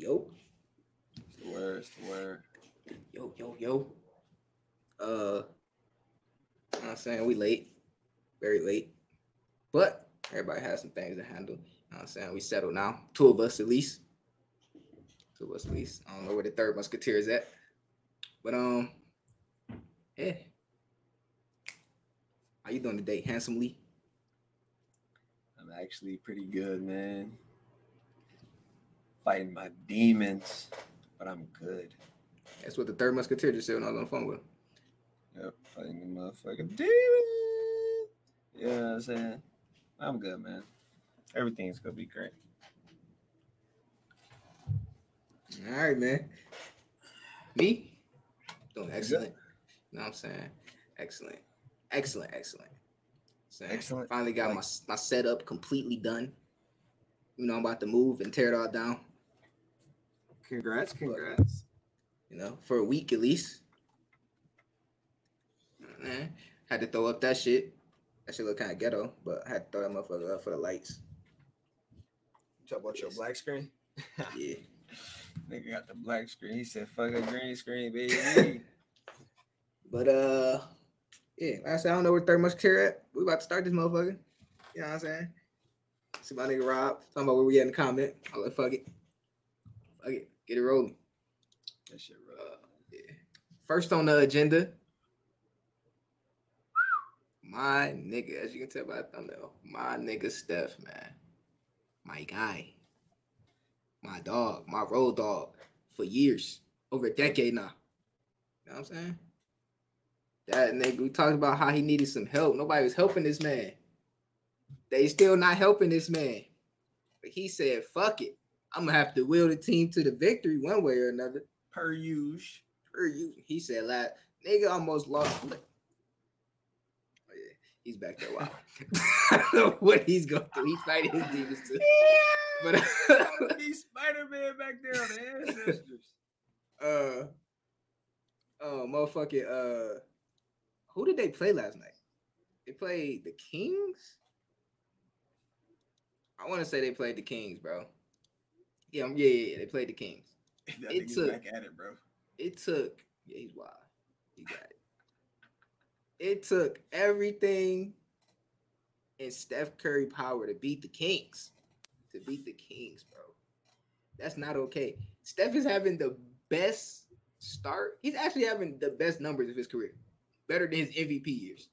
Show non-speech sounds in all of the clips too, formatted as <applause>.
Yo, It's the word. It's the word. yo, yo, yo. Uh, you know what I'm saying we late, very late, but everybody has some things to handle. You know what I'm saying we settled now. Two of us at least. Two of us at least. I don't know where the third musketeer is at, but um, yeah. How you doing today, handsomely? I'm actually pretty good, man. Fighting my demons, but I'm good. That's what the third musketeer just said when I was on the phone with him. Yep, fighting the motherfucking demon. You know what I'm saying? I'm good, man. Everything's gonna be great. All right, man. Me? Doing excellent. You know what I'm saying? Excellent. Excellent, excellent. Saying, Excellent. Finally got my my setup completely done. You know, I'm about to move and tear it all down, Congrats, congrats. you know, for a week at least. Man, had to throw up that shit. That shit look kind of ghetto, but I had to throw that motherfucker up for the lights. Talk about your black screen. <laughs> Yeah. Nigga got the black screen. He said, "Fuck a green screen, baby." <laughs> But uh yeah, like I said, I don't know where third musketeer at. We about to start this motherfucker. You know what I'm saying? See my nigga Rob talking about where we at in the comment. I'm like, fuck it. Fuck it. Get it rolling. that shit, Uh, yeah. First on the agenda. My nigga, as you can tell by the thumbnail, my nigga Steph, man. My guy. My dog, my road dog for years. Over a decade now. You know what I'm saying? That nigga, we talked about how he needed some help. Nobody was helping this man. They still not helping this man. But he said, fuck it. I'm gonna have to will the team to the victory one way or another. Per use. Per use. He said that nigga almost lost. Oh yeah, he's back there. Wow. <laughs> <laughs> I don't know what he's going through. He's fighting his demons too. <laughs> But He's Spider Man back there on the ancestors. uh oh motherfucking uh who did they play last night? They played the Kings? I want to say they played the Kings, bro. Yeah, um, yeah, yeah, yeah, they played the Kings. <laughs> that It took- back at it, bro. It took yeah, he's wild. He got it. It took everything and Steph Curry power to beat the Kings. To beat the Kings, bro. That's not okay. Steph is having the best start. He's actually having the best numbers of his career. Better than his MVP years.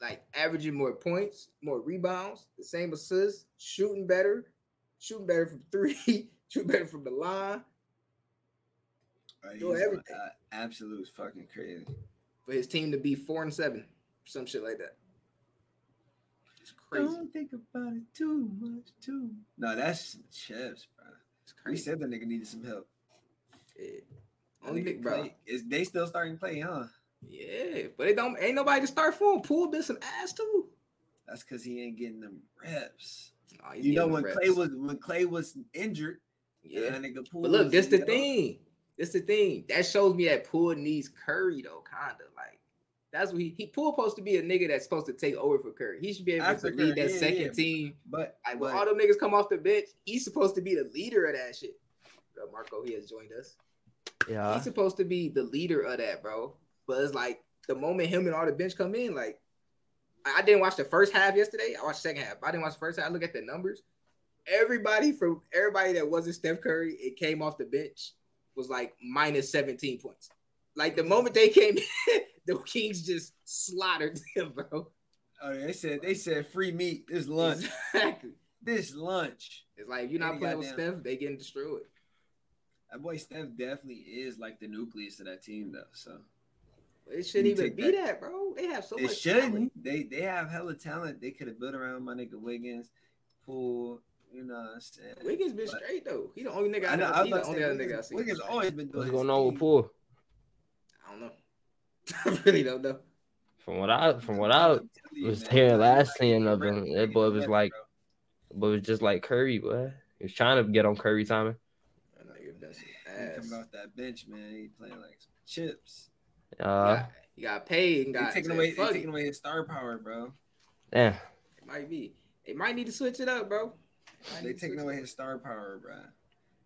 Like averaging more points, more rebounds, the same assists, shooting better, shooting better from three, <laughs> shooting better from the line. Bro, Do everything. uh, absolute fucking crazy. for his team to be four and seven, some shit like that. It's crazy. Don't think about it too much, too. No, that's chips, bro. It's We said the nigga needed some help. Yeah. Only nigga Nick, bro. play- Is they still starting to play, huh? Yeah, but it don't ain't nobody to start for him. Poole been some ass too. That's because he ain't getting them reps. Nah, You know when the Clay was when Clay was injured, yeah. that nigga Poole But look, was, this the thing. This the thing. That shows me that Poole needs Curry though, kinda like. That's what he he Poole supposed to be a nigga that's supposed to take over for Curry. He should be able After to lead that yeah, second yeah. team. But Like when but- all them niggas come off the bench, he's supposed to be the leader of that shit. Uh, Marco, he has joined us. Yeah. He's supposed to be the leader of that, bro. But it's like the moment him and all the bench come in, like I didn't watch the first half yesterday. I watched the second half. I didn't watch the first half. I look at the numbers. Everybody from everybody that wasn't Steph Curry, it came off the bench was like minus 17 points. Like the moment they came in, <laughs> the Kings just slaughtered them, bro. oh, they said they said free meat this lunch. Exactly. this lunch. It's like you're not Any playing with Steph, they getting destroyed. That boy Steph definitely is like the nucleus of that team, though. So It shouldn't even be that- that, bro. They have so it much shouldn't. talent. They they have hella talent. They could have built around my nigga Wiggins, Poole. You know what I'm saying? Wiggins been But- straight though. He the only nigga I, I know. know. I was He the only say, other nigga I see. Wiggins always been doing What's going on with thing. Poole? I don't know. <laughs> I really don't know. From what I from what I I'm you, was man, hearing like, last like, seeing of ready him, that boy it was like, bro. but it was just like Curry, boy. He was trying to get on Curry timing. That nigga been some He ass. coming off that bench, man. He playing like chips. He Uh, got, he got paid and They got taking away, they taking away his star power, bro. Yeah. It might be. They might need to switch it up, bro. They taking away his star power, bro.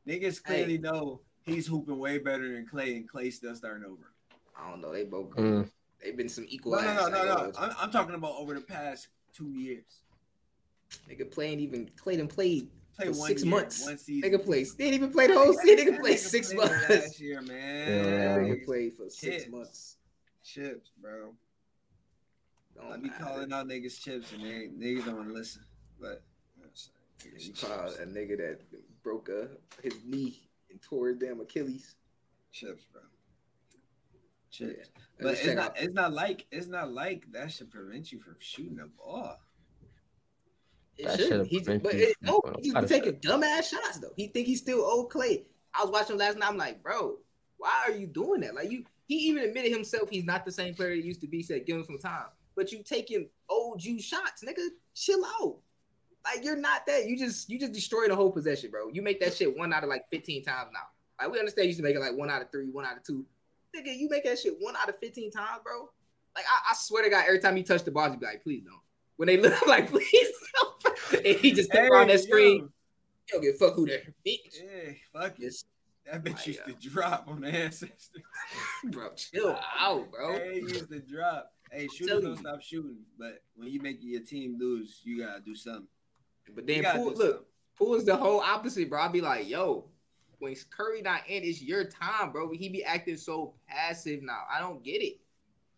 Niggas clearly know he's hooping way better than Clay, and Clay still starting over. I don't know. They both Mm. they've been some equal. No, no, no, no, no. I'm, I'm talking about over the past two years. Nigga playing even Clayton played Play six year, months. one season. nigga play. They didn't even play the whole <laughs> season. Nigga played six months. last year, <laughs> man. Yeah. Nigga played for six months. Chips, bro. Don't I be matter. calling out niggas chips, and they niggas don't want to listen. But you know what I'm saying? Niggas You chips. call a nigga that broke uh, his knee and tore his damn Achilles. chips, bro. Yeah. Chips. But it's not. out- It's not like. It's not like that should prevent you from shooting the ball. That oh, He just, but it, from no, doing he just a lot be of taking dumbass shots though. He think he's still old Clay. I was watching him last night. I'm like, bro, why are you doing that? Like you, he even admitted himself he's not the same player he used to be. Said give him some time, but you taking old you shots, nigga. Chill out. Like you're not that. You just you just destroy the whole possession, bro. You make that shit one out of like 15 times now. Like we understand you used to make it like one out of three, one out of two. Nigga, you make that shit one out of 15 times, bro. Like I, I swear to God, every time you touch the ball, you be like, please don't. When they look I'm like, please <laughs> don't. And <laughs> he just took on that screen. You don't give a fuck who there, bitch. Yeah, fuck it. That bitch used God. to drop on the ancestors. <laughs> bro, chill out, bro. Hey, used to drop. Hey, shooters don't stop shooting, but when you make your team lose, you gotta do something. But then do look. Poole is the whole opposite, bro. I'd be like, yo, when Curry not in, it's your time, bro. He be acting so passive now. I don't get it.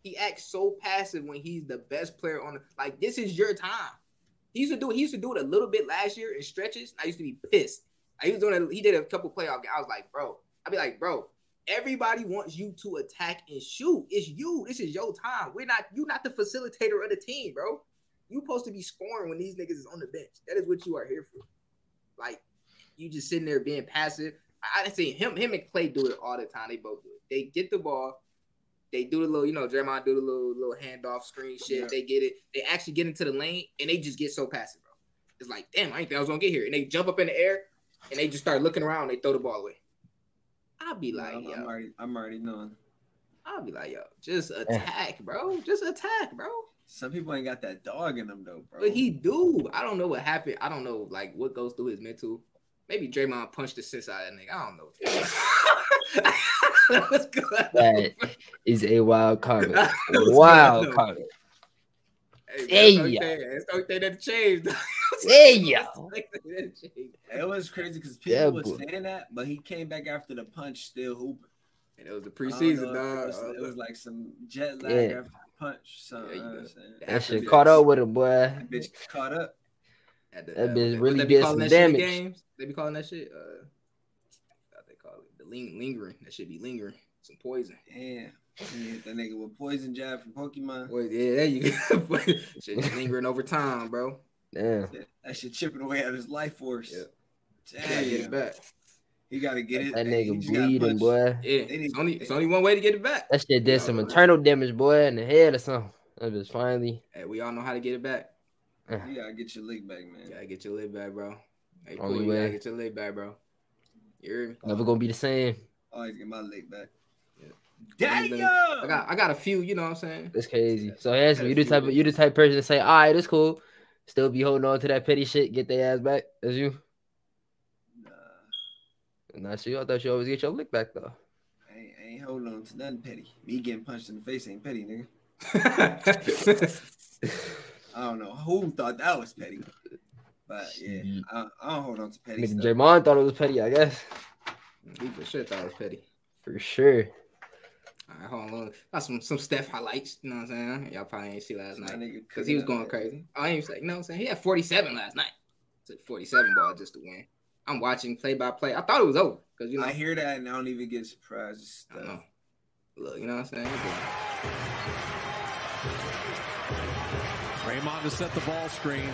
He acts so passive when he's the best player on the like. This is your time. He used to do. He used to do it a little bit last year in stretches. I used to be pissed. I was doing. A, he did a couple playoff. I was like, bro. I'd be like, bro. Everybody wants you to attack and shoot. It's you. This is your time. We're not. You're not the facilitator of the team, bro. You supposed to be scoring when these niggas is on the bench. That is what you are here for. Like you just sitting there being passive. I, I didn't see him. Him and Clay do it all the time. They both do it. They get the ball. They do the little, you know, Draymond do the little little handoff screen shit. Yeah. They get it. They actually get into the lane and they just get so passive, bro. It's like, damn, I didn't think I was gonna get here. And they jump up in the air and they just start looking around. They throw the ball away. I'll be like, I'm, yo, I'm already, I'm already knowing. I'll be like, yo, just attack, bro. Just attack, bro. Some people ain't got that dog in them though, bro. But he do. I don't know what happened. I don't know like what goes through his mental. Maybe Draymond punched the sense out of that nigga. I don't know. <laughs> <laughs> <laughs> What's good? That is a wild comment. <laughs> What's Wild good? comment. Hey, Hey, yo. That's the only thing that changed. <laughs> Hey, yo. That's the only thing that changed. It was crazy because people Yeah, was saying that, but he came back after the punch still hooping. And it was the preseason, know dog. It was, it was like some jet lag Yeah. after the punch. So Yeah, you you know what know. I'm saying? Yeah. That shit caught up with him, boy. That bitch caught up. Had to- That uh, bitch really they be did some that shit in damage. Games? They be calling that shit. Uh, what they call it the ling- lingering. That should be lingering. Some poison. Damn. He hit that nigga with poison jab from Pokemon. Boy, yeah, there you go. <laughs> shit lingering over time, bro. Damn. That shit chipping away at his life force. Yeah. Damn. Gotta get it back. He got to get it. That nigga bleeding, punch. boy. Yeah, it's only it's only one way to get it back. That shit did some Yeah. internal damage, boy, in the head or something. That was finally. Hey, we all know how to get it back. You gotta get your leg back, man. You gotta get your leg back, bro. Hey, Only cool, you gotta way. get your leg back, bro. You hear me? Never gonna be the same. Always get my leg back. Yeah. Damn! I got I got a few, you know what I'm saying? It's crazy. So yes, Had a you the type of days. you the type of person to say, all right, it's cool. Still be holding on to that petty shit, get their ass back. That's you. Nah, Not you. I thought you always get your lick back though. I ain't, I ain't holding on to nothing petty. Me getting punched in the face ain't petty, nigga. <laughs> I don't know who thought that was petty. But yeah, I, I don't hold on to petty Nigga, stuff. Draymond thought it was petty, I guess. he for sure thought it was petty. For sure. All right, hold on. Got some some Steph highlights, you know what I'm saying? Y'all probably ain't see last night. Because he was going crazy. I ain't say, you know what I'm saying? He had 47 last night. Took 47 ball just to win. I'm watching play by play. I thought it was over. Because, you know, I hear that and I don't even get surprised. It's I don't stuff. know. Look, you know what I'm saying? Draymond to set the ball screen.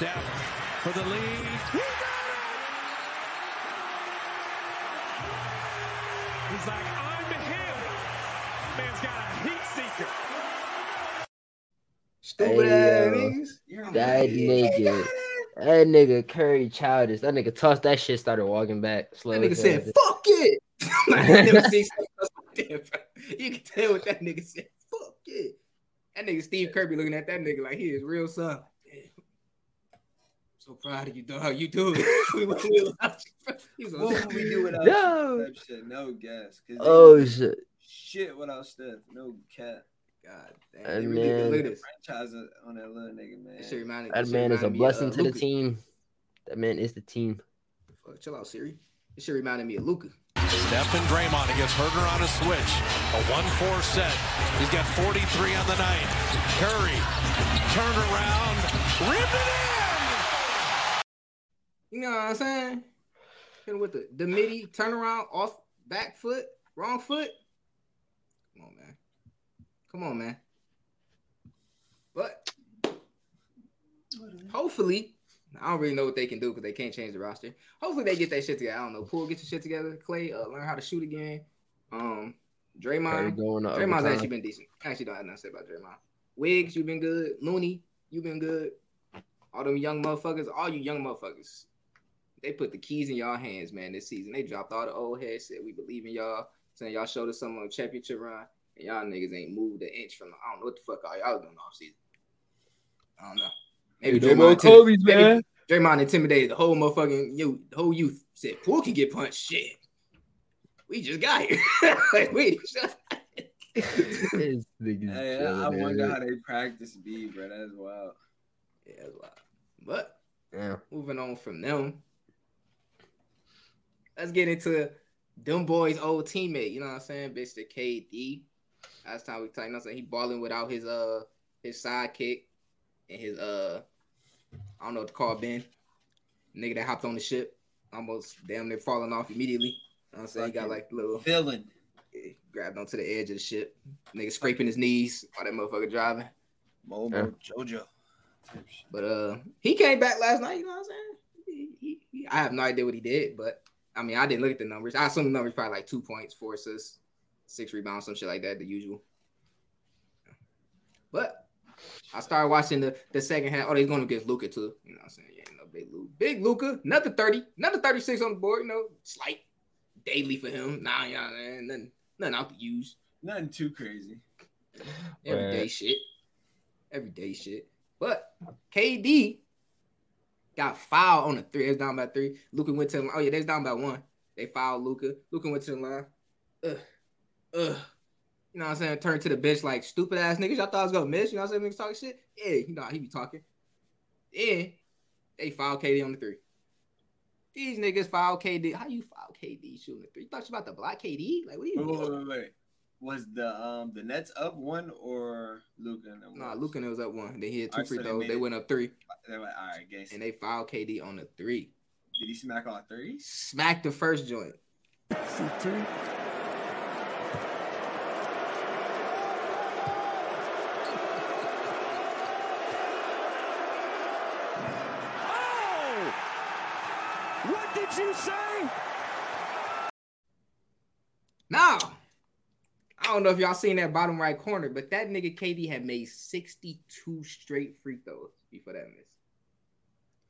Steph for the lead. He's like, I'm him. Man's got a heat seeker. Stupid Hey, ass yo. niggas. You're That nigga. That nigga Curry childish. That nigga tossed that shit, started walking back. Slow <laughs> That nigga said, hell. fuck it. I never seen something else like that, bro. You can tell what that nigga said. Fuck it. That nigga Steve Kirby looking at that nigga like he is real son. Damn. So proud of you, dog. You do it. <laughs> <laughs> We- we you. He's What would we do without No. you? Type shit. No guess. 'Cause Oh do shit. Shit without Steph. No cat. God damn. That they really man- Look at this. Franchise on that little nigga, man. That shit reminded, That shit man is a blessing of, to the team. That man is the team. Fuck, chill out, Siri. This shit reminded me of Luka. Steph and Draymond against Huerter on a switch. A 1-4 set. He's got 43 on the night. Curry Turn around, rimmed it in. You know what I'm saying? Hit with the the midi turnaround off back foot, wrong foot. Come on, man. Come on, man. But hopefully, I don't really know what they can do because they can't change the roster. Hopefully, they get that shit together. I don't know. Poole, get your shit together. Clay, uh, learn how to shoot again. Um, Draymond, going. Draymond's actually been decent. I actually don't have nothing to say about Draymond. Wiggs, you've been good. Looney, you've been good. All them young motherfuckers, all you young motherfuckers, they put the keys in y'all hands, man, this season. They dropped all the old heads, said we believe in y'all, saying y'all showed us something on the championship run, and y'all niggas ain't moved an inch from the, I don't know what the fuck all y'all doing off season. I don't know. Maybe no more Draymond, intim- Kobe's, maybe man. Draymond intimidated the whole motherfucking youth, the whole youth. Said Poole can get punched. Shit. We just got here. <laughs> like, wait, shut <laughs> This Hey, I, I wonder how they practice B, bro. That's wild. Yeah, that's wild. But Yeah. moving on from them, let's get into them boys' old teammate. You know what I'm saying, bitch? The KD. Last time we talked, you know I'm saying he balling without his uh his sidekick and his uh I don't know what to call Ben, nigga that hopped on the ship, almost damn near falling off immediately. You know what I'm saying he got like little Villain. grabbed onto the edge of the ship, nigga scraping his knees while that motherfucker driving. Mojo Jojo. But uh, he came back last night. You know what I'm saying? He, he, he- I have no idea what he did, but I mean, I didn't look at the numbers. I assume the numbers probably like two points, four assists, six rebounds, some shit like that, the usual. But I started watching the the second half. Oh, they're going against Luka too. You know what I'm saying? Yeah, no big Luka, big Luka, another thirty, another thirty six on the board. You know, slight daily for him. Nah, yeah, man, nothing, nothing out to use. Nothing too crazy. Everyday Right. shit. Everyday shit. But KD got fouled on the three. They was down by three. Luka went to the line. Oh, yeah, they was down by one. They fouled Luka. Luka went to the line. Ugh. Ugh. You know what I'm saying? Turned to the bench like stupid ass niggas. Y'all thought I was gonna miss. You know what I'm saying? Niggas talking shit. Yeah, you know he be talking. Yeah. They fouled KD on the three. These niggas fouled KD. How you foul KD shooting the three? You thought you about to block KD? Like, what are you wait, doing? wait, wait. Was the um the Nets up one or Luka? Nah, Luka and it was up one. Then he had two Alright, free so they throws. made They went up three, They were like, all right, guess. and they fouled KD on the three. Did he smack all three? Smacked the first joint. Oh! What did you say? Now, I don't know if y'all seen that bottom right corner, but that nigga KD had made 62 straight free throws before that miss.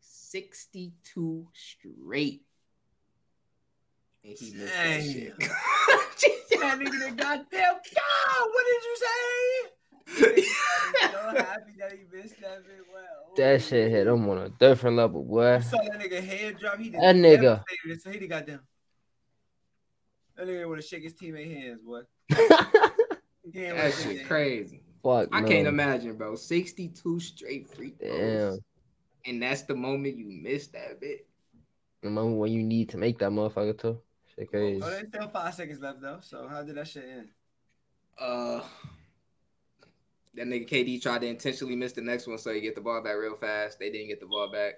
62 straight. And he missed that shit. <laughs> <laughs> that nigga that goddamn God, what did you say? so happy that he missed that bit. Well, oh, That shit hit him on a different level, boy. You saw that nigga head drop. He did That nigga. So he did goddamn. That nigga want to shake his teammate hands, boy. <laughs> He that shit crazy. Fuck, I no. can't imagine, bro. 62 straight free throws. Damn. And that's the moment you miss that bit. The moment when you need to make that motherfucker too. Shit crazy. Oh, there's still five seconds left though. So how did that shit end? Uh, that nigga KD tried to intentionally miss the next one so he get the ball back real fast. They didn't get the ball back.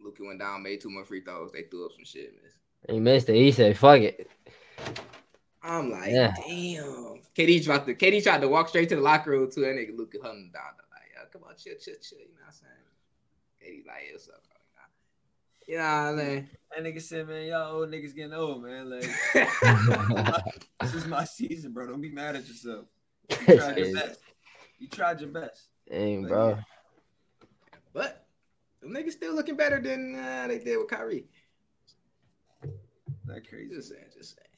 Luka went down, made two more free throws. They threw up some shit, miss. He missed it. He said, "Fuck it." I'm like, Yeah. damn. KD tried to KD tried to walk straight to the locker room too. That nigga Luka hung him down. Like, yo, come on, chill, chill, chill. You know what I'm saying? KD like, hey, what's up. You know what I'm saying? That nigga said, man, y'all old niggas getting old, man. Like <laughs> this is my season, bro. Don't be mad at yourself. <laughs> You tried your best. You tried your best. Dang, bro. but them niggas still looking better than uh, they did with Kyrie. That crazy. Just saying, just saying.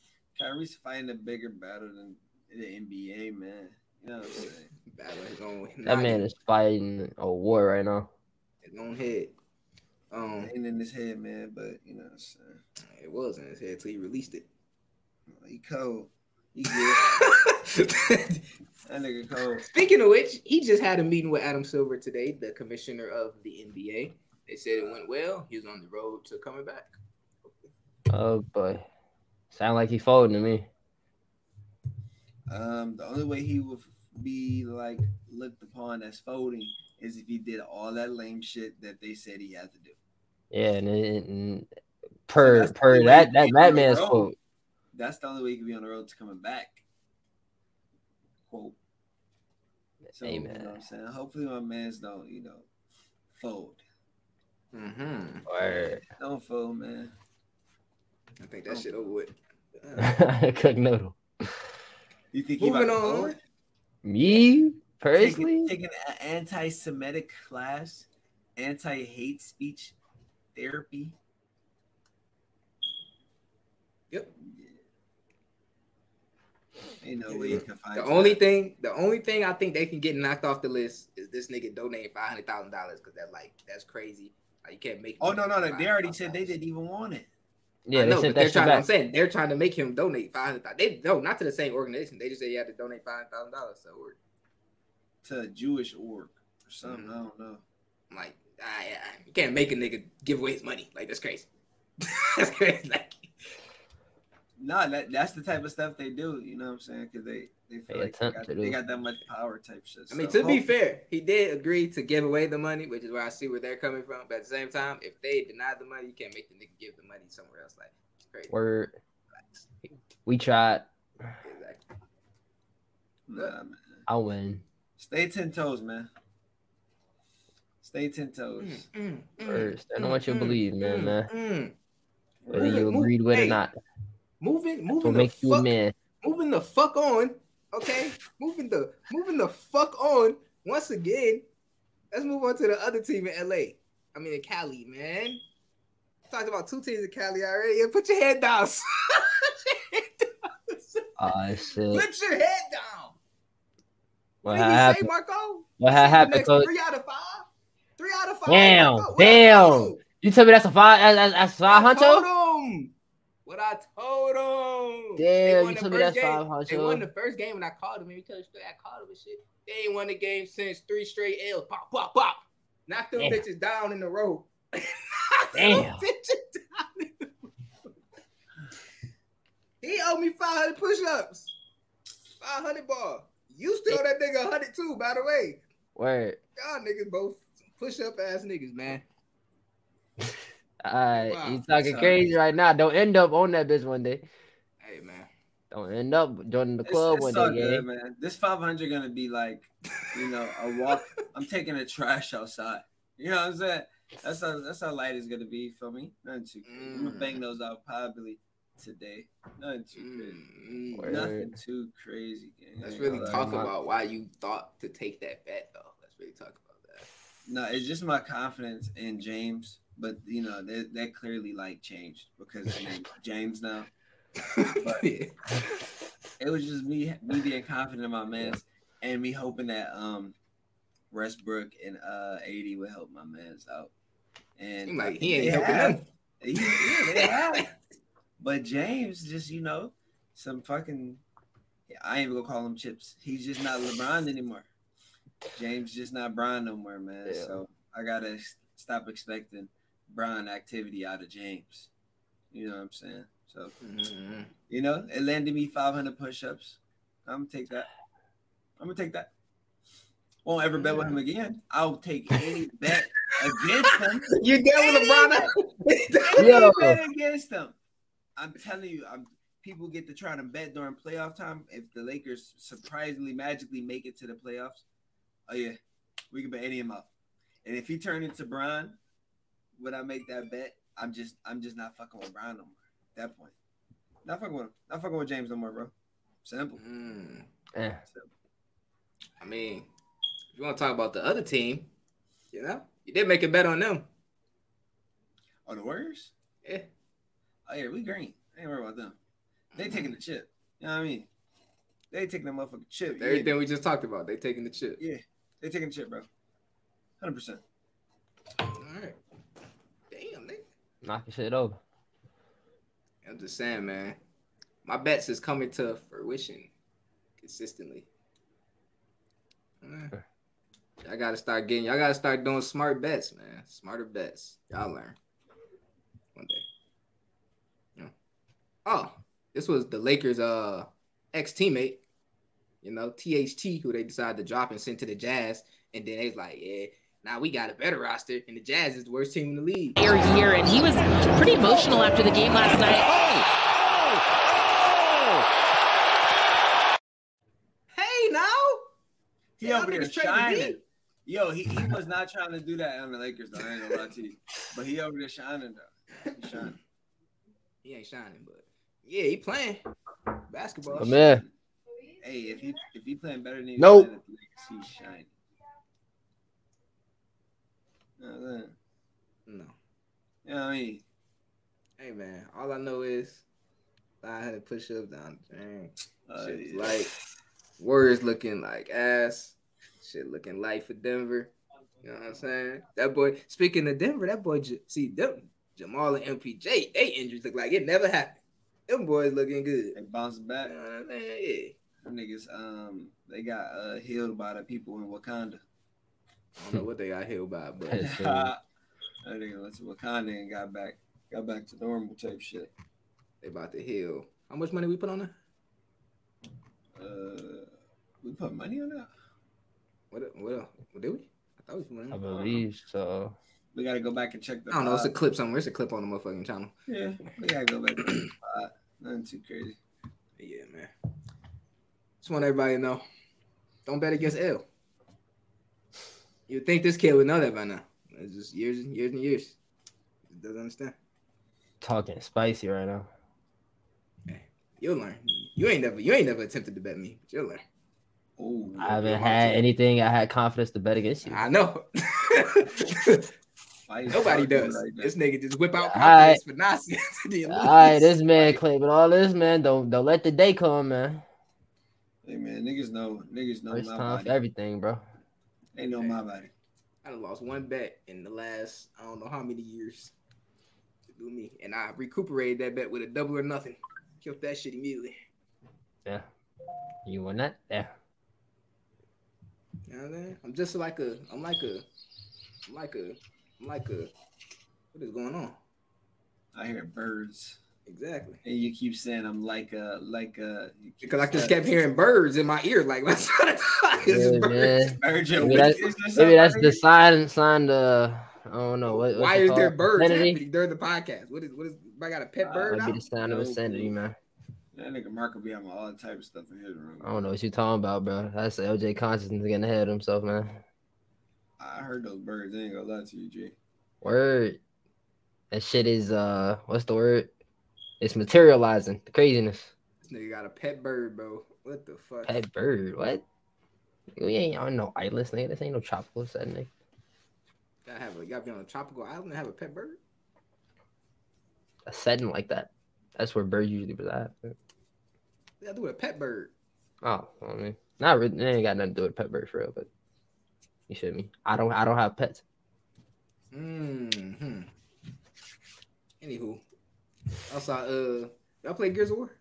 Kyrie's fighting a bigger battle than the NBA, man. You know what I'm saying? <laughs> Battle his own. That man is fighting a war right now. his own head. Um, ain't in his head, man. But you know, what I'm saying? it was in his head till he released it. he cold. He <laughs> good. that nigga cold. Speaking of which, he just had a meeting with Adam Silver today, the commissioner of the NBA. They said it went well. He was on the road to coming back. Oh boy, sound like he folding to me. Um, the only way he would be like looked upon as folding is if he did all that lame shit that they said he had to do. Yeah, and, and per that's the per only that way that he can be on the madman's road. quote. That's the only way he could be on the road to coming back. Quote. So, you know Amen. what I'm saying? Hopefully my man's don't, you know, fold. Mm-hmm. Word. Don't fold, man. I think that oh. shit over with. <laughs> Cook noodle. You think he Moving about on. Me personally, Taking, taking an anti-Semitic class, anti-hate speech therapy. Yep. Ain't no way you can find The time. only thing, the only thing I think they can get knocked off the list is this nigga donating five hundred thousand dollars because that like that's crazy. Like, you can't make. Oh no, no, no! They already said they didn't even want it. Yeah, I they know, sent but they're that shit trying. I'm saying they're trying to make him donate five hundred thousand. They no, not to the same organization. They just said you had to donate five thousand dollars. So we're to a Jewish org or something. Mhm. I don't know. I'm like, I, I, you can't make a nigga give away his money. Like that's crazy. <laughs> that's crazy. Like, No, that that's the type of stuff they do. You know what I'm saying? Because they they feel They like they got, they got that much power type shit. I mean, So to be fair, he did agree to give away the money, which is where I see where they're coming from. But at the same time, if they deny the money, you can't make the nigga give the money somewhere else. Like, it's crazy. Word. Relax. We tried. Exactly. Nah, man. I win. Stay ten toes, man. Stay ten toes. Mm, mm, Word. mm, Stand on what you mm, believe, man, mm, man. mm. Whether Move you move- agreed with it hey, or not. Moving, moving the make you a fuck, moving the fuck on. Okay, moving the moving the fuck on. Once again, let's move on to the other team in LA. I mean, in Cali, man. Talked about two teams in Cali already. Yeah, put your head down. <laughs> Ah, shit. Put your head down. What What did he say, happened? Marco? What He said the happened, coach? Three out of five. Three out of five. Damn. Damn. you. Tell me that's a five. That's, that's five, I told Huncho. him. What I told him. They Damn, won you the told me first that's game. five, They won the first game when I called him. And he told you straight, I called him and shit. They ain't won the game since three straight L's. Pop, pop, pop. Knock them Damn. bitches down in the row. <laughs> Damn. bitches down in the row. He owed me 500 push-ups. 500 ball. You still owe that nigga 100 too, by the way. Word. Y'all niggas both push-up ass niggas, man. All right, Wow, you talking that's crazy right now. Don't end up on that bitch one day. Hey, man. Don't end up joining the club it's one all day, good, gang. man. This 500 gonna be like, you know, a walk. <laughs> I'm taking a trash outside. You know what I'm saying? That's how that's how light is gonna be for me. Nothing too crazy. I'm gonna bang Mm. those out probably today. Nothing too crazy. Mm, Word. Nothing too crazy. Gang. Let's really gonna lie. talk my- about why you thought to take that bet, though. Let's really talk about that. No, it's just my confidence in James. But you know that that clearly like changed because his <laughs> name's James now. <laughs> yeah. It was just me me being confident in my man's and me hoping that um Westbrook and uh AD would help my man's out. And like he ain't helping have. them. He- yeah, they have. But James just, you know, some fucking I ain't even gonna call him chips. He's just not LeBron anymore. James just not Bron no more, man. Yeah. So I gotta stop expecting Bron activity out of James. You know what I'm saying? So Mhm. you know, it landed me 500 push-ups. I'm gonna take that. I'm gonna take that. Won't ever bet with him again. I'll take any bet against him. <laughs> You dealt with LeBron? Any <laughs> Yo. <laughs> bet against them. I'm telling you, I'm people get to try to bet during playoff time. If the Lakers surprisingly magically make it to the playoffs, oh yeah, we can bet any amount. And if he turned into Bron, would I make that bet? I'm just I'm just not fucking with Bron no more. At that point. Not fucking with him. Not fucking with James no more, bro. Simple. Mm, Eh. I mean, if you want to talk about the other team, you know, you did make a bet on them. On the Warriors? Yeah. Oh yeah, we green. I ain't worried about them. They taking the chip. You know what I mean? They taking the motherfucking chip. Yeah. Everything we just talked about, they taking the chip. Yeah, they taking the chip, bro. Hundred percent. All right. Knocking shit over. I'm just saying, man. My bets is coming to fruition consistently. Uh, I gotta start getting. Y'all gotta start doing smart bets, man. Smarter bets. Y'all learn one day. Yeah. Oh, this was the Lakers' uh ex teammate. You know, THT, who they decided to drop and send to the Jazz, and then they was like, yeah. Now we got a better roster, and the Jazz is the worst team in the league. Year year, and he was pretty emotional after the game last night. Oh! Oh! Oh! Hey, now He Yeah, over there shining. Yo, he, he was not trying to do that on the Lakers, though. I ain't gonna lie to you. But he over there shining, though. He shining. he ain't shining, but yeah, he playing basketball. Come here. Hey, if he if he playing better than he Nope. playing at the Lakers, he's shining. You know what I'm saying? No. You know what I mean? Hey man, all I know is I had to push up down. Dang. Uh, Shit yeah. like Warriors looking like ass. Shit looking light for Denver. You know what I'm saying? That boy. Speaking of Denver, that boy. See them Jamal and MPJ. They injuries look like it never happened. Them boys looking good. They bounced back. You know what saying? Yeah. Them niggas, um, they got uh, healed by the people in Wakanda. I don't know what they got healed by, but Yes, <laughs> sir. <laughs> that nigga went to Wakanda and got back, got back to normal type shit. they about to heal. How much money we put on that? Uh, we put money on that. What? What? What did we? I thought we put money. I on. believe so. We gotta go back and check the. I don't know. It's a clip somewhere. It's a clip on the motherfucking channel. Yeah, we gotta go back. To the. Nothing too crazy. Yeah, man. Just want everybody to know. Don't bet against L. You'd think this kid would know that by now. It's just years and years and years. He doesn't understand. Talking spicy right now. You'll learn. You ain't never you ain't never attempted to bet me, but you'll learn. Oh, I haven't had anything I had confidence to bet against you. I know. <laughs> Nobody does. This nigga just whip out Alright. confidence for nonsense. <laughs> and then All right, this man Like, claiming all this, man. Don't don't let the day come, man. Hey man, niggas know, niggas know First my time body. for everything, bro. They know my body. I done lost one bet in the last I don't know how many years to do me, and I recuperated that bet with a double or nothing. Killed that shit immediately. Yeah. You won that? Yeah. You know what I'm? I'm just like a, I'm like a, I'm like a, I'm like a, what is going on? I hear birds, Exactly. and you keep saying I'm like a, like a. Because I just kept hearing birds in my ear, like let's try to talk. It's Yeah, birds. Birds your Maybe, that, witches or maybe that's the sign sign the I don't know what. what's Why it is there birds Insanity? happening during the podcast? What is what is? I got a pet Uh, bird Might be the sign of No insanity, clue. man. That nigga Mark will be having all the type of stuff in his room. I don't know what you talking about, bro. That's LJ consciousness getting ahead of himself, man. I heard those birds. I ain't gonna lie to you, G. Word. That shit is uh, what's the word? It's materializing. The craziness. This nigga got a pet bird, bro. What the fuck? Pet bird. What? We ain't on no islands, nigga. This ain't no tropical setting, nigga. Gotta have a, you gotta be on a tropical island and have a pet bird. A setting like that. That's where birds usually reside. What do with a pet bird? Oh, I mean, not really. It ain't got nothing to do with pet bird for real, but you should me. I don't. I don't have pets. Hmm. Anywho, I saw. Uh, y'all play Gears of War?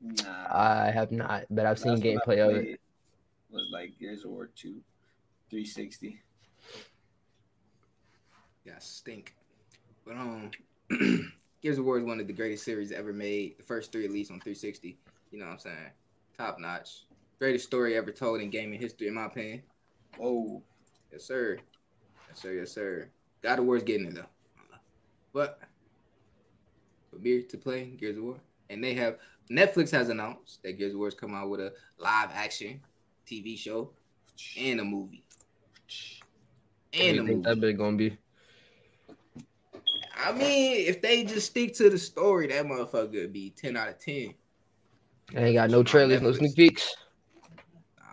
Nah. I have not, but I've seen Last one I gameplay of it. Was like Gears of War 2, 360. Yeah, stink. But um, <clears throat> Gears of War is one of the greatest series ever made. The first three, at least, on 360. You know what I'm saying? Top notch. Greatest story ever told in gaming history, in my opinion. Oh, Yes, sir. Yes, sir. Yes, sir. God of War's getting it though. But for to play Gears of War, and they have Netflix has announced that Gears of War's come out with a live action TV show and a movie. What do And you a think movie. that bit gonna be? I mean, if they just stick to the story, that motherfucker would be 10 out of 10. I ain't got no trailers, no sneak peeks.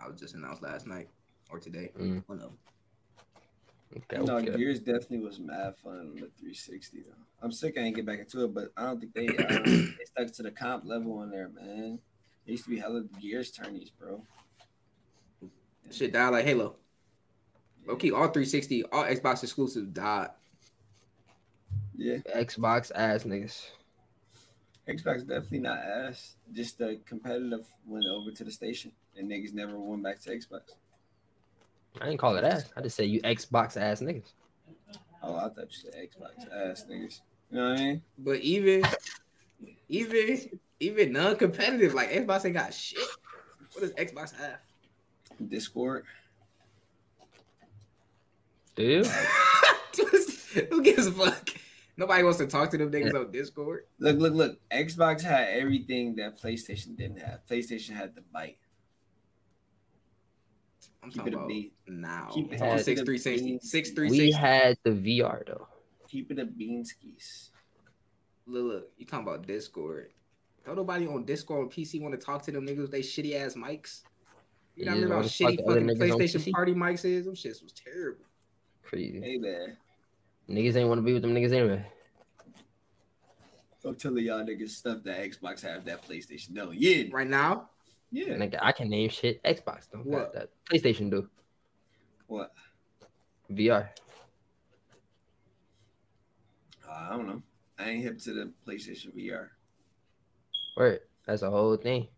I was just announced last night or today. Mm. One of them. Okay, no, okay. Gears definitely was mad fun on the 360 though. I'm sick I ain't get back into it, but I don't think they I don't think they stuck to the comp level on there, man. There used to be hella Gears turnies, bro. Shit died like Halo. Okay, all 360, all Xbox exclusives died. Yeah, Xbox ass niggas. Xbox definitely not ass. Just the competitive went over to the station, and niggas never went back to Xbox. I didn't call it ass. I just say you Xbox ass niggas. Oh, I thought you said Xbox ass niggas. You know what I mean? But even, even, even non-competitive, like Xbox ain't got shit. What does Xbox have? Discord. Do you? <laughs> Who gives a fuck? Nobody wants to talk to them niggas on Discord. Look, look, look. Xbox had everything that PlayStation didn't have. PlayStation had the bite. I'm Keep talking it a about beat. now. Keep it- I'm on six three sixty. Six three We had the VR though. Keep it a beanskis. Look, look, you talking about Discord? Don't nobody on Discord on PC want to talk to them niggas with they shitty ass mics. You know You what I mean? wanna How shitty to fucking PlayStation party mics is. Them shits was terrible. Crazy. Hey man, Niggas ain't want to be with them niggas anyway. I'm telling y'all niggas stuff that Xbox have that PlayStation no. Yeah, Right now, yeah. Nigga, I can name shit. Xbox don't What? got that. PlayStation do. What? VR. Uh, I don't know. I ain't hip to the PlayStation VR. Word. That's a whole thing.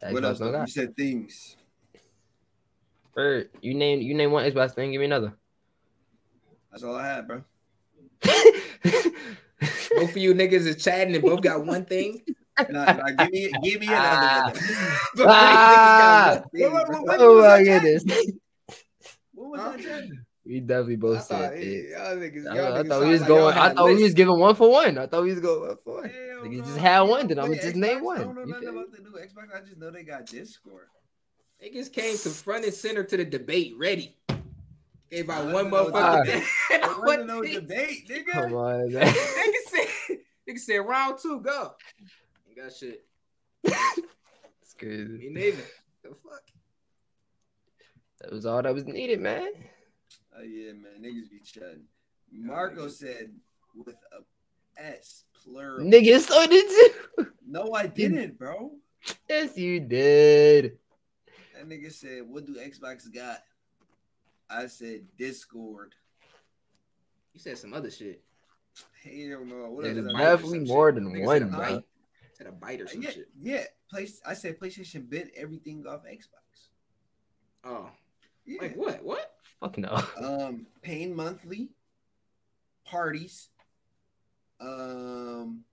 what else? don't though? You said things. Word. You name you name one Xbox thing. Give me another. That's all I had, bro. <laughs> both of you niggas is chatting and both got one thing. <laughs> Nah, nah, give me, give me <laughs> Ah. another. Both of you niggas got one thing, What- bro. what- what- oh my goodness. What was that? Jen? We definitely both thought, said hey, it. y'all niggas, I, I thought sound we was going. I thought we was giving one for one. I thought we was going one for one. Hell Nigga, no. just had one, then I I'ma just play name one. I don't know You nothing feel about the new Xbox. I just know they got Discord. Niggas came to front and center to the debate ready. Gave out one know motherfucker. that. thing. There One wasn't no debate, nigga. Come on, <laughs> man. Nigga said, nigga said round two, go. Ain't got shit. It's crazy. Me neither. The fuck? That was all that was needed, man. Oh yeah, man, niggas be chatting. Marco said with a S plural. Niggas so did you. No, I didn't, bro. Yes, you did. That nigga said, "What do Xbox got?" I said Discord. You said some other shit. Hell no. What There's else did I definitely say? more than one, said bro. Bite. Said a bite or some Yeah, shit. yeah. Place. I said PlayStation bit everything off Xbox. Oh, Yeah. like what? What? Fuck no. um, paying monthly, parties, um,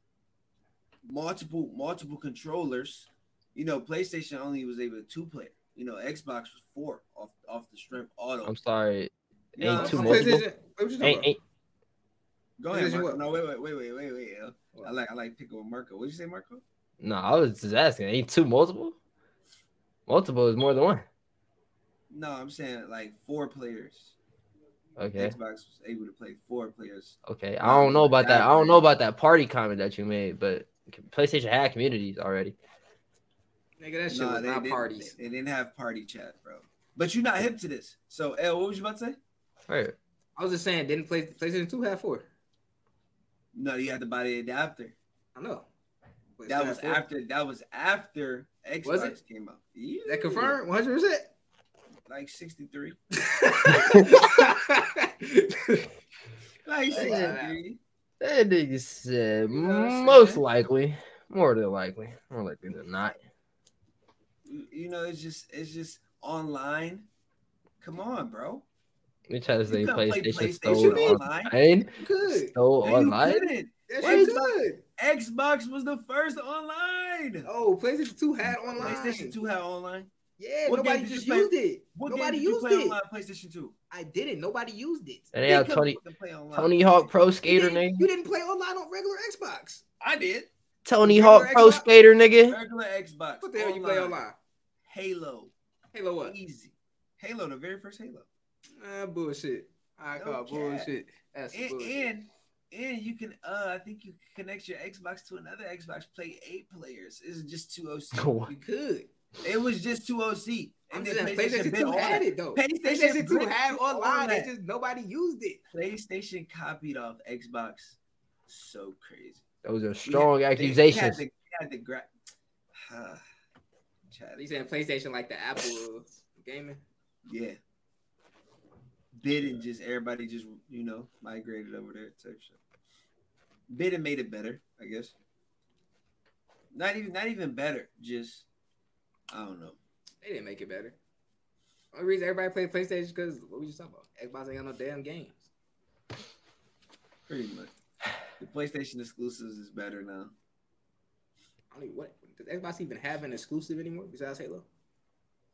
multiple multiple controllers. You know, PlayStation only was able to two player. You know, Xbox was four off off the strength auto. I'm sorry. No, Ain't two multiple. PlayStation- What Ain't, ain't Go ahead, PlayStation Marco. No, wait, wait, wait, wait, wait, wait. I like I like picking with Marco. What'd you say, Marco? no. I was just asking. Ain't two multiple? Multiple is more than one. No, I'm saying like four players. Okay. Xbox was able to play four players. Okay. I don't know about that. I don't know about that party comment that you made, but PlayStation had communities already. Nigga, that shit Nah, was they not didn't- parties. They, they didn't have party chat, bro. But you're not hip to this. So, L, what was you about to say? Right. I was just saying, didn't play PlayStation 2 have four? No, you had to buy the adapter. I know. But That was after. That was after Xbox Was it? came out. Yeah. That confirmed 100. percent Like 63. <laughs> Like Like 63. That nigga said You know what I'm most likely, more than likely, more likely than not. You know, it's just it's just online. Come on, bro. We has to say You couldn't PlayStation PlayStation stole online. online. good. Stole No, you online. couldn't. That What shit is- good. Xbox was the first online. Oh, PlayStation 2 had online. PlayStation 2 had online. Yeah, What game nobody did you just play? used it. What nobody game did you used play it. online PlayStation 2? I didn't. Nobody used it. And they have Tony fucking play online. Tony Hawk Pro Skater, didn't, nigga. you didn't play online on regular Xbox. I did. Tony regular Hawk Pro Skater, nigga. Regular Xbox. What the hell you play online? Halo. Halo what? Easy. Halo, the very first Halo. Ah, bullshit. I No call cap. bullshit. That's some And, bullshit. and and you can uh I think you can connect your Xbox to another Xbox, play eight players. It's just two OC. <laughs> What? you could. It was just two OC. I'm And just then saying, PlayStation, PlayStation bit 2 had it. it though. PlayStation PlayStation 2 had online. that. It's just nobody used it. PlayStation copied off Xbox. So crazy. Those are We strong had- they- they accusations. had the- they had the gra- Chad, <sighs> You saying PlayStation like the Apple gaming? yeah. Bid and just everybody just you know migrated over there type shit. and made it better, I guess. Not even not even better. Just I don't know. They didn't make it better. Only reason everybody play PlayStation is because what we just talking about? Xbox ain't got no damn games. Pretty much. The PlayStation exclusives is better now. I don't even what does Xbox even have an exclusive anymore besides Halo?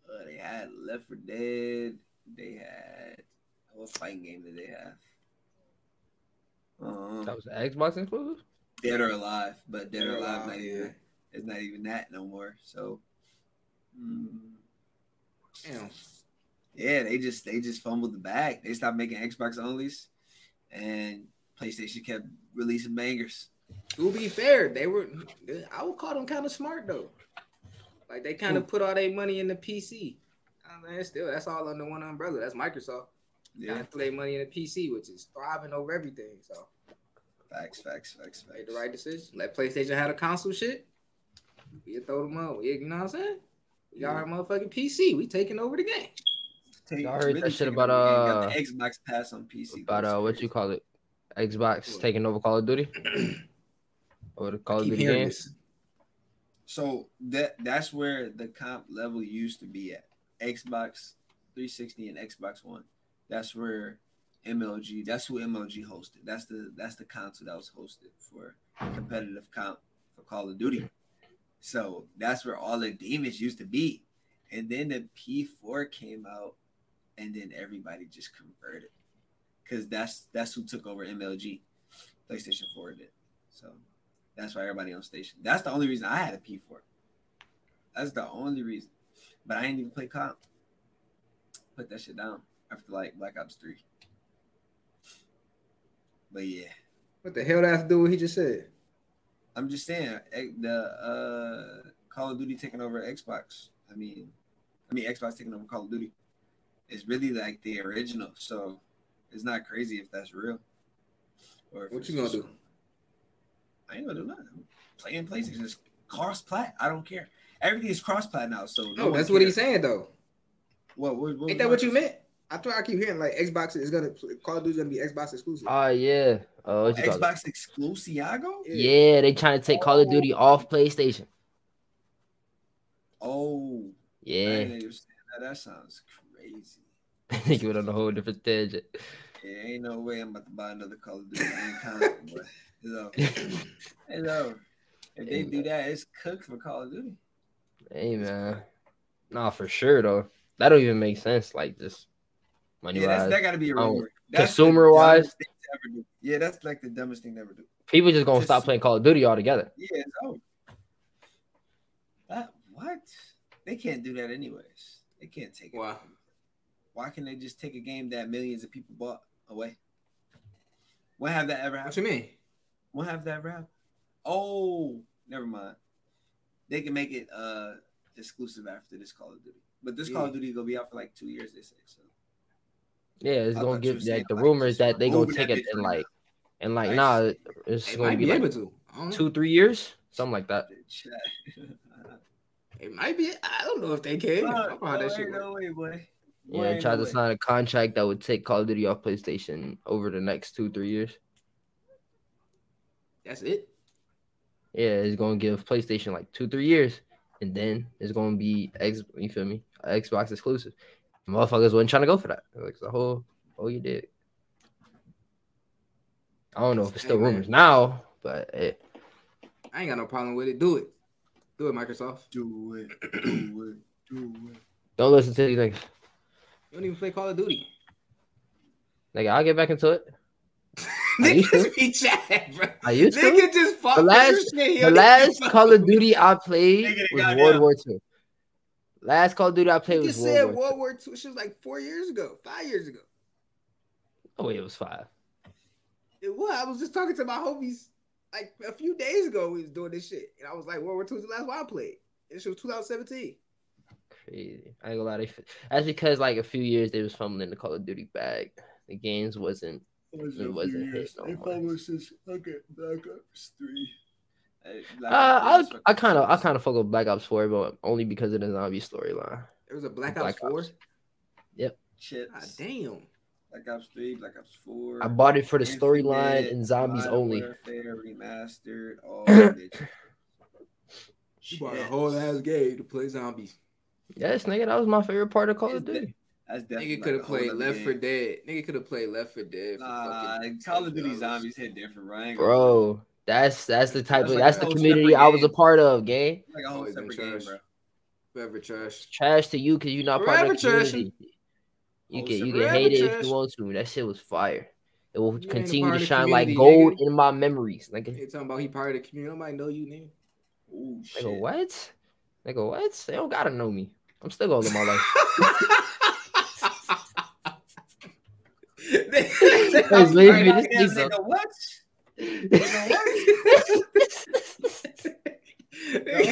Uh, they had Left 4 Dead. They had what fighting game did they have? Uh, That was the Xbox exclusive. Dead or Alive, but Dead, Dead or or Alive, Alive, not yeah. even, it's not even that no more. So, mm, Damn. yeah, they just they just fumbled the bag. They stopped making Xbox onlys, and PlayStation kept releasing bangers. To be fair, they were I would call them kind of smart though. Like they kind of put all their money in the PC. I mean, still that's all under one umbrella. That's Microsoft. Kind Yeah, of threw their money in the PC, which is thriving over everything. So facts, facts, facts, made the right decision. Let PlayStation have a console shit. We throw them up. You know what I'm saying? We got our motherfucking PC. We taking over the game. Take- Y'all heard that shit about, over the uh, Got the Xbox Pass on PC. About uh, what you call it? Xbox taking over Call of Duty. <clears throat> Or the Call of Duty games. this. So that that's where the comp level used to be at. Xbox 360 and Xbox One. That's where MLG. That's who MLG hosted. That's the that's the console that was hosted for competitive comp for Call of Duty. So that's where all the demons used to be. And then the P4 came out, and then everybody just converted. Cause that's that's who took over MLG. PlayStation 4 did. So that's why everybody on station. That's the only reason I had a P4. That's the only reason. But I didn't even play comp. Put that shit down after like Black Ops 3. But yeah, What the hell that have to do with what he just said? I'm just saying eh, the uh Call of Duty taking over Xbox. I mean, I mean Xbox taking over Call of Duty. It's really like the original, so it's not crazy if that's real. Or if What you gonna do? I ain't gonna do nothing. I'm playing PlayStation. It's cross plat. I don't care. Everything is cross plat now. So No, one that's what he's saying though. What, what, what Ain't that what you meant? I thought I keep hearing like Xbox is gonna Call of Duty's gonna be Xbox exclusive. Oh yeah. Oh, what you call it? Xbox Exclusiago? Yeah, they trying to take Call of Duty off oh. PlayStation. Oh, Yeah, didn't that. That sounds crazy. <laughs> I think it went on a whole different tangent. Yeah, ain't no way I'm about to buy another Call of Duty. I ain't counting, but it's over. It's over. If they do that, it's cooked for Call of Duty. Hey man, nah, for sure though. That don't even make sense. Like just money Yeah, that's, wise, that got to be a Oh, rumor. That's the consumer-wise? dumbest thing to ever do. Yeah, that's like the dumbest thing to ever do. people just gonna just- stop playing Call of Duty altogether. Yeah, it's over. That what? They can't do that anyways. They can't take it. Wow. Why can't they just take a game that millions of people bought away? When have that ever What happened? you mean? When have that ever happened? Oh, never mind. They can make it uh exclusive after this Call of Duty. But this Call of Yeah. Duty gonna be out for like two years, they say. So Yeah, it's I gonna thought give were like the like, rumors that they gonna take it bitch and like and like I nah, it's It gonna might be be like able to. I don't know. two three years, something like that. <laughs> It might be. I don't know if they can. I don't how no, that shit way, no way, boy. Yeah, Boy, they ain't tried no to way. sign a contract that would take Call of Duty off PlayStation over the next two three years. That's it. Yeah, it's gonna give PlayStation like two, three years, and then it's gonna be X. You feel me? Xbox exclusive. Motherfuckers wasn't trying to go for that. Like the whole, oh, you did. I don't know if it's still Hey, man. rumors now, but I ain't got no problem with it. Do it. Do it, Microsoft. Do it, <clears throat> do it, do it. don't listen to these niggas. You don't even play Call of Duty. Nigga, I'll get back into it. <laughs> I used to. Niggas be chat, bro. I used to. Nigga just fought The last- shit. The last Call of Duty I played Nigga, was World down. War II. Last Call of Duty I played You was World said War II. World War II. She was like four years ago, five years ago. Oh wait, it was five. It was. I was just talking to my homies like a few days ago. We was doing this shit, and I was like, World War II was the last one I played. And she was 2017. Crazy. I ain't gonna lie. They, f- that's because like a few years they was fumbling the Call of Duty bag. The games wasn't. It wasn't hit no more. Okay, Black Ops 3. Uh, I I kind of I kind of fuck with Black Ops 4, but only because of the zombie storyline. There was a Black, Black Ops 4. Yep. Chips. God damn. Black Ops Three, Black Ops Four. I bought it for the storyline and zombies Modern only. Warfare remastered. All. <coughs> You bought a whole ass game to play zombies. Yes, nigga, that was my favorite part of Call of It's de- Duty. That's definitely Nigga could have like played Left game. 4 Dead. Nigga could have played Left 4 Dead. For Nah, fucking Call of Duty zombies hit different, bro. I ain't gonna lie. Bro, that's that's the type That's of like that's the community I was a part of, gang. like a whole Always been separate game, trash. bro. Forever trash. Trash to you because you're not part of the Forever trashing. community. You can you can Forever hate it if you want to. That shit was fire. It will You continue to shine like gold nigga. in my memories. Like They talking about he part of the community. Nobody know you, nigga. Ooh, shit. nigga, what? Nigga, what? They don't gotta know me. I'm still gonna live my life. <laughs> <laughs> That's maybe Right, this damn, nigga- nigga, what? Nigga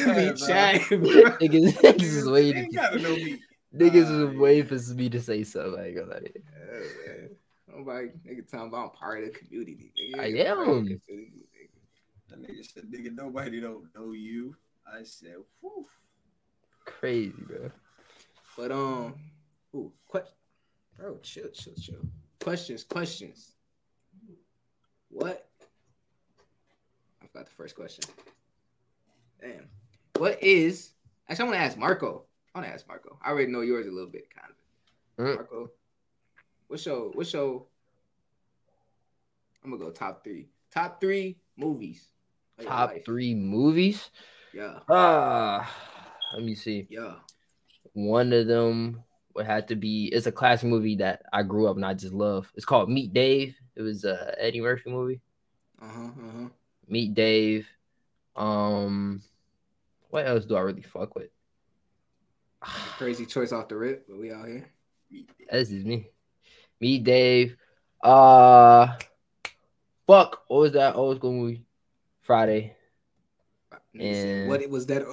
Go be chatting, bro. niggas, niggas is waiting. ain't gotta know me. Niggas is waiting for me to say something. I ain't gonna lie. Yeah, man. Nobody nigga talking about I'm part of the community. Nigga. I You ain't part of the am. nigga. That nigga said, nigga, nobody don't know you. I said, whew. Crazy, bro. But um, ooh, que- bro, chill, chill, chill. Questions, questions. What? Forgot the first question. Damn. What is? Actually, I want to ask Marco. I want to ask Marco. I already know yours a little bit, kind of. Mm. Marco, what's your what's your? I'm gonna go top three. Top three movies. Top life. three movies. Yeah, Ah, let me see. yeah. One of them would have to be. It's a classic movie that I grew up and I just love. It's called Meet Dave. It was a Eddie Murphy movie. Uh huh. Meet Dave. Um, what else do I really fuck with? <sighs> Crazy choice off the rip, but we out here. This is me. Meet Dave. Uh, fuck. What was that old school movie? Friday. And- what it was that?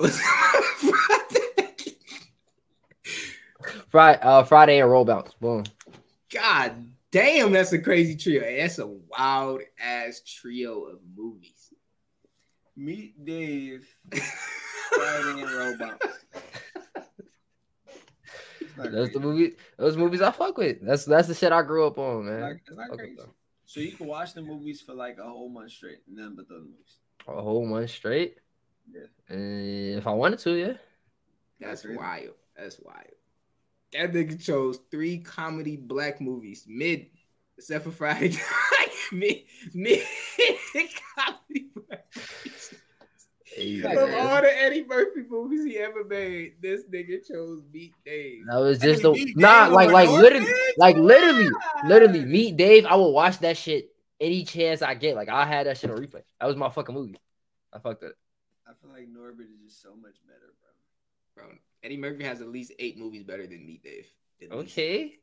Friday. Uh, Friday and Roll Bounce. Boom. God damn, that's a crazy trio. That's a wild ass trio of movies. Meet Dave, Friday and Robot. It's Those the crazy. movie. Those movies I fuck with. That's that's the shit I grew up on, It's not, man. it's not crazy. So you can watch the movies for like a whole month straight, none but those movies. A whole month straight. Yeah. Uh, if I wanted to, yeah. That's Crazy. wild. That's wild. That nigga chose three comedy black movies mid, except for Friday <laughs> Night. mid, mid <laughs> comedy black movies. Hey, Of all the Eddie Murphy movies he ever made, this nigga chose Meet Dave. That was Hey, just the Meet nah, Dave like over like literally, like literally, literally. God. Meet Dave. I will watch that shit any chance I get. Like I had that shit on replay. That was my fucking movie. I fucked with it. I feel like Norbit is just so much better, bro. Bro, Eddie Murphy has at least eight movies better than Meet Dave. Okay.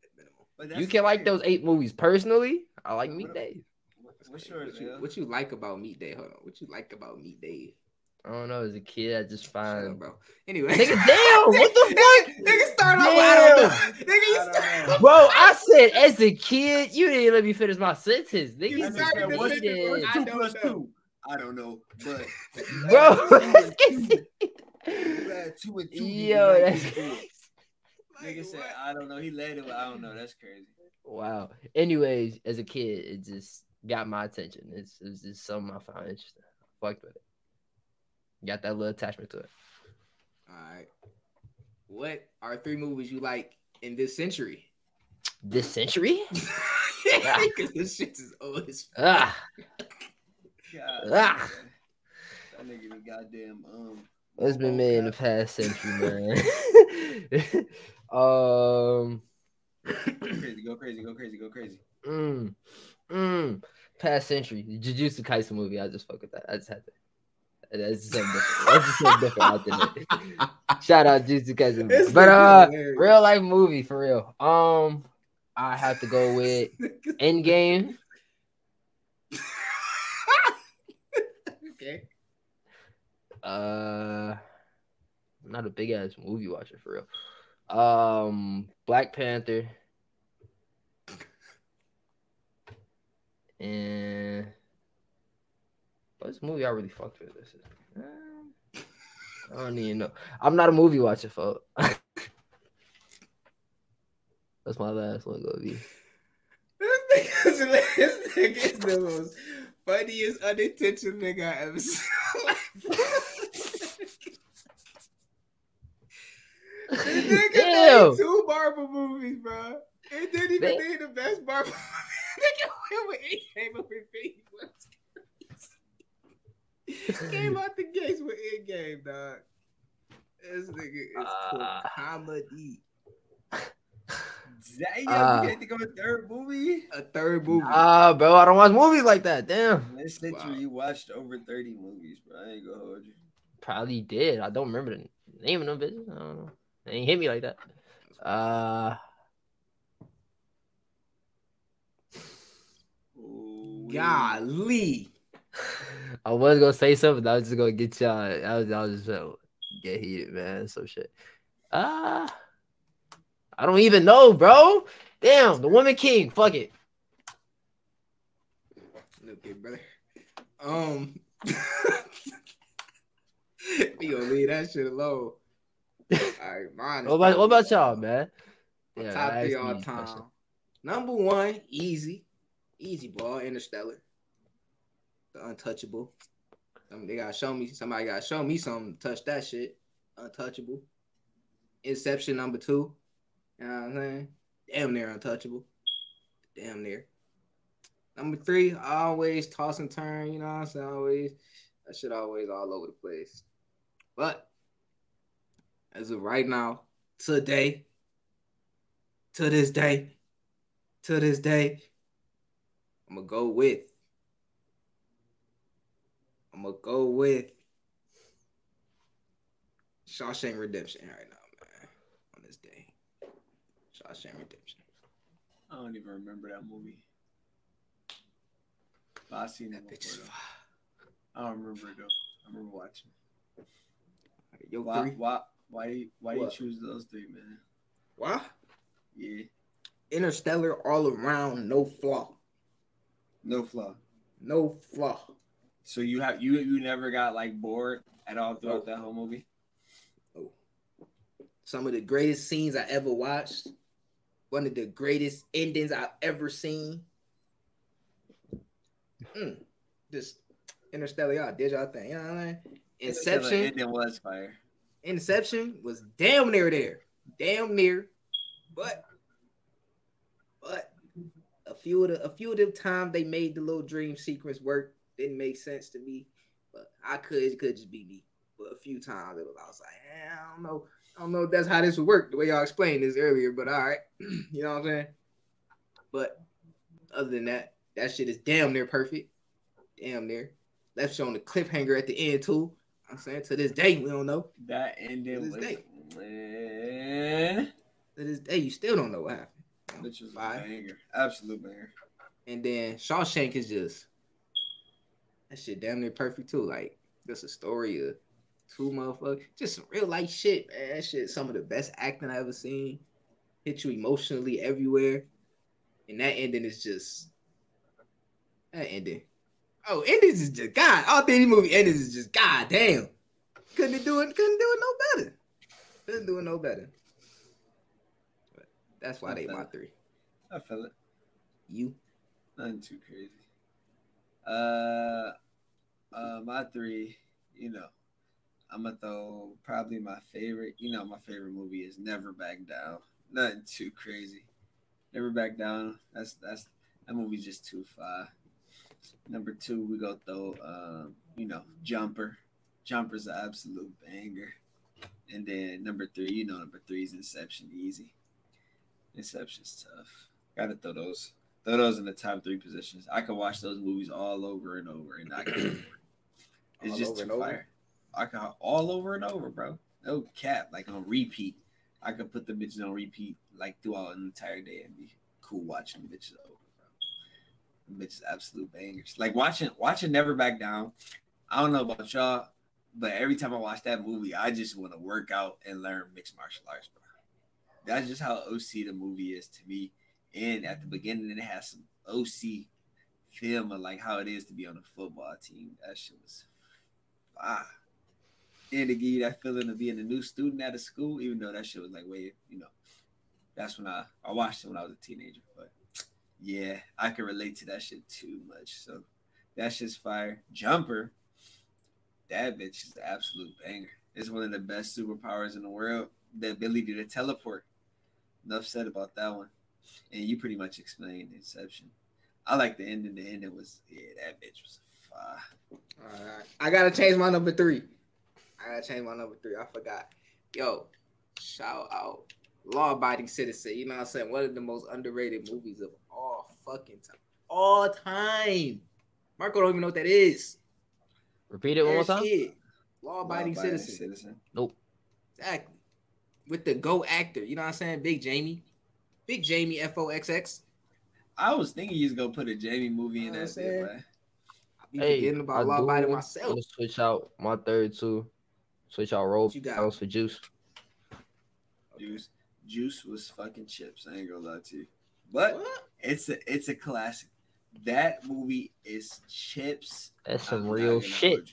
But You that's can like those eight movies personally. I like What Meet up? Dave. What's What you, what you like about Meet Dave? Hold on. What you like about Meet Dave? I don't know. As a kid, I just Shut find up, bro. Anyway. Nigga, damn, what the <laughs> fuck? Nigga, start off. I don't know. Nigga, you start off. Bro, I said as a kid, you didn't let me finish my sentence. Nigga, You you That started nigga said, to what's, say did. I two don't plus know. two? I don't know, but <laughs> Bro, <laughs> Two and let's two. get You two and two. Yo, you that's make four. Like, Nigga said. I don't know. He led it. with, I don't know. That's crazy. Wow. Anyways, as a kid, it just got my attention. It's it was just something I found interesting. Fucked with it. Got that little attachment to it. All right. What are three movies you like in this century? This century? <laughs> Because this shit is old as fuck. Ah, God, Ah. That nigga the goddamn um. what's been Momo made in the past century, <laughs> man? <laughs> um, Go crazy, go crazy, go crazy, go crazy. mm, mm, past century. Jujutsu Kaisen movie. I just fuck with that. I just had to. That's something different. That's something different out there. <laughs> Shout out Jujutsu Kaisen. This But uh, hilarious. real life movie for real. Um, I have to go with <laughs> Endgame. okay. Uh, I'm not a big ass movie watcher for real. Um, Black Panther. And the movie I really fucked with? This is. Uh, I don't even know. I'm not a movie watcher, folks. <laughs> That's my last one gonna be. This nigga is the most funniest unintentional nigga I ever seen. the nigga Damn. made two Marvel movies, bro. It didn't even name the best Marvel <laughs> movie. nigga went with over Infinity War. <laughs> Came <laughs> out the gates with Endgame, dog. This nigga is Ah. comedy. <laughs> Damn, Ah. you can't think of a third movie. A third movie. Ah, bro, I don't watch movies like that. Damn. This century, Wow. you watched over 30 movies, bro. I ain't gonna hold you. Probably did. I don't remember the name of them bitches. I don't know. They ain't hit me like that. Uh, Golly. I was gonna say something. but I was just gonna get y'all. I was, I was just gonna get heated, man. Some shit. Uh I don't even know, bro. Damn, the Woman King. Fuck it. Okay, brother. Um, <laughs> we gonna leave that shit alone. All right, mine. <laughs> What about what about y'all, man? Yeah, top I three asked all you this question. time. Number one, easy, easy ball, Interstellar, Untouchable. Um, they gotta show me. Somebody gotta show me something. to Touch that shit. Untouchable. Inception number two. You know what I'm saying? Damn near untouchable. Damn near. Number three, I always toss and turn. You know what I'm saying? Always that shit always all over the place. But as of right now, today, to this day, to this day, I'm gonna go with. I'm gonna go with Shawshank Redemption right now, man. On this day, Shawshank Redemption. I don't even remember that movie. But I seen That bitch is fire. though. I don't remember it though. I remember watching. Yo, Why? three. Why? Why? Why do you choose those three, man? Why? Yeah, Interstellar all around, no flaw, no flaw. no flaw. So you have you you never got like bored at all throughout No. that whole movie? Oh. Some of the greatest scenes I ever watched. One of the greatest endings I've ever seen. Mm, just Interstellar, y'all did y'all thing. You know what I mean? Inception. It was fire. Inception was damn near there. Damn near. But but a few of the a few of the time they made the little dream sequence work didn't make sense to me. But I could it could just be me. But a few times it was I was like, eh, I don't know. I don't know if that's how this would work the way y'all explained this earlier, but all right. <clears throat> you know what I'm saying? But other than that, that shit is damn near perfect. Damn near. Left you on the cliffhanger at the end too. I'm saying to this day, we don't know. That ending To this day. man. To this day, you still don't know what happened. Which a banger. Absolute banger. And then Shawshank is just that shit damn near perfect too. Like just a story of two motherfuckers, just some real life shit, man. That shit, some of the best acting I ever seen. Hit you emotionally everywhere, and that ending is just that ending. Oh, endings is just God. All three movie endings is just God damn. Couldn't do it. Couldn't do it no better. Couldn't do it no better. But that's why they my three. I feel it. You. Nothing too crazy. Uh, uh, my three. You know, I'm gonna throw probably my favorite. You know, my favorite movie is Never Back Down. Nothing too crazy. Never Back Down. That's that's that movie's just too far. Number two, we go throw. Um, you know, Jumper. Jumper's an absolute banger. And then number three, you know, number three is Inception. Easy. Inception's tough. Gotta throw those. Throw those in the top three positions. I could watch those movies all over and over, and I can. <clears throat> It's All just over too fire. I can all over and over, bro. No cap, like on repeat. I could put the bitches on repeat like throughout an entire day and be cool watching the bitches over, bro. The bitches absolute bangers. Like watching watching Never Back Down. I don't know about y'all, but every time I watch that movie, I just want to work out and learn mixed martial arts, bro. That's just how OC the movie is to me. And at the beginning, it has some OC film of like how it is to be on a football team. That shit was fire. And to give you that feeling of being a new student at a school, even though that shit was like way, you know, that's when I I watched it when I was a teenager. But Yeah, I can relate to that shit too much. So that's just fire. Jumper, that bitch is the absolute banger. It's one of the best superpowers in the world. The ability to teleport. Enough said about that one. And you pretty much explained Inception. I like the ending. The ending was yeah, that bitch was fire. All right. I gotta change my number three. I gotta change my number three. I forgot. Yo, shout out Law Abiding Citizen. You know what I'm saying? One of the most underrated movies of all fucking time. All time. Marco don't even know what that is. Repeat it one more time. Law Abiding Law-abiding Citizen. Nope. Exactly. With the go actor. You know what I'm saying? Big Jamie. Big Jamie F O X X. I was thinking he's gonna put a Jamie movie in Know what that I'm bit, saying? but I be Hey, forgetting I about Law Abiding do myself. want to switch out my third two. Switch out roll you got? for juice. Juice, Juice was fucking chips. I ain't gonna lie to you, but What? it's a it's a classic. That movie is chips. That's some I'm real shit.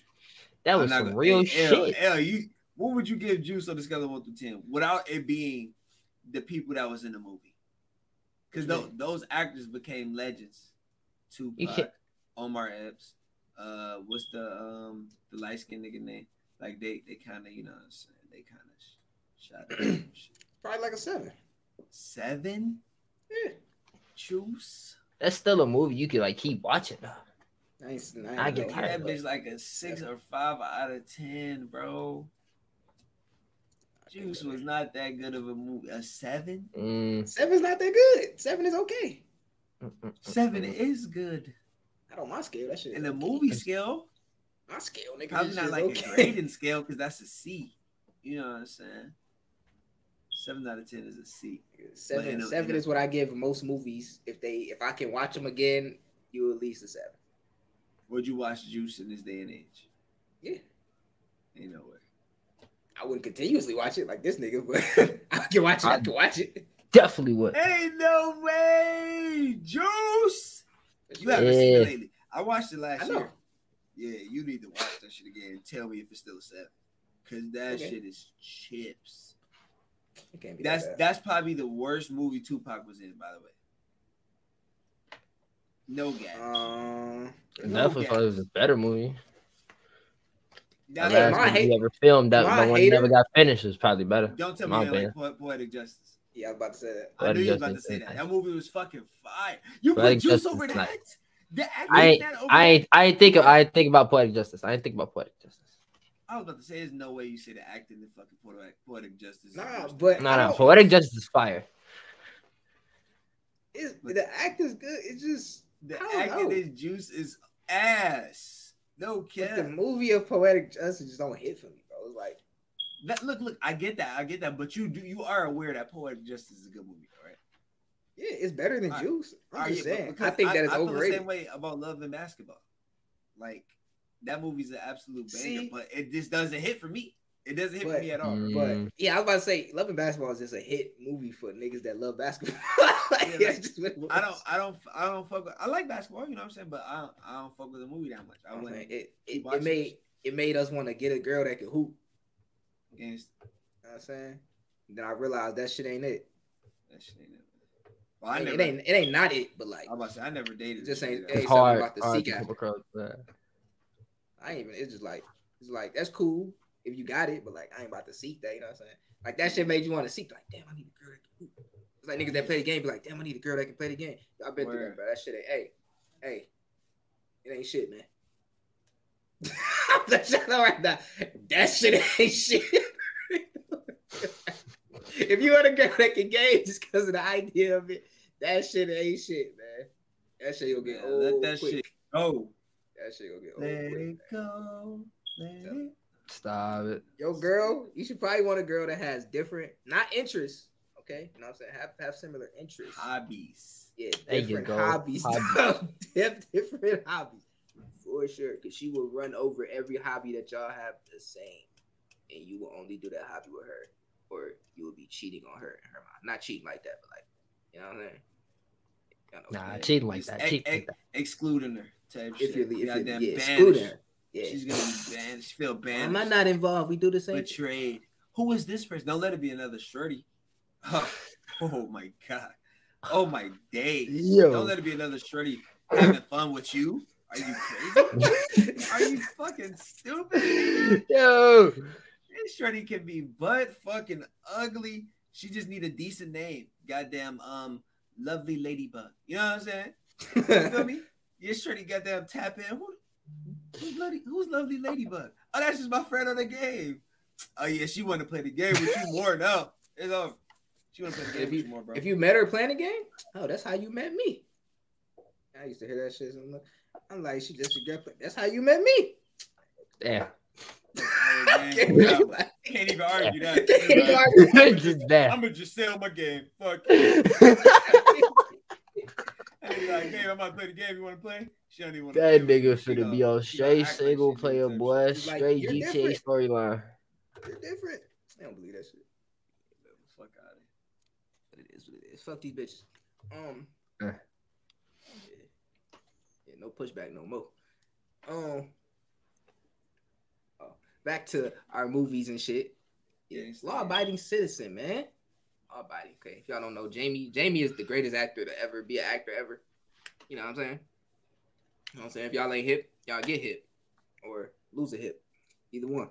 That was some gonna- real hey, L, shit. L, you, what would you give Juice on the scale of one through ten without it being the people that was in the movie? Because those, those actors became legends. You Tupac, Omar Epps, uh, what's the um the light skinned nigga name? Like they they kind of you know what I'm saying they kind of shot up some <clears throat> shit. Probably like a seven. seven. Yeah. Juice. That's still a movie you could like keep watching. though. Nice. I get tired that of bitch like a six or five out of ten, bro. Juice was not that good of a movie. A seven? Mm, Seven's not that good. Seven is okay. mm, mm, Seven mm. is good. Not on my scale. That shit. In the okay. movie scale, my scale, nigga. probably this not like okay. a grading scale because that's a C. You know what I'm saying? Seven out of ten is a C. Seven. in a- seven in a- is what I give most movies. If they, if I can watch them again, you at least a seven. Would you watch Juice in this day and age? Yeah. Ain't no way. I wouldn't continuously watch it like this nigga, but <laughs> I can watch it. I can watch it. Definitely would. Ain't no way, Juice. You haven't seen it lately. I watched it last year. Yeah, you need to watch that shit again and tell me if it's still a seven. Cause that Okay. shit is chips. It can't be That's that that's probably the worst movie Tupac was in, by the way. No gas. Um, Definitely thought it was a better movie. The That's Yeah, last my movie hate- ever filmed that my the one hater- never got finished was probably better. Don't tell me my you didn't like Poetic Justice. Yeah, I was about to say that. I Poetic knew you was about to say is that. That movie was fucking fire. You Poetic put Juice over is that? nice. The actor I ain't, that over I ain't, I ain't think, I think about poetic justice. I ain't think about poetic justice. I was about to say, there's no way you say the acting in fucking Poetic, Poetic Justice. is Nah, but- that. No, no, poetic justice is fire. It's, the is good. It's just The acting know. in Juice is ass. No but the movie of poetic justice just don't hit for me, bro. It's like That, look, look, I get that, I get that, but you do, you are aware that Poetic Justice is a good movie, all right? yeah, it's better than Alright. Juice. I'm Alright, just yeah, saying. I think that it's I feel overrated. the same way about Love and Basketball. Like that movie's an absolute banger, See? but it just doesn't hit for me. It doesn't hit for me at all. Mm. But yeah, I was about to say, Love and Basketball is just a hit movie for niggas that love basketball. like, <laughs> Yeah, like, just I don't, I don't, I don't fuck. With, I like basketball, you know what I'm saying, but I don't, I don't fuck with the movie that much. I I'm it, it, it watching made it made us want to get a girl that could hoop. Against You know what I'm saying? Then I realized that shit ain't it. that shit. Ain't it. Well, I It, never. it ain't it ain't not it, but like I'm about to say I never dated. It just a chick ain't- that- something hard, about the hard seek to after. come across that. I ain't even. It's just like it's like that's cool if you got it, but like I ain't about to seek that. You know what I'm saying? Like that shit made you want to seek. Like damn, I need a girl that can hoop. It's like niggas that play the game be like, damn, I need a girl that can play the game. I've been through that, bro. That shit ain't. Hey, hey, it ain't shit, man. That's shit right now. That shit ain't shit. if you want a girl that can game just because of the idea of it, that shit ain't shit, man. That shit will get Man, old. let that quick. shit go. That shit will get old. Let quick, it man. go. Let Yeah. it. Stop it. Yo, girl, you should probably want a girl that has different, not interests. Okay, you know what I'm saying? Have have similar interests. Hobbies. Yeah, There you different go. hobbies. <laughs> Hobbies. Different hobbies. For sure. Cause she will run over every hobby that y'all have the same. And you will only do that hobby with her. Or you will be cheating on her in her mind. Not cheating like that, but like, you know what I'm saying? Y'all know what I'm Nah, saying? cheating like Just that. ex- like ex- that. excluding her. Type if shit. you're, if you're yeah, banished. excluding her. Yeah. She's gonna be banned. She feel banned. Am I not involved? We do the same. thing. betrayed. Who is this person? Don't let it be another shorty. <laughs> Oh, oh my god. Oh my day. Yo. Don't let it be another shreddy having fun with you. Are you crazy? Are you fucking stupid? <laughs> Yo, This shreddy can be butt fucking ugly. She just need a decent name. Goddamn, um, lovely ladybug. You know what I'm saying? You feel me? <laughs> Your shreddy goddamn tap in. Who, who's, lovely, who's lovely ladybug? Oh, that's just my friend on the game. Oh yeah, she wanted to play the game with you more now. It's over. She want to play the game If with you, more, bro. if you met her playing a game, oh, that's how you met me. I used to hear that shit. I'm like, she just a girl. That's how you met me. damn. Oh, man, Can't yeah. <laughs> even Can't even argue that. Can't even argue. Just that. I'm gonna just sell my game. Fuck. <laughs> And be like, hey, I'm about to play the game. You want to play? She don't even want to That play. nigga with finna be on straight act like single she player, knows boy. Like, Straight you're GTA storyline. You're different. I don't believe that shit. Fuck out of But it is what it is. Fuck these bitches. Um. Eh. Yeah. Yeah, no pushback no more. Um. Oh, back to our movies and shit. Yeah, Yes, law abiding citizen, man. Law abiding. Okay, if y'all don't know, Jamie, Jamie is the greatest actor to ever be an actor ever. You know what I'm saying? You know what I'm saying? If y'all ain't hip, y'all get hip or lose a hip. Either one.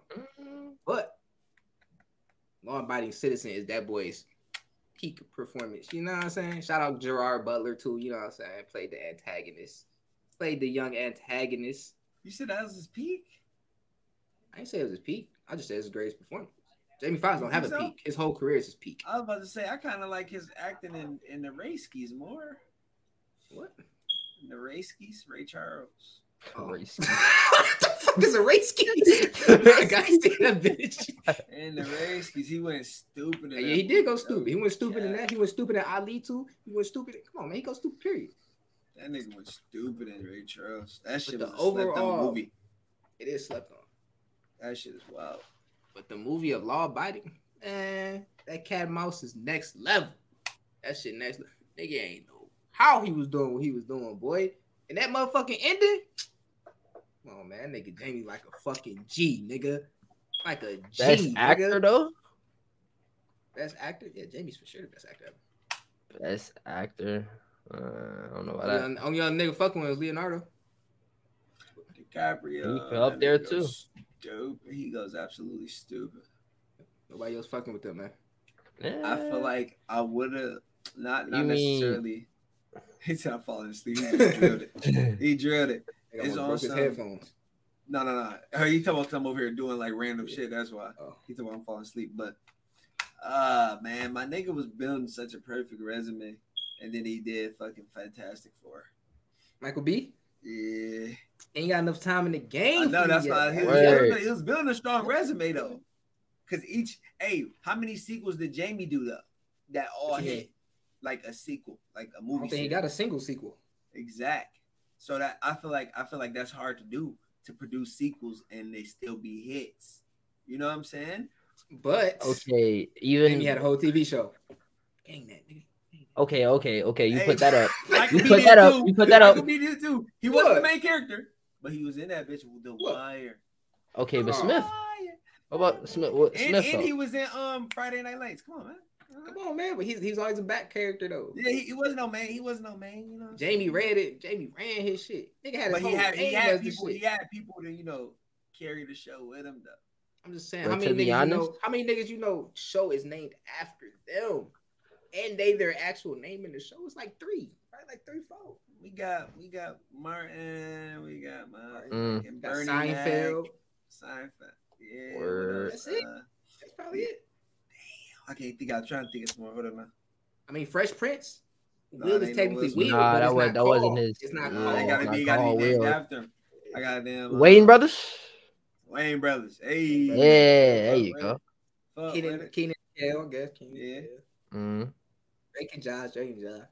But law abiding citizen is that boy's peak performance. You know what I'm saying? Shout out Gerard Butler too. You know what I'm saying? Played the antagonist. Played the young antagonist. You said that was his peak? I didn't say it was his peak. I just said it's his greatest performance. Jamie Foxx don't have a so? peak. His whole career is his peak. I was about to say I kind of like his acting in in the race skis more. What? In the race skis, Ray Charles. Oh. Race. <laughs> what the fuck is a race ski? I gotta see bitch. In the race skis, he went stupid. Yeah, he did go stupid. He went stupid in that. He went stupid in Ali too. He went stupid. Come on, man. He go stupid. Period. That nigga was stupid in Ray Charles. That shit the was a slept overall- on movie. It is slept on. That shit is wild. But the movie of law abiding, man, that cat and mouse is next level. That shit next level. Nigga ain't know how he was doing what he was doing, boy. And that motherfucking ending. <tsk> Come on, man. That nigga Jamie like a fucking G, nigga. Like a G. Best nigga. actor though. Best actor? Yeah, Jamie's for sure the best actor ever. Best actor. Uh, I don't know about Only, that. only other nigga fucking with is Leonardo. DiCaprio. He fell up there, too. goes Stupid. He goes absolutely stupid. Nobody else fucking with them, man. I feel like I would have not not You mean- necessarily. He said I'm falling asleep. He drilled it. <laughs> He drilled it. Nigga It's almost broke his awesome. headphones. No, no, no. Oh, he talking about I'm over here doing like random shit. That's why. Oh. He talking about I'm falling asleep. But uh man, my nigga was building such a perfect resume. And then he did fucking Fantastic Four. Michael B. Yeah. Ain't got enough time in the game. No, that's you why he man. was, building, he was building a strong resume though. Cause each hey, how many sequels did Jamie do though? That all What you hit like a sequel, like a movie. don't think he got a single sequel. Exact. So that I feel like I feel like that's hard to do to produce sequels and they still be hits. You know what I'm saying? But Okay, even he had a whole TV show. Dang that nigga. Okay, okay, okay. You Hey, put that up. <laughs> Michael You B put did that up. You put that up. Michael B did too. He wasn't the main character, but he was in that bitch with the What? wire. Okay, but. Smith. What about Smith? What And, Smith? and though? he was in um Friday Night Lights. Come on, man. Come on, man. But he's he's always a back character though. Yeah, he, he wasn't no man. He wasn't no man. You know. what I'm saying? Jamie read it. Jamie ran his shit. Nigga had his But he whole had he had people. He had people to you know carry the show with him though. I'm just saying, But how many to be niggas you know? How many niggas you know? Show is named after them, and they their actual name in the show. It's like three, right? Like three, four. We got we got Martin. We got my Mm. fucking Got Bernie Seinfeld. Mac, Seinfeld. Yeah. Word. That's it. Uh, That's probably it. I can't think. I'm trying to think of some more. Hold on now. I mean, Fresh Prince. Nah, Will it is ain't no technically Will Will, Nah, but that was- not that wasn't his- It's not yeah, They called. gotta not be, gotta be named Will. after him. I got them. Wayans brothers. Wayans brothers. Hey. Yeah, there you go. with it. Fuck with Kenan, it. Kenan, Kel, I guess. Kenan, Yeah. Mm. Drake and Josh, Drake and Josh.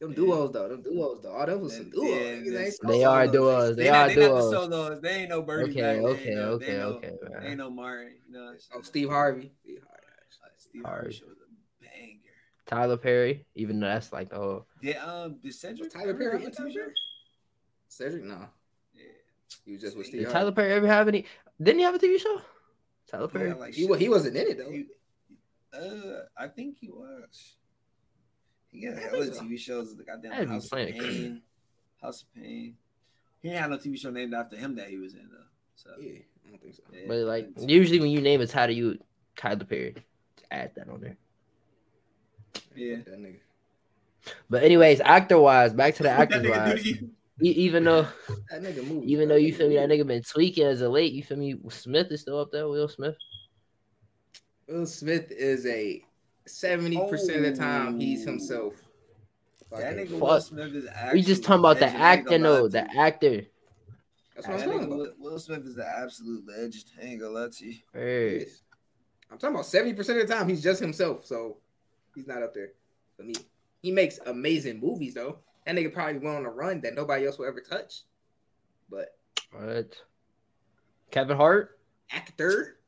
Them duos though, them duos though. All them was some duos. yeah, niggas yeah. They so are duos. They They, are not, they not the duos. solos. They ain't no Birdie Okay, back. Okay, no, okay, no, okay, They man. ain't no Martin. You know what I'm saying? Oh, Steve Harvey. Steve Harvey. Steve Harvey Harvey. was a banger. Tyler Perry, even though that's like oh Did um did Cedric Was Tyler Perry have a in Tyler Perry? Cedric, no. Yeah. He was just with Steve did Harvey. Tyler Perry ever have any? Didn't he have a TV show? Tyler Perry. had, like, He, wa- he wasn't in it though. He- uh, I think he was. He got I hella think so. TV shows. The goddamn That'd be House of plenty. Pain. House of Payne. He had no TV show named after him that he was in though. So Yeah, I don't think so. yeah, But like usually when you name a title, you Tyler Perry. Add that on there. Yeah. That nigga. But anyways, actor wise, back to the What <laughs> that actors wise. to you? Even though That nigga move. even though you feel me, that nigga been tweaking as a late. You feel me? Smith is still up there. Will Smith. Will Smith is a seventy percent of the time he's Oh. himself. That nigga Will Smith is actually. We just talking about the legend. I ain't actor, gonna though. The actor. That's what I'm talking nigga about. Will, Will Smith is the absolute legend. I ain't gonna lie to you. Hey. I'm talking about seventy percent of the time he's just himself, so he's not up there for me. He makes amazing movies though. That nigga probably went on a run that nobody else will ever touch. But What? Kevin Hart. actor,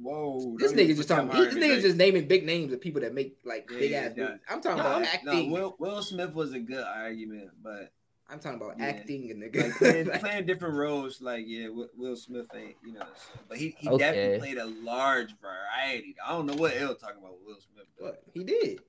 Whoa. this don't nigga just talking. He, this in nigga his just naming big names of people that make like Yeah, big yeah, ass yeah. movies. I'm talking No, about I'm- acting. No, Will, Will Smith was a good argument, but I'm talking about Yeah. acting and nigga. like playing, <laughs> playing different roles, like yeah, Will, Will Smith ain't you know, so- but he, he Okay. definitely played a large variety. I don't know what L talking about with Will Smith. But, What? He did.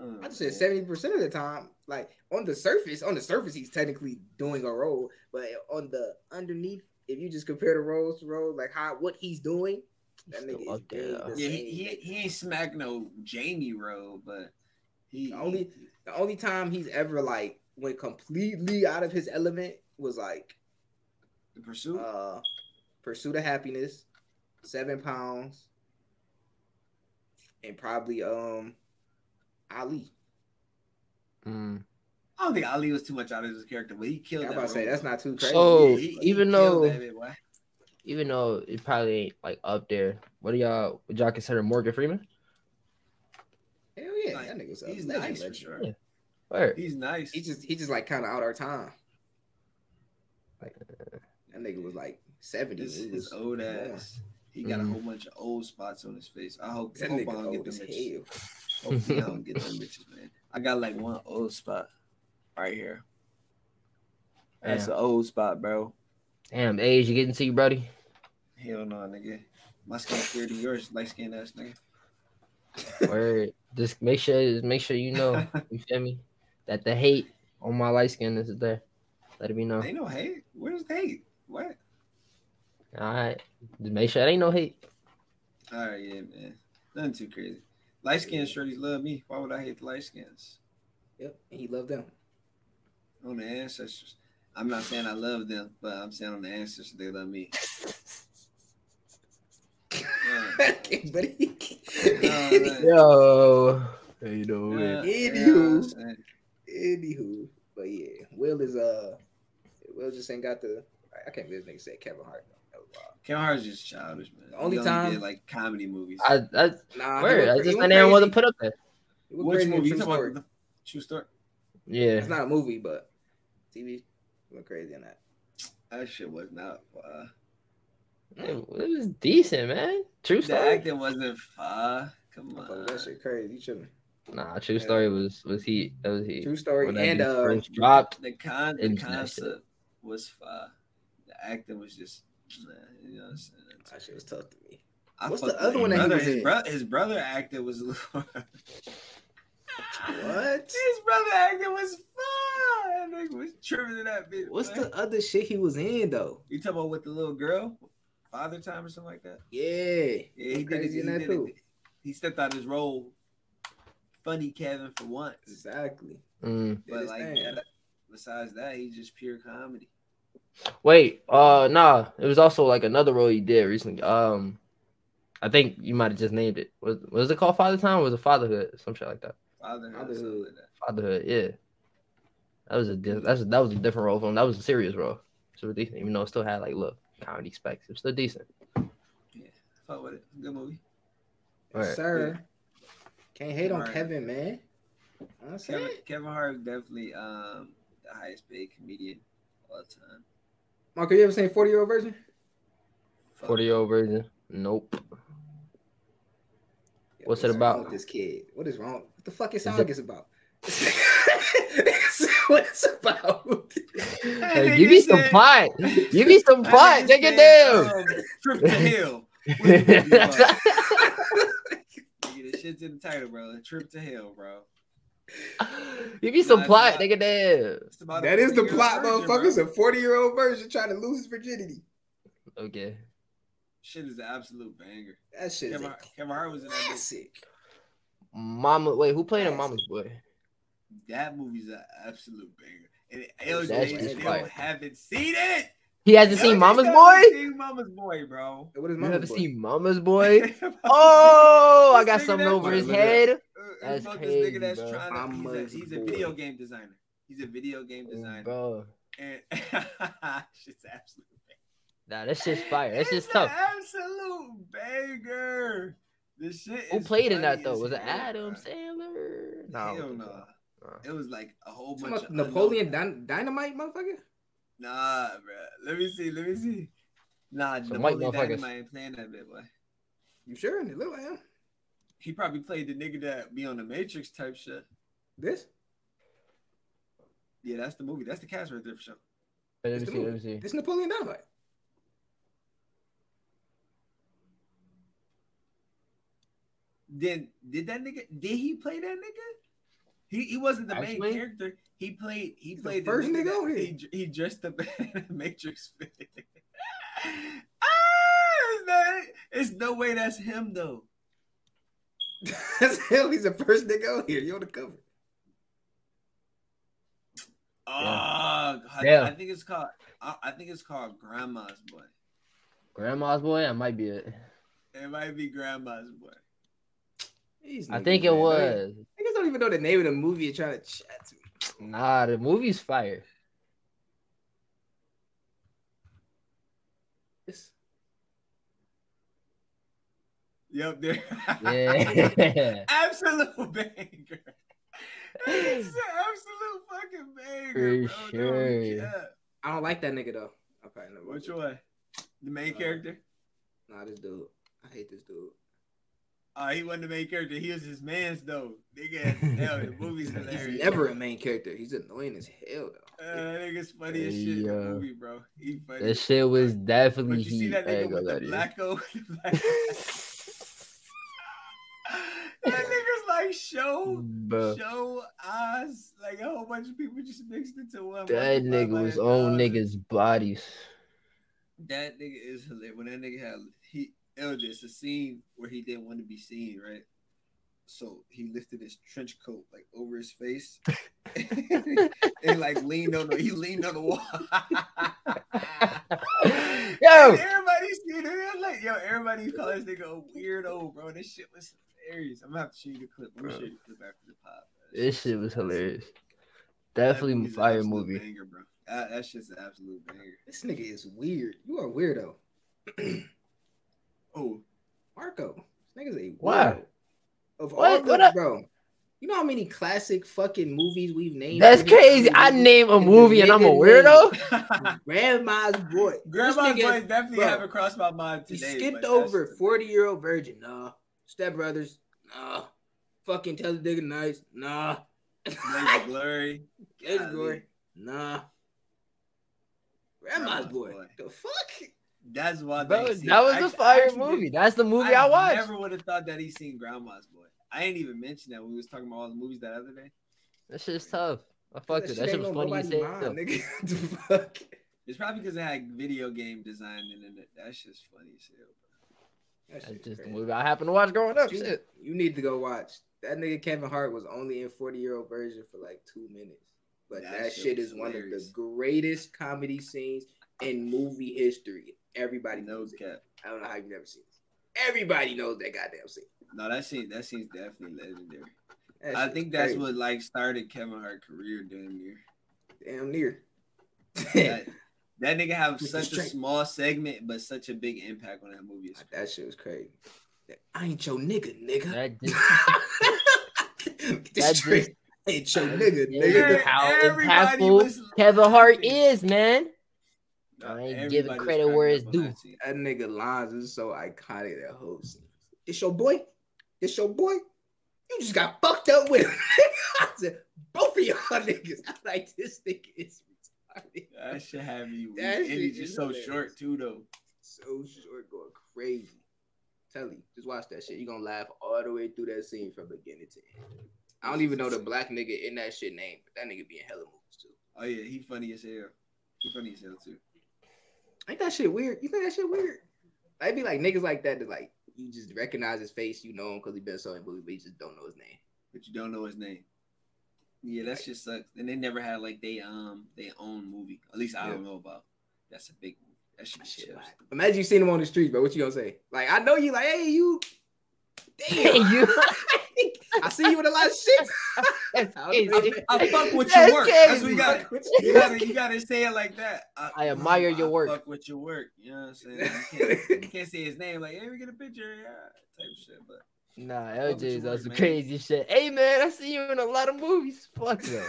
uh, I just said seventy percent of the time, like on the surface, on the surface, he's technically doing a role, but on the underneath, if you just compare the roles to roles, like how what he's doing, that Still nigga is up there, doing though. the Yeah, he, he he ain't smack no Jamie role, but he The only the only time he's ever like went completely out of his element was like the pursuit. uh Pursuit of Happiness, Seven Pounds, and probably um Ali. Mm. I don't think Ali was too much out of his character, but he killed. I'm about to say that's not too crazy. So- Yeah, he- he even killed though- that bit, boy. Even though it probably ain't like up there. What do y'all? Would y'all consider Morgan Freeman? Hell yeah, Like, that nigga's a he's nice for sure. Yeah. Where? He's nice. He just he just like kind of out our time. Like, That nigga was like seventy. his, He his was old born. ass. He got Mhm. a whole bunch of old spots on his face. I hope, That hope I don't get them as bitches. Hopefully I <laughs> don't get them bitches, man. I got like one old spot right here. That's Damn. an old spot, bro. Damn, age you getting to you, buddy? Hell no, nigga. My skin clear to yours, light skin ass nigga. <laughs> Word. Just make sure, make sure you know. <laughs> You feel me? That the hate on my light skin is there. Let it be known. Ain't no hate. Where's the hate? What? All right. Just make sure it ain't no hate. All right, yeah, man. Nothing too crazy. Light skinned shorties love me. Why would I hate the light skins? Yep, and he loved them. Oh, on the ancestors. I'm not saying I love them, but I'm saying on the ancestors they love me. Yeah. <laughs> but he, <laughs> man. Yo. How you doing? Yeah, Anywho. you know what I'm saying? anywho, but yeah, Will is uh, Will just ain't got the. I can't believe this nigga said Kevin Hart. That was wild. Kevin Hart's just childish, man. The only He time- did like comedy movies. I, I, Nah, word. I just went my name wasn't put up there. Which movie? You True talking Story. about the true story? Yeah. It's not a movie, but TV he went crazy on that. That shit was not. Uh, It, it was decent, man. True story. the story. acting wasn't fun. Come on. that shit crazy. You shouldn't. Nah, true story was was he. That was he. True story When and uh, first dropped. The con the concept was fun. The acting was just. Nah, you know what I'm saying? that shit was tough to me. I What's the other with one his that he brother. was his, in? bro- his brother acting was a little. <laughs> <laughs> What? His brother acting was fun. That nigga was tripping to that bitch. What's man. the other shit he was in though? You talking about with the little girl, father time or something like that? Yeah, Yeah, he he did did it in that He, too. did it. he stepped out his role. Funny Kevin for once, Exactly. Mm. But like thing. that, besides that, he's just pure comedy. Wait, uh, nah. It was also like another role he did recently. Um, I think you might have just named it. Was was it called Father Time? Or was it Fatherhood? Some shit like that. Fatherhood, Fatherhood. like that. Fatherhood, yeah. That was a that's that was a different role for him. That was a serious role. So it was decent, even though it still had like look comedy specs. It was still decent. Yeah, Fuck with it. Good movie. Right. Sir, can't hate on Right. Kevin, man. Kevin. Kevin Hart is definitely um the highest paid comedian of all time. Mark, have you ever seen 40 year old version? Forty year old version. Nope. Yeah, What's it wrong about? with this kid? What is wrong? What the fuck is Is sound it- about? <laughs> what it's about? Hey, give me some plot. Give me some That plot. nigga Take it down. Um, Trip to hell. What's the movie about? Nigga, the shit's in the title, bro. Trip to hell, bro. Give me some plot, not. nigga. Damn. It's That is the plot, virgin, motherfuckers. bro. A 40 year old version trying to lose his virginity. Okay. Shit is an absolute banger. That shit is Kevin, a Hart- Kevin Hart was in that. movie. classic. Mama, wait, who played in Mama's Boy? That movie's an absolute banger. And That LJ shit's still fire. haven't seen it. He hasn't seen Mama's Boy. haven't Seen Mama's Boy, bro. What is You my haven't seen Mama's <laughs> Boy? Oh, I got something over his head. That's That's crazy, this nigga that's bro. trying to. He's a, he's a Boy. video game designer. He's a video game oh, designer. Bro, And <laughs> shit's absolute. nah, that shit's fire. That's It's just tough. Absolute banger. This shit. Who is played in that though? Was it Adam bro. Sandler? No, I Hell think no. Nah. It was like a whole Talking bunch about of Napoleon unknown- Dyn- Dynamite, motherfucker? Nah, bro. Let me see. Let me see. Nah, Some white Napoleon motherfuckers. Dynamite ain't playing that bit, boy. You sure? It look like him. He probably played the nigga that be on the Matrix type shit. This? Yeah, that's the movie. That's the cast right there for sure. Let me This the see. Let me movie. see. This Napoleon Dynamite. Did did that nigga? Did he play that nigga? He he wasn't the main character. He played. He He's the played first nigga that- on here. He, he dressed up in a Matrix fit. <laughs> ah, it's, not, it's no way that's him though. <laughs> That's him. He's the first nigga on here. You on the cover. Oh, I, Yeah. I think it's called. I, I think it's called Grandma's Boy. Grandma's Boy. That might be it. It might be Grandma's Boy. These I think it man. was. Niggas don't even know the name of the movie you're trying to chat to me. Nah, the movie's fire. This- Yep, there. Yeah. <laughs> absolute banger. It's an absolute fucking banger, For bro. No sure. cap. I don't like that nigga though. I probably never Which one? The main Uh, character? Nah, this dude. I hate this dude. Oh, he wasn't the main character. He was his man's though. Nigga, <laughs> hell, the movie's hilarious. He's never a main character. He's annoying as hell though. Uh, that nigga's funny as shit in Yeah. the movie, bro. He funny. That shit was definitely But you see that nigga with the lie to blacko? Black- <laughs> that nigga's like show, Bruh. show, eyes, like a whole bunch of people just mixed into one. That motherfucker, nigga like was a on niggas' bodies. That nigga is hilarious. When that nigga had he LJ, it's a scene where he didn't want to be seen, right? So he lifted his trench coat like over his face <laughs> and like leaned on the he leaned on the wall. <laughs> Yo, And everybody seen it. Like, yo, everybody call this nigga a weirdo, bro. This shit was hilarious. I'm gonna have to show you the clip. I'm gonna show you the clip after the pop. bro. this shit was hilarious. Definitely movie's an fire movie. banger, bro. That, that shit's an absolute banger. This nigga is weird. You are a weirdo. <clears throat> Oh, Marco. This nigga's a weirdo. Why? Of What? all the What up? bro. You know how many classic fucking movies we've named? That's for this crazy. I name a And movie and I'm a weirdo. <laughs> Grandma's boy. Grandma's nigga- voice definitely bro, haven't crossed my mind He today. skipped over 40 year old virgin. Nah. Step Brothers. Nah. Fucking Tell the Digger Nice. Nah. Blaze <laughs> Glory. Edge Glory. Nah. Grandma's Grandma's boy. Boy. The fuck? That's why Bro, they that was I- the fire actually movie. That's the movie I, watched. I never would have thought that he seen Grandma's Boy. I ain't even mention that when we was talking about all the movies that other day. That shit's tough. I fucked it. That shit ain't was funny as nobody's hell. nigga. <laughs> the <laughs> fuck? It's probably because it had video game design in it. That shit's funny as hell. That That's shit's just the movie I happened to watch growing up. You, Shit. you need to go watch. That nigga Kevin Hart was only in 40 year old version for like two minutes. But That that, shit shit was is one of the greatest comedy scenes in movie history. Everybody knows it. cap. I don't know how you've never seen it. Everybody knows that goddamn scene. No, that scene that scene's definitely legendary. That I think that's crazy. what like started Kevin Hart's career damn near. damn near. That, <laughs> that nigga have Mr. such a Straight. small segment, but such a big impact on that movie. It's that shit was crazy. I ain't your nigga, nigga. That <laughs> just, Get that this straight. I ain't your nigga, Yeah. nigga. how Everybody impactful was Kevin Hart is, man. No, I ain't giving credit where it's due. that nigga lines is so iconic. That whole scene. It's your boy. It's your boy. You just got fucked up with him. <laughs> I said, both of y'all <laughs> niggas. I'm like, this nigga is retarded. That should have you. That And shit he's just so hilarious. short too, though. So short, going crazy. Tell you, just watch that shit. You're gonna laugh all the way through that scene from beginning to end. I don't even know the black nigga in that shit name, but that nigga be in hella movies too. Oh yeah, he funny as hell. He funny as hell too. Ain't that shit weird? You think that shit weird? I'd be like niggas like that that like you just recognize his face, you know him because he been so in movies, but you just don't know his name. But you don't know his name. Yeah, that shit sucks. And they never had like they um their own movie. At least I Yeah. don't know about. That's a big movie. That shit, like, imagine you seen him on the streets, but what you gonna say? Like I know you, like hey you, damn, <laughs> you. <laughs> I see you with a lot of shit. <laughs> That's I. I fuck with your work. That's what you got. You gotta, you gotta say it like that. I admire your I work. Fuck with your work. You know what I'm saying? You can't, you can't say his name like, hey, we get a picture, yeah, type shit. But Nah, fuck with LJ's your on work, some man. crazy shit. Hey man, I see you in a lot of movies. Fuck no.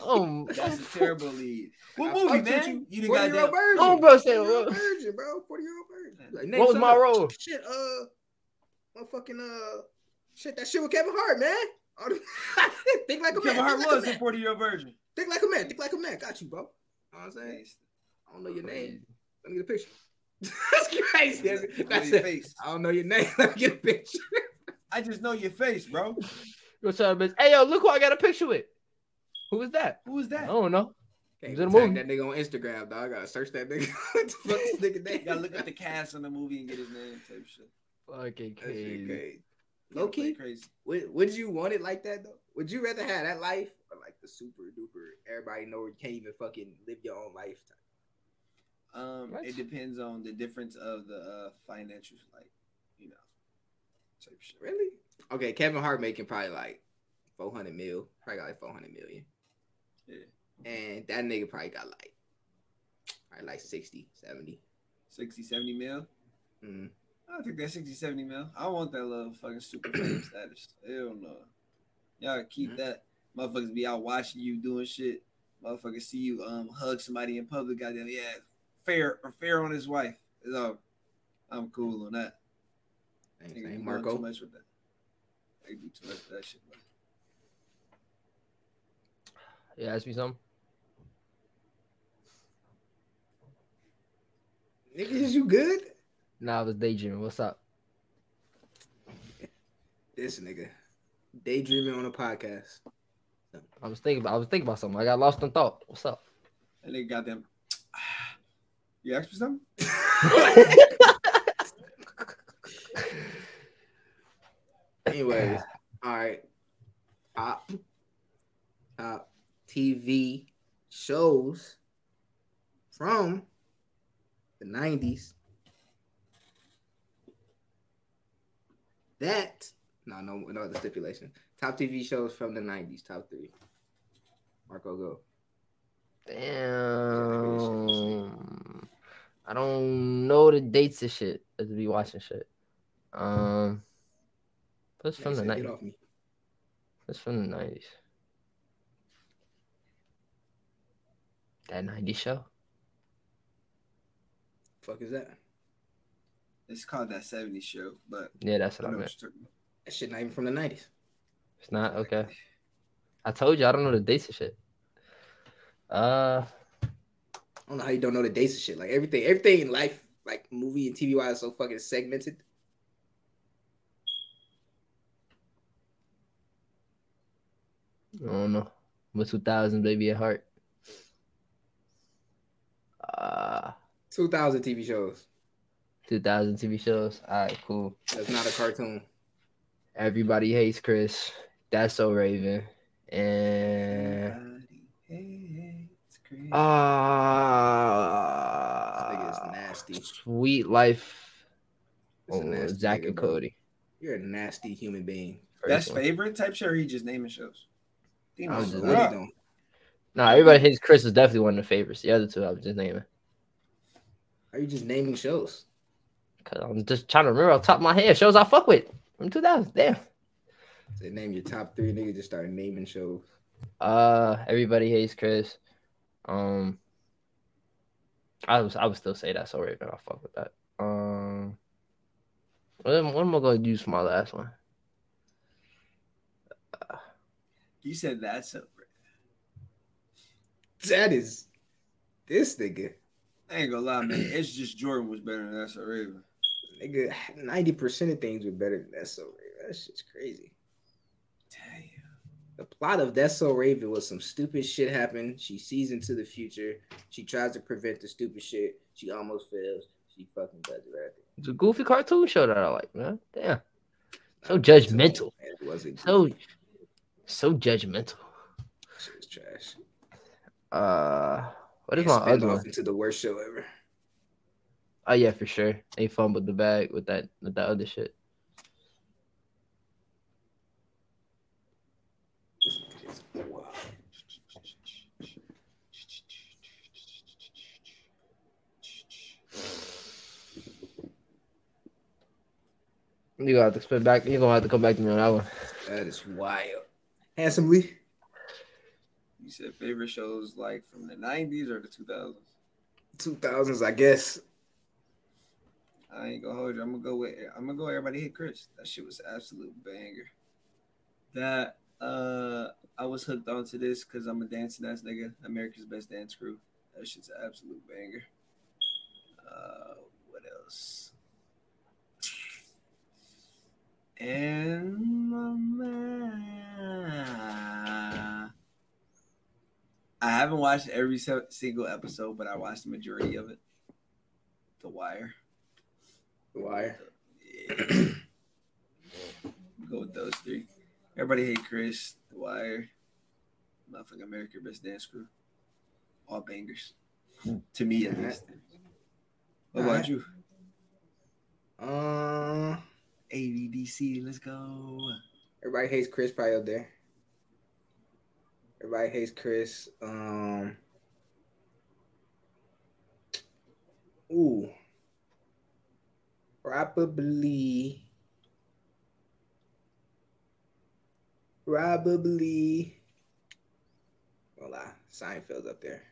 Oh, that's a terrible lead. What I movie, fucked with man? You, done 40 year old goddamn. virgin. Oh, bro, say 40 year what? virgin, bro. 40 year old virgin. Like, what was my role? Shit, uh, motherfucking, uh, shit, that shit with Kevin Hart, man. <laughs> Think like a man. Kevin Hart think like was a a man. 40 year old virgin. Think like a man. Think like a man. Got you, bro. Know what I'm saying? I don't know your name. Let me get a picture. That's crazy. That's, I your face. I don't know your name. <laughs> <laughs> Let me get a picture. I just know your face, bro. What's up, bitch? Hey yo, look who I got a picture with. Who is that? Who is that? I that? don't know. Can't He's in a tag movie. that nigga on Instagram, dog. I gotta search that nigga. what the fuck this nigga name? You gotta look at the cast on the movie and get his name type shit. Fucking That shit crazy. crazy. Low key, crazy. would, would you want it like that though? Would you rather have that life or like the super duper everybody know you can't even fucking live your own life? Um, What? it depends on the difference of the uh, financials, like you know, type shit. Really? Okay, Kevin Hart making probably like 400 mil. Probably got like 400 million. Yeah. And that nigga probably got like, probably like 60, 70. 60, 70 mil. Mm. I think that's 60, 70 mil. I want that little fucking super <clears throat> fame status. Hell no. Y'all keep Mhm. that. Motherfuckers be out watching you doing shit. Motherfuckers see you um hug somebody in public. Goddamn, yeah, fair or fair on his wife. It's all. I'm cool on that. Same, Niggas same. be doing Marco. Too much with that. They do too much with that shit. Man. You ask me something? Nigga, is you good? Nah, I was daydreaming. What's up? This nigga. Daydreaming on a podcast. I was thinking about I was thinking about something. I got lost in thought. What's up? And they goddamn. <sighs> You asked for something? <laughs> Anyways, all right. Top, top TV shows from the 90s. That, no, no, no other stipulation. Top TV shows from the 90s, top three. Marco, go. Damn. I don't know the dates of shit. To be watching shit. Um, what's from He the nineties? off me. What's from the nineties? That '90s show. Fuck is that? It's called that 70s show, but Yeah, that's what I know meant. what you're talking about. That shit not even from the 90s. It's not okay. I told you I don't know the dates of shit. Uh, I don't know how you don't know the dates and shit. Like everything, everything in life, like movie and TV wise, is so fucking segmented. I don't know. What 2000 baby at heart? Uh, 2000 TV shows. 2000 TV shows. All right, cool. That's not a cartoon. Everybody hates Chris. That's so Raven. And Everybody hates Chris. This ah, nigga nasty. Sweet Life. Oh, nasty Zach nigga, and bro. Cody. You're a nasty human being. Best First one. favorite type show or he just naming shows? He I knows don't just know what's what up. he doing. Nah, everybody hates Chris is definitely one of the favorites. The other two I was just naming. Are you just naming shows? Cause I'm just trying to remember off the top of my head shows I fuck with from 2000. Damn. Say name your top three. Nigga just started naming shows. Uh, everybody hates Chris. Um, I was I would still say that's alright, but I fuck with that. Um, what am, what am I gonna use for my last one? You said that's so. That is this nigga. I ain't gonna lie, man. It's just Jordan was better than that's a Raven. Nigga, ninety percent of things were better than that. So that shit's crazy. The plot of That's So Raven was some stupid shit happened. She sees into the future. She tries to prevent the stupid shit. She almost fails. She fucking does it right. It's a goofy cartoon show that I like, man. Damn. So judgmental. It wasn't So so judgmental. Shit was trash. Uh what is my other one? into the worst show ever. Oh yeah, for sure. They fumbled the bag with that with that other shit. Wow. You gonna have to spin back. You gonna have to come back to me on that one. That is wild. Handsomely. You said favorite shows like from the '90s or the 2000s? 2000s, I guess. I ain't gonna hold you. I'm gonna go with. I'm gonna go. Everybody hit Chris. That shit was absolute banger. That uh, I was hooked onto this because I'm a dancing ass nigga. America's Best Dance Crew. That shit's an absolute banger. Uh, what else? And I haven't watched every single episode, but I watched the majority of it. The Wire. The Wire. Yeah. <clears throat> Go with those three. Everybody hate Chris, The Wire, motherfucking America Best Dance Crew. All bangers. To me at least. What about Alright. you? Um, ABDC, let's go. everybody hates Chris probably up there. Everybody hates Chris. Um, ooh, probably, probably. Well, lie, Seinfeld's up there.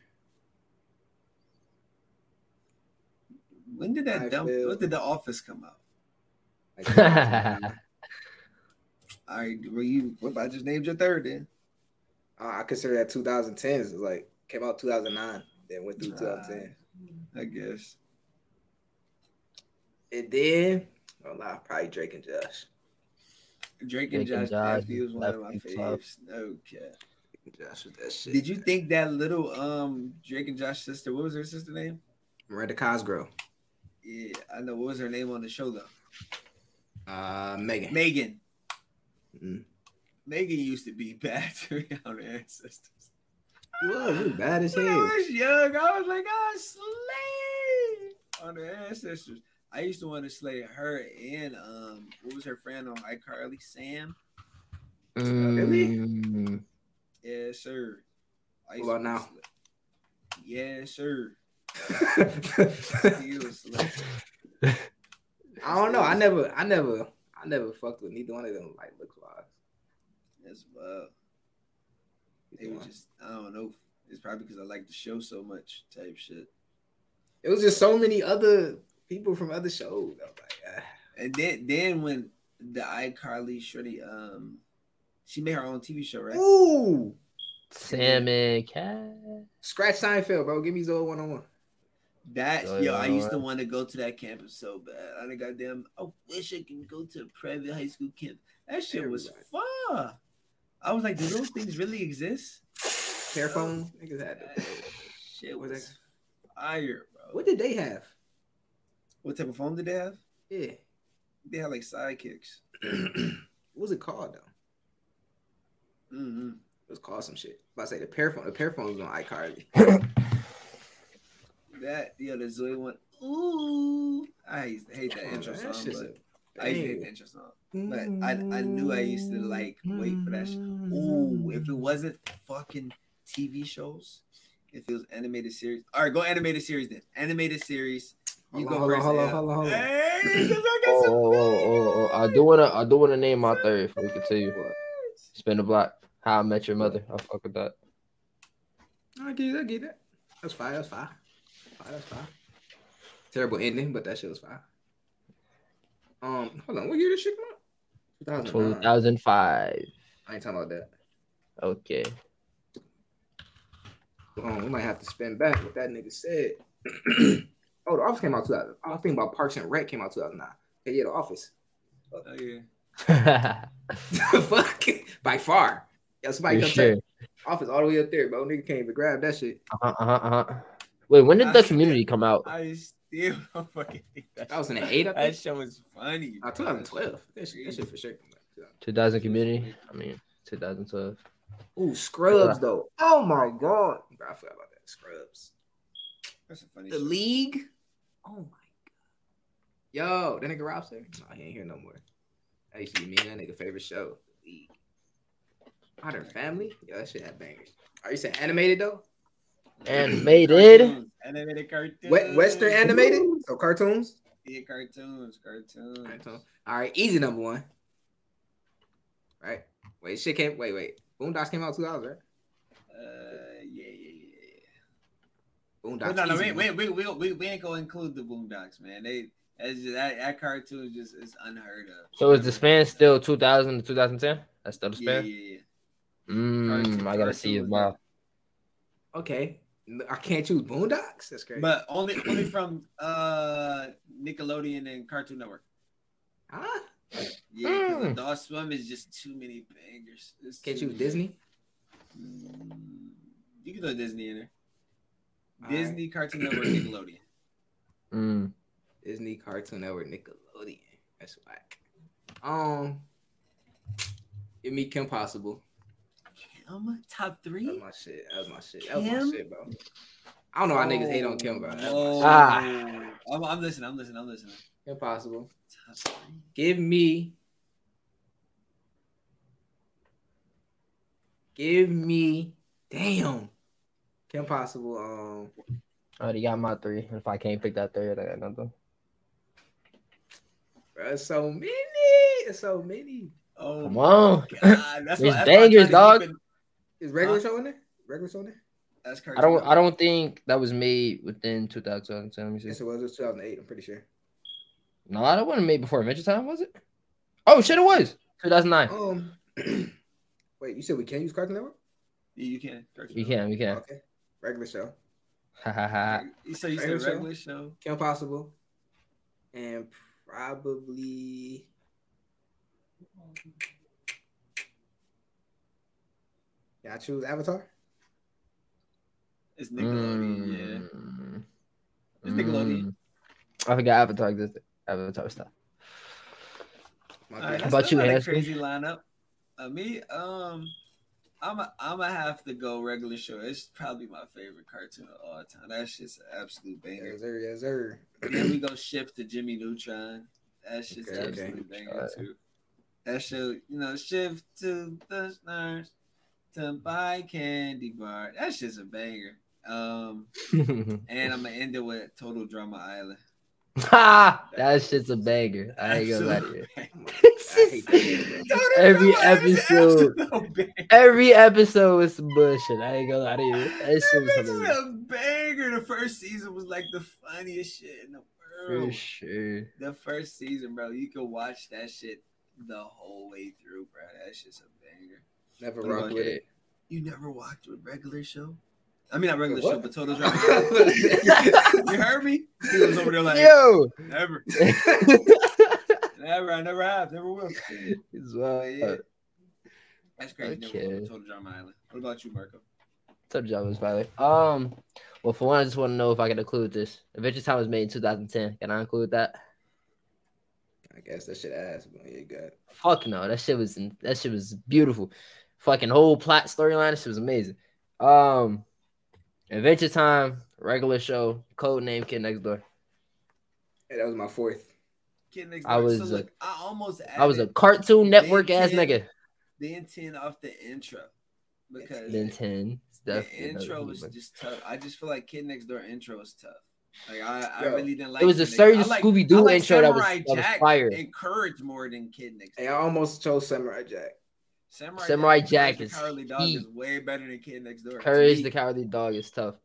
When did that dump? feel- When did the office come out? Like, <laughs> All right, well, you what about just named your third then? Uh, I consider that 2010 is like came out 2009, then went through 2010. I guess. It did. Oh, nah, probably Drake and Josh. Drake and Drake and Josh Josh Matthews one of my left faves. No cap. Josh with that shit. Did you think that little um Drake and Josh sister? What was her sister name? Miranda Cosgrove? Yeah, I know. What was her name on the show though? Uh, Megan. Megan. Mhm. Megan used to be <laughs> bad to me on the ancestors. She was, she was bad as When I was young, I was like, I slay on the ancestors. I used to want to slay her and um, what was her friend on iCarly? Sam. Mm, Yes, sir. I used What to about now? wanna slay- Yes, sir. <laughs> He was slay. I don't know. I never, I never, I never fucked with neither one of them. Like looks wise. That's wild. It was just, I don't know. It's probably because I like the show so much, type shit. It was just so many other people from other shows. I was like, ah. And then, then when the iCarly Shorty, um, she made her own TV show, right? ooh, Salmon cat. scratch Seinfeld, bro. Give me Zoe one on one. That Oh, yo, I used to want to go to that campus so bad. I think goddamn, I wish I could go to a private high school camp. That shit was fun. I was like, do those things really exist? Carefone, niggas had That shit Was was fire, bro. What did they have? What type of phone did they have? Yeah. They had like sidekicks. <clears throat> what was it called though? Mm-hmm. It was called some shit. If I say the PearPhone, the PearPhone was on iCarly. <laughs> That yeah, the Zoe one. Ooh, I used to hate that Oh, intro that song, shit's but a I used to hate the intro song. But I, I knew I used to like wait for that shit. Ooh, if it wasn't fucking TV shows, if it was animated series. All right, go animated series then. Animated series. You Hold go first. hold on, hold on, hold on, hold on. I <laughs> got Oh, some oh, oh, oh, I do wanna, I do wanna name my third. If we could tell you, favorites. spin the block. How I Met Your Mother. I fuck with that. I get it, I get it. That's fine, that's fine. Fine, that's fine. Terrible ending, but that shit was fine. Um, hold on, what year did shit come out? 2005. I ain't talking about that. Okay. Um, we might have to spin back what that nigga said. <clears throat> oh, The Office came out 2000. I was thinking about Parks and Rec came out 2009. Okay, yeah, The Office. Oh yeah. <laughs> <laughs> Fuck, by far. Yeah, somebody For come sure. office all the way up there, bro. Nigga can't even grab that shit. Uh-huh, uh-huh, uh-huh. Wait, when did I the still- community come out? I still <laughs> don't fucking think that. That was in the eight, I That show was funny. Uh, 2012. That shit, that shit for sure. 2000 community? I mean, 2012. Ooh, Scrubs though. Oh my god. Bro, I forgot about that. Scrubs. That's a funny The show. league. Oh my god. Yo, that nigga Rob's there? No, he ain't here no more. That used to be me and that nigga favorite show. The. Modern Family? Yo, that shit had bangers. Are you saying animated though? Animated? Cartoons, Animated cartoons. We- Western animated? So cartoons? Yeah, cartoons, cartoons. Cartoon. All right, easy number one. Right. Wait, shit came. Wait, wait. Boondocks came out 2000, right? Uh. Boondocks. But no, no, easy we, we, we, we, we, we ain't gonna include the Boondocks, man. They that's just, that, that cartoon is just is unheard of. So is the span still 2000 to 2010? That's still the span? yeah, yeah. Mmm, Cartoon- I gotta see it. cartoons, Wow. Okay. I can't choose Boondocks. That's crazy. But only only from uh Nickelodeon and Cartoon Network. huh? Yeah, because Mm. Adult Swim is just too many bangers. It's Can't too choose many. Disney. Mm, You can throw Disney in there. All Disney, Cartoon Network, <clears throat> Nickelodeon. Mm. Disney, Cartoon Network, Nickelodeon. That's whack. Um, give me Kim Possible. Kim, top That three. was my shit. That was my shit. That was my shit, bro. I don't know why niggas hate on Kim, bro. That Oh. Ah. I'm, I'm listening. I'm listening. I'm listening. Kim Possible. Top three. Give me. Give me. Damn. Kim Possible. Um. I already got my three. If I can't pick that third, I got nothing. Bro, it's so many. It's so many. Oh, Come on. God, <laughs> that's There's why, that's why bangers, dog. keep it- Is regular Huh? show in there? Regular show in there? That's I don't. I don't think that was made within 2000. Let me Yes, see. it was. It was 2008. I'm pretty sure. No, that wasn't made before Adventure Time, was it? Oh shit, it was 2009. Um. <clears throat> wait, you said we can't use Cartoon Network? Yeah, you can. Cartoon We Network. can. We can. Okay. Regular show. Ha ha ha. So you said Regular show? regular show? Kim Possible. And probably. Yeah, I choose Avatar. It's Nickelodeon. Yeah. Mm. It's Nickelodeon. Mm. I forgot Avatar existed. Avatar stuff. My All bad. right, How about you, not a Haskell? crazy lineup. Uh, me, um, I'm a, I'm gonna have to go regular show. It's probably my favorite cartoon of all time. That shit's an absolute banger. Yes, sir. Yes, sir. then we go shift to Jimmy Neutron. That shit's Okay, okay. absolute banger Alright. too. That show, you know, shift to the stars to buy candy bar. That shit's a banger. Um, <laughs> and I'm gonna end it with Total Drama Island. Ha! <laughs> That shit's a banger. I ain't gonna lie to you. <laughs> I hate that shit, bro. Total <laughs> Every Drama Island is episode. Every episode was some bullshit. I ain't gonna lie to you. That shit was That bitch hilarious. is a banger. The first season was like the funniest shit in the world. For sure. The first season, bro, you could watch that shit the whole way through, bro. That shit's a banger. Never rock with it. You never watched a regular show? I mean, not regular What? show, but Total Drama. <laughs> You heard me? He was over there like, Yo! never, <laughs> never, I never have, never will. It's But wild. yeah, that's crazy. Okay. fucked Total Drama Island. What about you, Marco? Tough job was finally. Um, well, for one, I just want to know if I can include this. Adventure Time was made in 2010. Can I include that? I guess that shit ass, but yeah, you got. Fuck no, that shit was that shit was beautiful. Fucking whole plot storyline, that shit was amazing. Um, Adventure Time, regular show, code name Kid Next Door. Hey, that was my fourth. Kid Next I was so a- look, I almost I was a Cartoon Network ass nigga. Ben 10 off the intro because Ben 10. It's the intro was just tough. I just feel like Kid Next Door intro was tough. Like I, I Yo, really didn't like. It was a Kid Next- certain like- Scooby Doo like intro that was, Samurai that was Jack fire. Encouraged more than Kid Next Hey, Door. I almost chose Samurai Jack. Samurai, Samurai Jack, Jack is the Cowardly Dog heat. is way better than Kid Next Door. to Courage me. the Cowardly Dog is tough.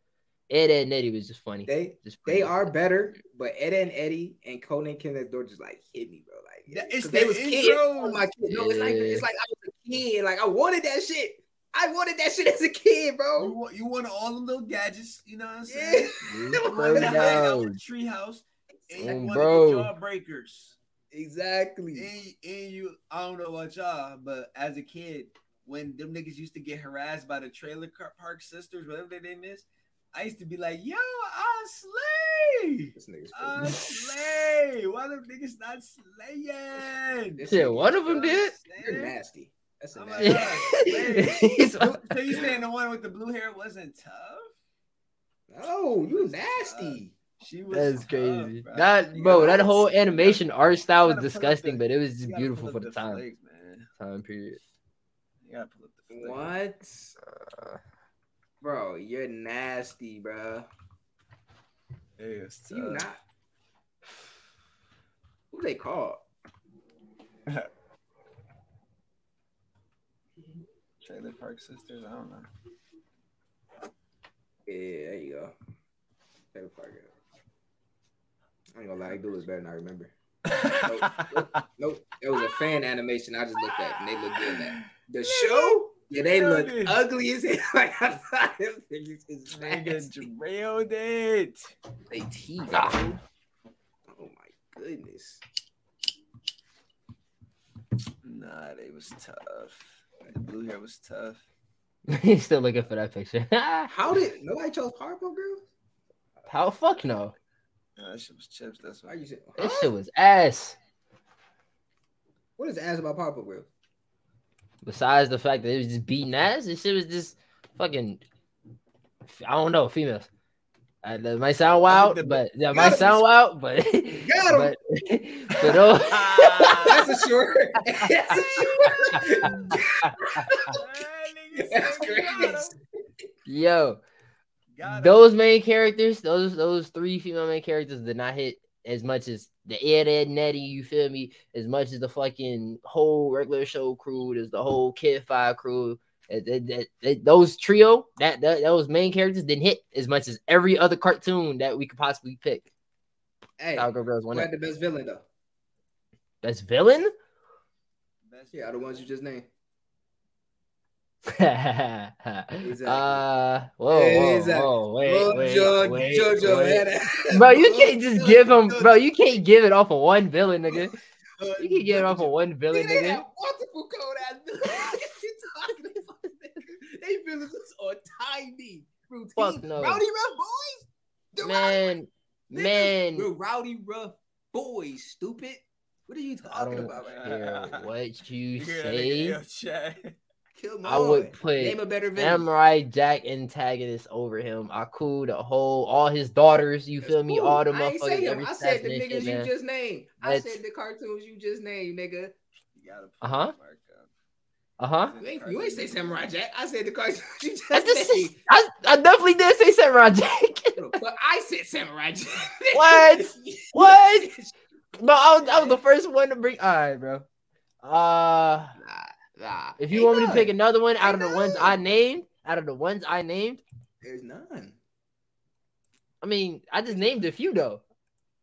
Ed, Ed and Eddie was just funny. They just they funny. are better, but Ed and Eddie and Conan Kim Next Door just like hit me, bro. Like Yeah, 'cause it's they the was kids. Oh my kid. No, it's like it's like I was a kid. Like I wanted that shit. I wanted that shit as a kid, You bro. want, you want all them little gadgets, you know what I'm saying? You You wanted to hang out with treehouse, and you wanted bro. the jawbreakers. Exactly. and, and you, I don't know about y'all, but as a kid, when them niggas used to get harassed by the trailer park sisters, whatever their name is. I used to be like, yo, I slay. This nigga's I slay. Why them niggas not slaying? This Shit, one of them did. You're nasty. That's a Oh nasty. my God. <laughs> He's- So so you saying the one with the blue hair wasn't tough? No, you nasty. She was That's tough, crazy. bro. That You bro, gotta- that whole animation art style was gotta pull up disgusting, the- but it was just beautiful for up the time flicks, man. time period. You gotta pull up the flick. What? Uh. Bro, you're nasty, bro. Hey, it's You tough. not. Who they called? <laughs> Trailer Park Sisters. I don't know. Yeah, there you go. Trailer Park Girls. I ain't gonna lie, they do this better than I remember. <laughs> Nope, it was a fan animation I just looked at and they look good in that. The show, yeah, they look Nailed it. ugly as hell. <laughs> Like I thought them niggas is Nigga nasty. drilled it. They teeth. Ah. Oh my goodness. Nah, they was tough. The blue hair was tough. <laughs> He's still looking for that picture. How did nobody chose Powerpuff Girls? How fuck no? Nah, that shit was chips. That's Why why. you say? That shit was ass. What is ass about Powerpuff Girls? Besides the fact that it was just beating ass, this shit was just fucking. I don't know, females. Uh, that might sound wild, the- but that might him. sound wild, but <laughs> Got him. but, <laughs> but oh, <laughs> That's a short. That's a short. That's crazy. yo, Got him. Those main characters, those those three female main characters did not hit as much as the Ed Ed Nettie, you feel me? As much as the fucking whole regular show crew, there's the whole Kid Five crew. That- that- that- that- those trio, that, that those main characters didn't hit as much as every other cartoon that we could possibly pick. Hey, Cowgirl Girls who one had the best villain though? best villain. Best Yeah, the ones you just named. Exactly. <laughs> Uh, whoa, whoa, Exactly. whoa, wait, Oh, wait, Jo- wait, JoJo wait. Bro, you can't just give him, bro. You can't give it off of one villain, nigga. Uh, <laughs> You can get it off of one villain, Nigga, they multiple code ass villains. <laughs> you talking about? They villains on tiny routine. Fuck no. Rowdyruff Boys. The Man, Rowdy- man, We're Rowdy Rough Boys. Stupid. What are you talking about? care what you You hear that nigga say. in your chat? Come I would on. put Name a better villain. Samurai Jack antagonist over him. Aku, the whole, all his daughters. You That's feel me? cool. All the I ain't say motherfuckers. him. I said the assassination, niggas you just named. I said the cartoons you just named, nigga. You gotta Uh-huh. the mark up. Uh huh. You ain't, you ain't say Samurai Jack. I said the cartoons <laughs> you just I just, named. I, I definitely did say Samurai Jack. <laughs> But I said Samurai Jack. <laughs> What? What? Bro, I was, I was the first one to bring. All right, bro. Uh, Nah, nah. if you want me to pick another one out of Ain't the ones I named, out of the ones I named, There's none. I mean, I just named a few though.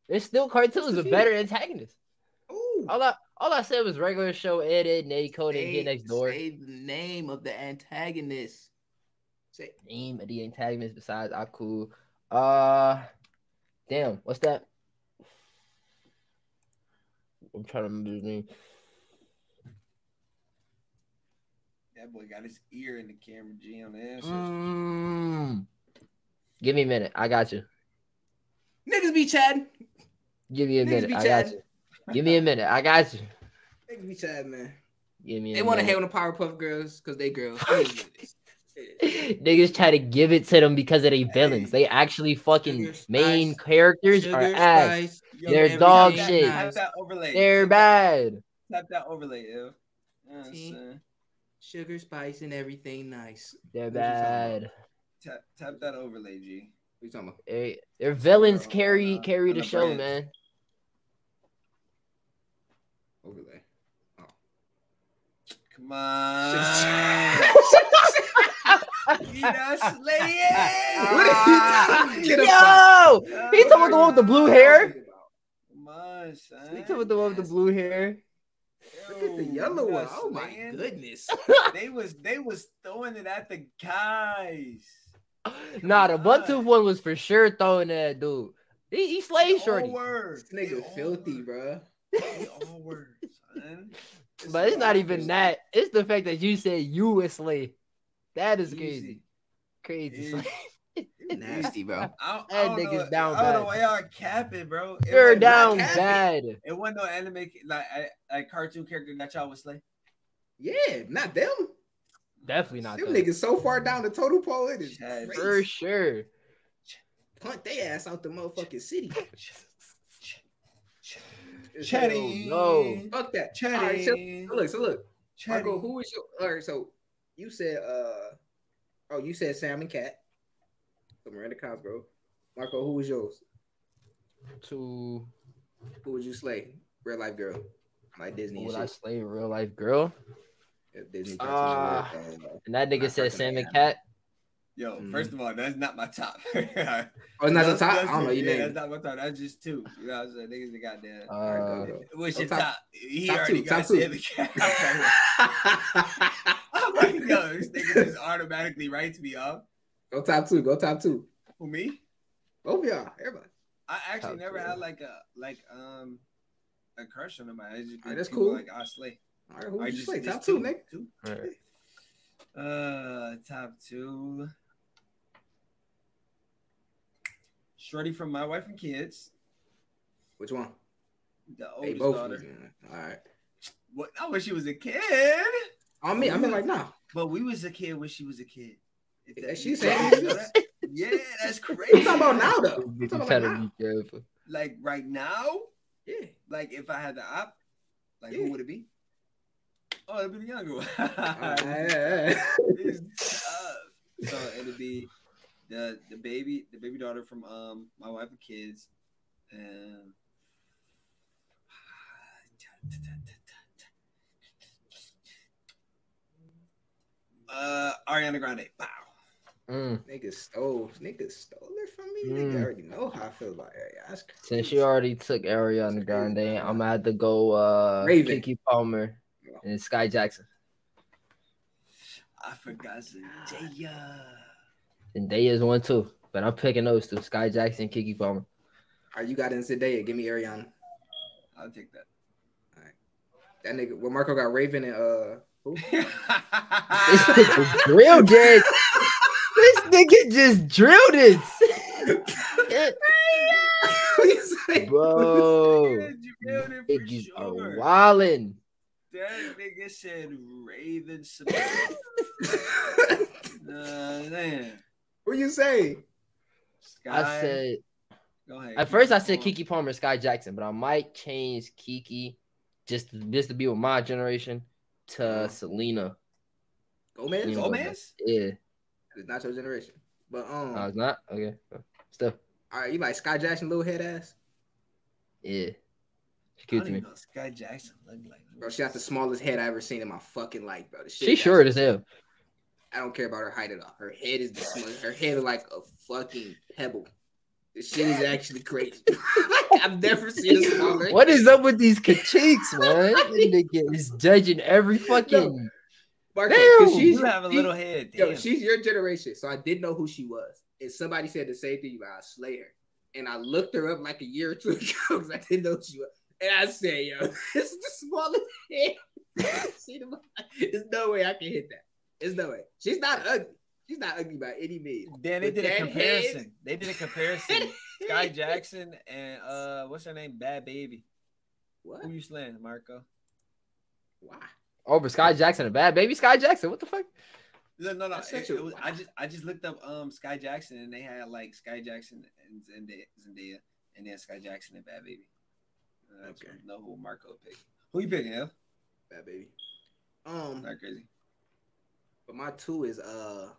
There's still cartoons a with better antagonists. Ooh. All I all I said was regular show Ed Ed Nate Cody and Get Next Door. Say the name of the antagonist. Say Name of the antagonist besides Aku. Uh, damn, what's that? I'm trying to remember his name. That boy got his ear in the camera. G on the answers. Mm. Give me a minute. I got you. niggas be Chad. Give me a Niggas minute. I got you. Give me a minute. I got you. Niggas be Chad, man. Give me. They want to hate on the Powerpuff Girls because they girls. It is what it is. Niggas try to give it to them because of they villains. They actually fucking Sugar Spice. main characters are ass. Yo, They're dog shit. Tap. They're bad. Tap that overlay, yo. You Sugar Spice and everything nice. They're What you talking about? bad. Tap, tap that overlay, G. What you talking about? They, their villains Bro, carry uh, carry the the show, branch. man. Overlay. Come on. He done slaying. What are you talking Yo, about? he talking about the one with the blue hair. Come on, son. He talking about the one with the blue hair. Look at the yellow he one. done Oh my slaying. goodness. <laughs> They was they was throwing it at the guys. Nah, the butt tooth one was for sure throwing that dude. He, he slayed shorty. This nigga They filthy, words. bro. All words, son. <laughs> But it's not even Easy. that. It's the fact that you said you would slay. That is crazy. Easy. Crazy. Easy. <laughs> Slay. <laughs> Nasty, bro. I, I That don't nigga's know, down I don't know why y'all capping, bro. It You're wasn't down like- bad. It wasn't no anime like a, a cartoon character that y'all would slay. Yeah, not them. Definitely not. Them Them. niggas so far down the total pole, it is Chad, crazy. For sure. Punt their ass out the motherfucking city. It's Chatty. no. Fuck that. Chatty. All right, so, so look, so look. Chatty. Marco, who was your? All right, so you said, uh, oh, you said Sam and Cat. So Miranda Cosgrove. Marco, who was yours? To Who would you slay? Real life girl, like Disney. would and I slay real life girl? If Disney. Ah. cartoons uh, And that nigga said Sam and Cat. Yo, Mhm. first of all, that's not my top. <laughs> oh, it's not the That's- top. that's I don't know. it. You yeah, name. That's not my top. That's just two. You know what I'm saying? Niggas that got there. Uh. What's oh, your top- top? He top already two, got top two. Sam and Cat. <laughs> <laughs> I'm like, yo, this nigga just automatically writes me off. Go top two. Go top two. Who me? Both of y'all. Everybody. I actually Top never two. had like a like um a crush on them. I just Alright, that's cool. Like I slay. All right, who I would you just slay? just Top two, nigga. Two. Alright. Uh, top two. Shorty from My Wife and Kids. Which one? The They oldest both. daughter. was in it. All right. What? I wish she was a kid. I mean, I mean, like, nah. But we was a kid when she was a kid. If Yeah, that- she you said- know that? Yeah, that's crazy. We talking about now, though. We You talking about gotta now. be careful. Like right now, Yeah. like if I had the op, like Yeah. who would it be? Oh, it'd be the younger one. All right. It's tough. so it'd be the the baby, the baby daughter from um my wife and kids, and <sighs> uh Ariana Grande. Wow. Mm. Niggas stole, niggas stole it from me. Mm. Nigga already know how I feel about Ariana. Since you already took Ariana Grande, I'm gonna have to go uh Raven. Keke Palmer and Skai Jackson. I forgot Zendaya. Is one too. But I'm picking those two. Skai Jackson, Keke Palmer. All right, you got in Zendaya. Give me Ariana. I'll take that. That nigga. Well, Marco got Raven and uh. <laughs> <laughs> Real This nigga drilled it. This nigga just drilled it. Bro. Niggas Niggas are wildin'. That nigga said Raven Smith. <laughs> uh, man. what you say? Sky. I said Go ahead. at first I said Keke Palmer, Skai Jackson, but I might change Keke just to, just to be with my generation to Uh-huh. Selena. Gomez. You know, Gomez? Yeah. It's not your generation. But um, No, it's not? Okay. Still. all right, you like Skai Jackson, little head ass, Yeah. She cute to me. even know Skai Jackson look like. bro. She got the smallest head I ever seen in my fucking life, bro. The shit She is short as hell. I don't care about her height at all. Her head is the smallest. Her head is like a fucking pebble. The shit is actually crazy. <laughs> I've never seen a smaller. What is up with these <laughs> cheeks, man? This nigga is judging every fucking. Marco, Damn, 'cause she's You have a she- little head. Yo, she's your generation, so I didn't know who she was. And somebody said the same thing about slay her. And I looked her up like a year or two <laughs> ago because I didn't know who she was. And I said, yo, <laughs> this is the smallest head. <laughs> There's no way I can hit that. There's no way. She's not ugly. She's not ugly by any means. Then they With did a comparison. head- They did a comparison. Skai Jackson and uh, what's her name? Bhad Bhabie. What? Who you slaying, Marco? Why? Over Skai Jackson, a Bhad Bhabie Skai Jackson. What the fuck? No, no, no. That's It, a- it was, I just I just looked up um Skai Jackson and they had like Skai Jackson and Zendaya, Zendaya and then Skai Jackson and Bhad Bhabie. Uh, I just Okay. wanna know who Marco picked. Who you picking? Yeah, Bhad Bhabie. Um, not crazy. but my two is uh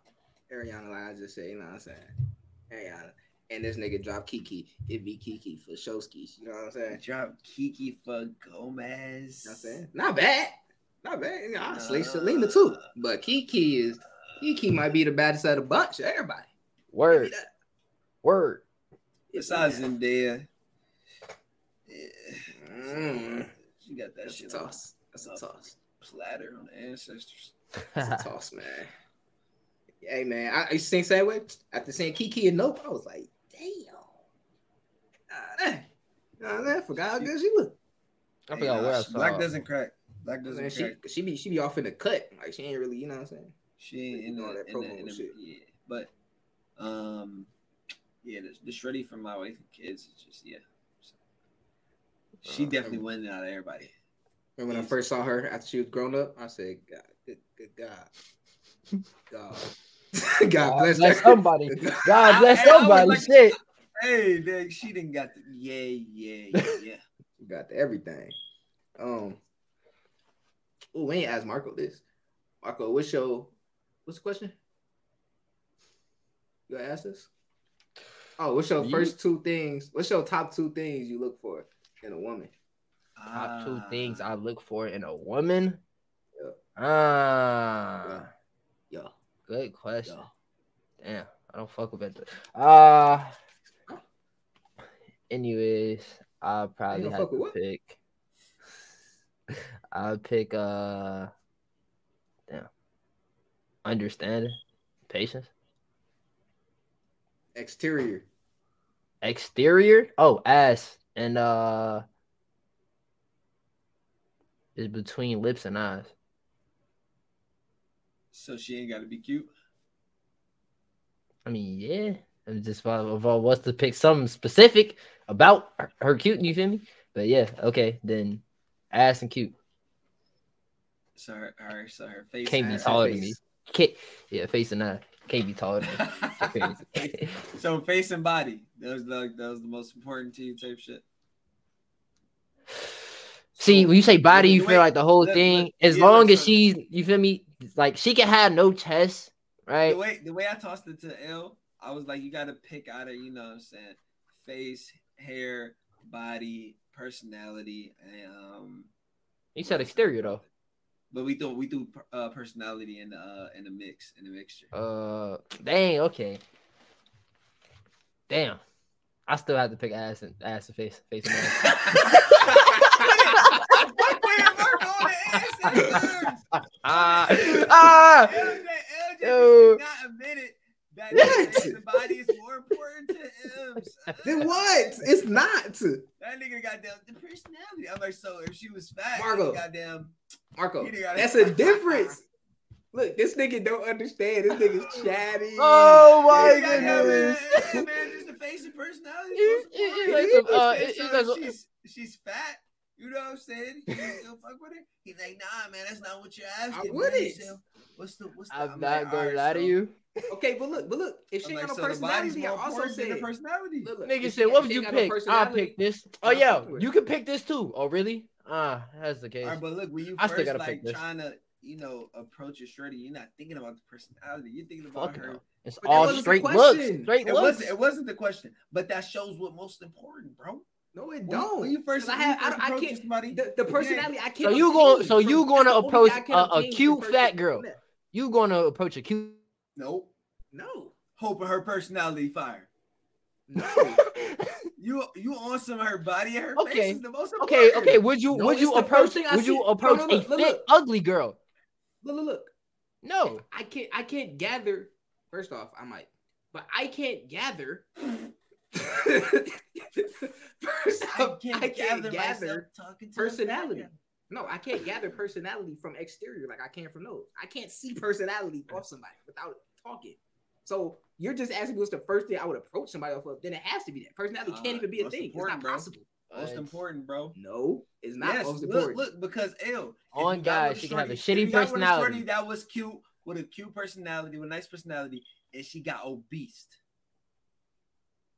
Ariana, like I just said, you know what I'm saying? Ariana. And this nigga dropped Keke. It be Keke for Showskis. You know what I'm saying? Drop Keke for Gomez. You know what I'm saying? Not bad. Not bad. You know, I slay Selena too. But Keke is Keke might be the baddest out of the bunch. Everybody. Word. Word. Besides Zendaya, yeah, Mm, she got that that's a shit toss. That's a Tough. toss. platter on the ancestors. That's a <laughs> toss, man. Hey man, I, I used to same way. After seeing Keke and Nope, I was like, damn. Ah, dang. You know I'm? Forgot how good she looked. I forgot nah, where I Black doesn't crack. Black doesn't Man, she she be she be off in the cut. Like she ain't really, you know what I'm saying? She ain't in All the, that in the, promo in the shit. yeah. But um, yeah, the, the shreddy from my wife and kids is just yeah. She Uh, definitely winning out of everybody. Remember when I first saw her after she was grown up? I said, God, good, good God, <laughs> <laughs> God, God bless, bless somebody. <laughs> God bless I- I somebody. like- Shit. Hey, man, she didn't got the yeah, yeah, yeah, yeah. You got everything. Um. Oh, we ain't asked Marco this. Marco, what's your what's the question? You gonna ask us? Oh, what's your Me? first two things? What's your top two things you look for in a woman? Top two things Ah, I look for in a woman. Yeah. Ah, Yeah. good question. Yeah. Damn, I don't fuck with it. Uh anyways, I'll probably have to what? pick. I'll pick uh damn. Understanding, patience, Exterior. exterior. Oh, ass and uh is between lips and eyes. So she ain't got to be cute. I mean, yeah. I'm just if I, if I was to pick something specific about her, her cute, you feel me? But yeah, okay, then ass and cute. So her, her so her face Can't be taller than me. Can't, yeah, face and eye. Can't be taller than me. <laughs> So face and body. That was like that was the most important to you type shit. See, when you say body, you feel like the whole thing. as long as she's, you feel me? Like she can have no chest, right? the way the way I tossed it to L, I was like, you got to pick out of you know what I'm saying, face, hair, body, personality, and um. You said exterior though. But we do we do uh, personality in the uh, in the mix in the mixture. Uh, dang. Okay. Damn. I still have to pick ass and ass and face, face and ass. <laughs> Ah, ah. Yo. not admitted that What? the body is more important to him. <laughs> son. Then what? It's not. That nigga goddamn the personality. I'm like, so if she was fat, Margo. goddamn. Marco, that's <laughs> a difference. Look, this nigga don't understand. This nigga's <laughs> chatty. Oh my Yeah, goodness. Man, <laughs> man, just the face and personality. It- most it- it like some, uh, He it- said, it's so like- she's she's fat. You know what I'm saying? You still fuck with her? He's like, nah, man, that's not what you're asking. man." wouldn't. He What's the what's the I'm like, not gonna "Alright, lie to you. Okay, but look, but look, if I'm she like, ain't got so no the personality, I more also important than said the personality. Look, look, Nigga if said, "What if would you ain't no pick? I'll pick this." Oh yeah, you can pick this too. Oh really? Ah, that's the case. All right, but look, when you I still first gotta like pick this. trying to, you know, approach a shreddy, you're not thinking about the personality. You're thinking about Fuck her. no. It's But all straight looks. question. Straight It looks. wasn't. It wasn't the question, but that shows what most important, bro. No, it When, don't. when you first, 'Cause when I, have, I, first don't- I can't. somebody, The, the you personality, I can't. So you going- so you gonna that's the only approach thing I can a- a cute fat girl. from that. You gonna approach a cute? nope. No, Hoping her personality fire. no. <laughs> You you on some her body her Okay. face is the most Okay, important. okay. Would you No, would you approach? first Would you see. No, approach no, a look, look, fit look. ugly girl? Look, look, look. No. I can't. I can't gather. First off, I might, but I can't gather. <laughs> First I can't, I can't gather, gather talking to personality. No, I can't gather personality from exterior like I can from those. I can't see personality off somebody without talking. So you're just asking me what's the first thing I would approach somebody off of? Then it has to be that personality Uh, can't even be a thing. It's not bro. possible. Most But important, bro. No, it's not yes, most look, important. look, because L. if On you got God, she can have a shitty if you got with a shorty personality. That was cute with a cute personality, with a nice personality, and she got obese.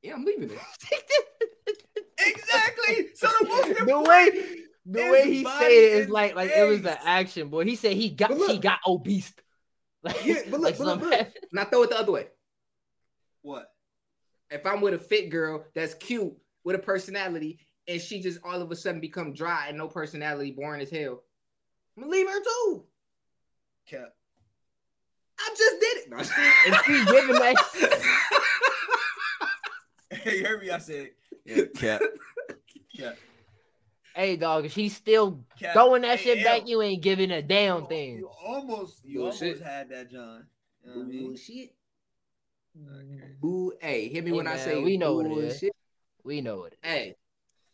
Yeah, I'm leaving it. <laughs> Exactly. So the most the way the way he said it is is like like it was the action, boy. He said he got But look- she got obese. <laughs> Like, Yeah, but look, like but look, some- look. Now throw it the other way. What? If I'm with a fit girl that's cute with a personality, and she just all of a sudden become dry and no personality, boring as hell, I'm gonna leave her too. Cap. I just did it. No. If she giving that <laughs> you heard me? I said, yeah, cap. <laughs> Cap. Hey dog, if she's still Cap. throwing that Hey, shit back, you ain't giving a damn you- thing. You almost, you Bullshit. almost had that, John. You know what I mean? Bullshit. Okay. Boo. Hey, hit me Hey, when I say we know what it is. bullshit. We know it. Hey,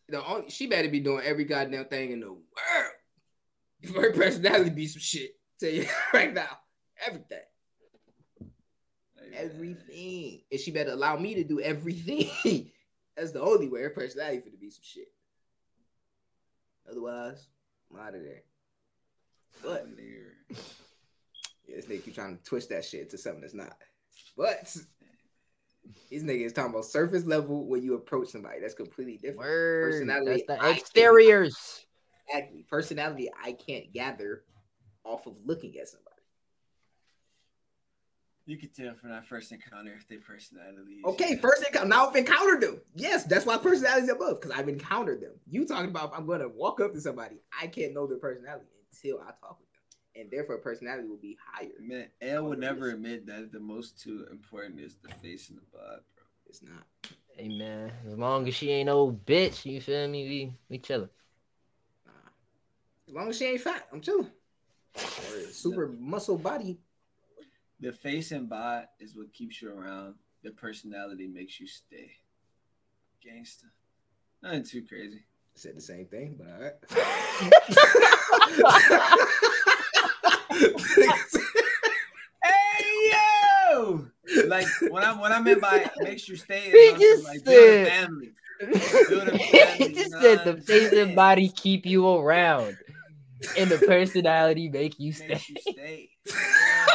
the only she better be doing every goddamn thing in the world. For her personality be some shit. Tell you <laughs> right now. Everything. Everything. And she better allow me to do everything. <laughs> That's the only way her personality for to be some shit. Otherwise, I'm out of there. But <laughs> yeah, this nigga keep trying to twist that shit to something that's not. But these niggas talking about surface level when you approach somebody. That's completely different. Word. Personality, That's the exteriors. Exactly. Personality I can't gather off of looking at somebody. You can tell from that first encounter if their personality. is- Okay, first encounter. Now I've encountered them. Yes, that's why personality is above because I've encountered them. You talking about if I'm going to walk up to somebody, I can't know their personality until I talk with them, and therefore personality will be higher. Man, L would never admit that the most two important is the face and the bod, bro. It's not. Hey man, as long as she ain't no bitch, you feel me? We we chilling. Nah. As long as she ain't fat, I'm chilling. Super muscle body. The face and bod is what keeps you around. The personality makes you stay. Gangsta. Nothing too crazy. I Said the same thing, but all right. Hey yo! Like when I when I meant by makes you stay, He it's also just like build a said- family. <laughs> he just said the face and body keep you around, and the personality make you stay. Makes you stay.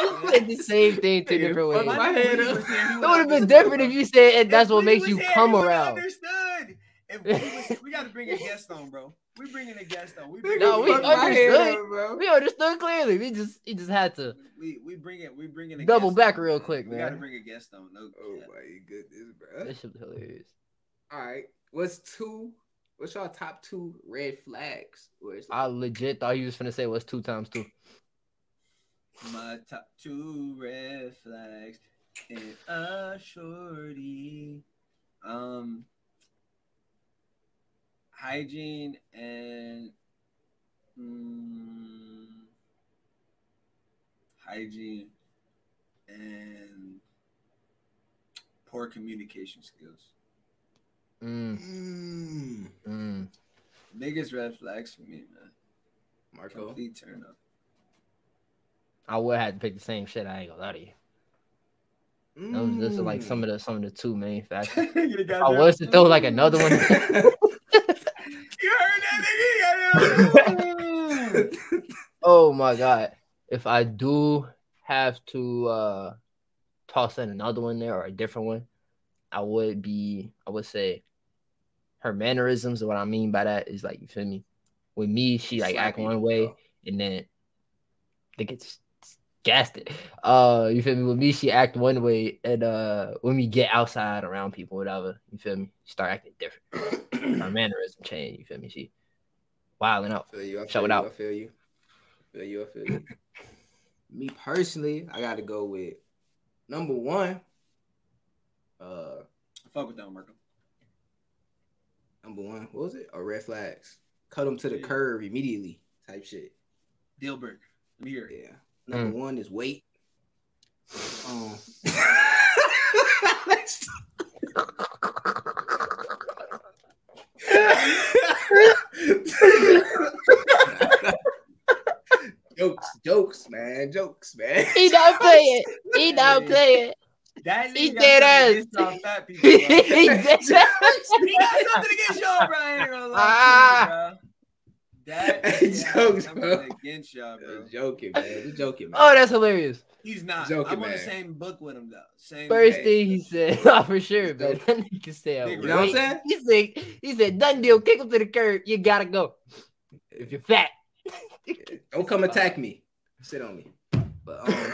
You <laughs> said the same thing two different ways. my head up. It would have been different if you said and that's what makes you here, come around. Understood. If we, was, we got to bring a guest on, bro. We bringing a guest on. We bring No, we Fuck my head understood. up, bro. We understood clearly. We just he just had to. We we bring it. We bringing a Double guest back on, real man. quick, We got to bring a guest on. No, Oh yeah. my goodness, bro. That shit was hilarious. All right. What's two? What's y'all top two red flags? Where it's I legit thought he was gonna say what's two times two. My top two red flags and a shorty. Um, hygiene and mm, hygiene and poor communication skills. Mm, mm, mm. Biggest red flags for me, man. Marco. Complete turn up. I would have to pick the same shit. I ain't gonna lie to you. Those, those are like some of the some of the two main <laughs> factors. I was to throw like another one. <laughs> You heard that nigga? <laughs> oh my god! If I do have to uh toss in another one there or a different one, I would be I would say her mannerisms. What I mean by that is like you feel me. With me, she like act one way, bro. and then they get s- s- gassed it. Uh, you feel me? With me, she act one way, and uh, when we get outside around people, whatever, you feel me? She start acting different. Her <clears throat> mannerism change. You feel me? She wilding out. feel you. I Shout feel it you, out. I feel you. I feel you. I feel you. <clears throat> Me personally, I got to go with number one. Uh, Fuck with that, Marco. number one. What was it? Or red flags. Cut them to the Yeah. curve immediately. Type shit. Deal breaker. Let me hear. Yeah. Number Mm. one is weight. Um. <laughs> jokes, jokes, man, jokes, man. He don't play it. <laughs> He don't play it. something against y'all fat <laughs> people, bro. he He dead got something against y'all, bro. I ain't gonna lie Ah. to you, bro. That <laughs> Hey, nigga has jokes, something bro. against y'all, bro. Just joking, man. Just joking, man. Oh, that's hilarious. He's not. Joking, I'm on the same book with him though. Same. First Hey. thing he said, <laughs> oh, for sure, man. Joke. That nigga said, Nigga, you know what I'm saying? He said, he said, done deal, kick him to the curb. You gotta go. If you're fat. <laughs> Don't come attack me. Sit on me. But um,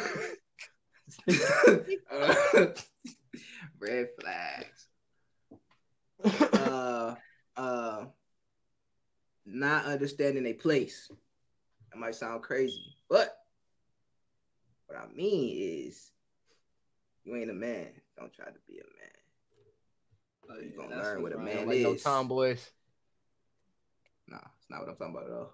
uh, red flags. Uh, uh, not understanding a place. That might sound crazy, but what I mean is, you ain't a man. Don't try to be a man. Oh, You yeah, gonna learn what's what a wrong. man like no is. tomboys. Nah, it's not what I'm talking about at all.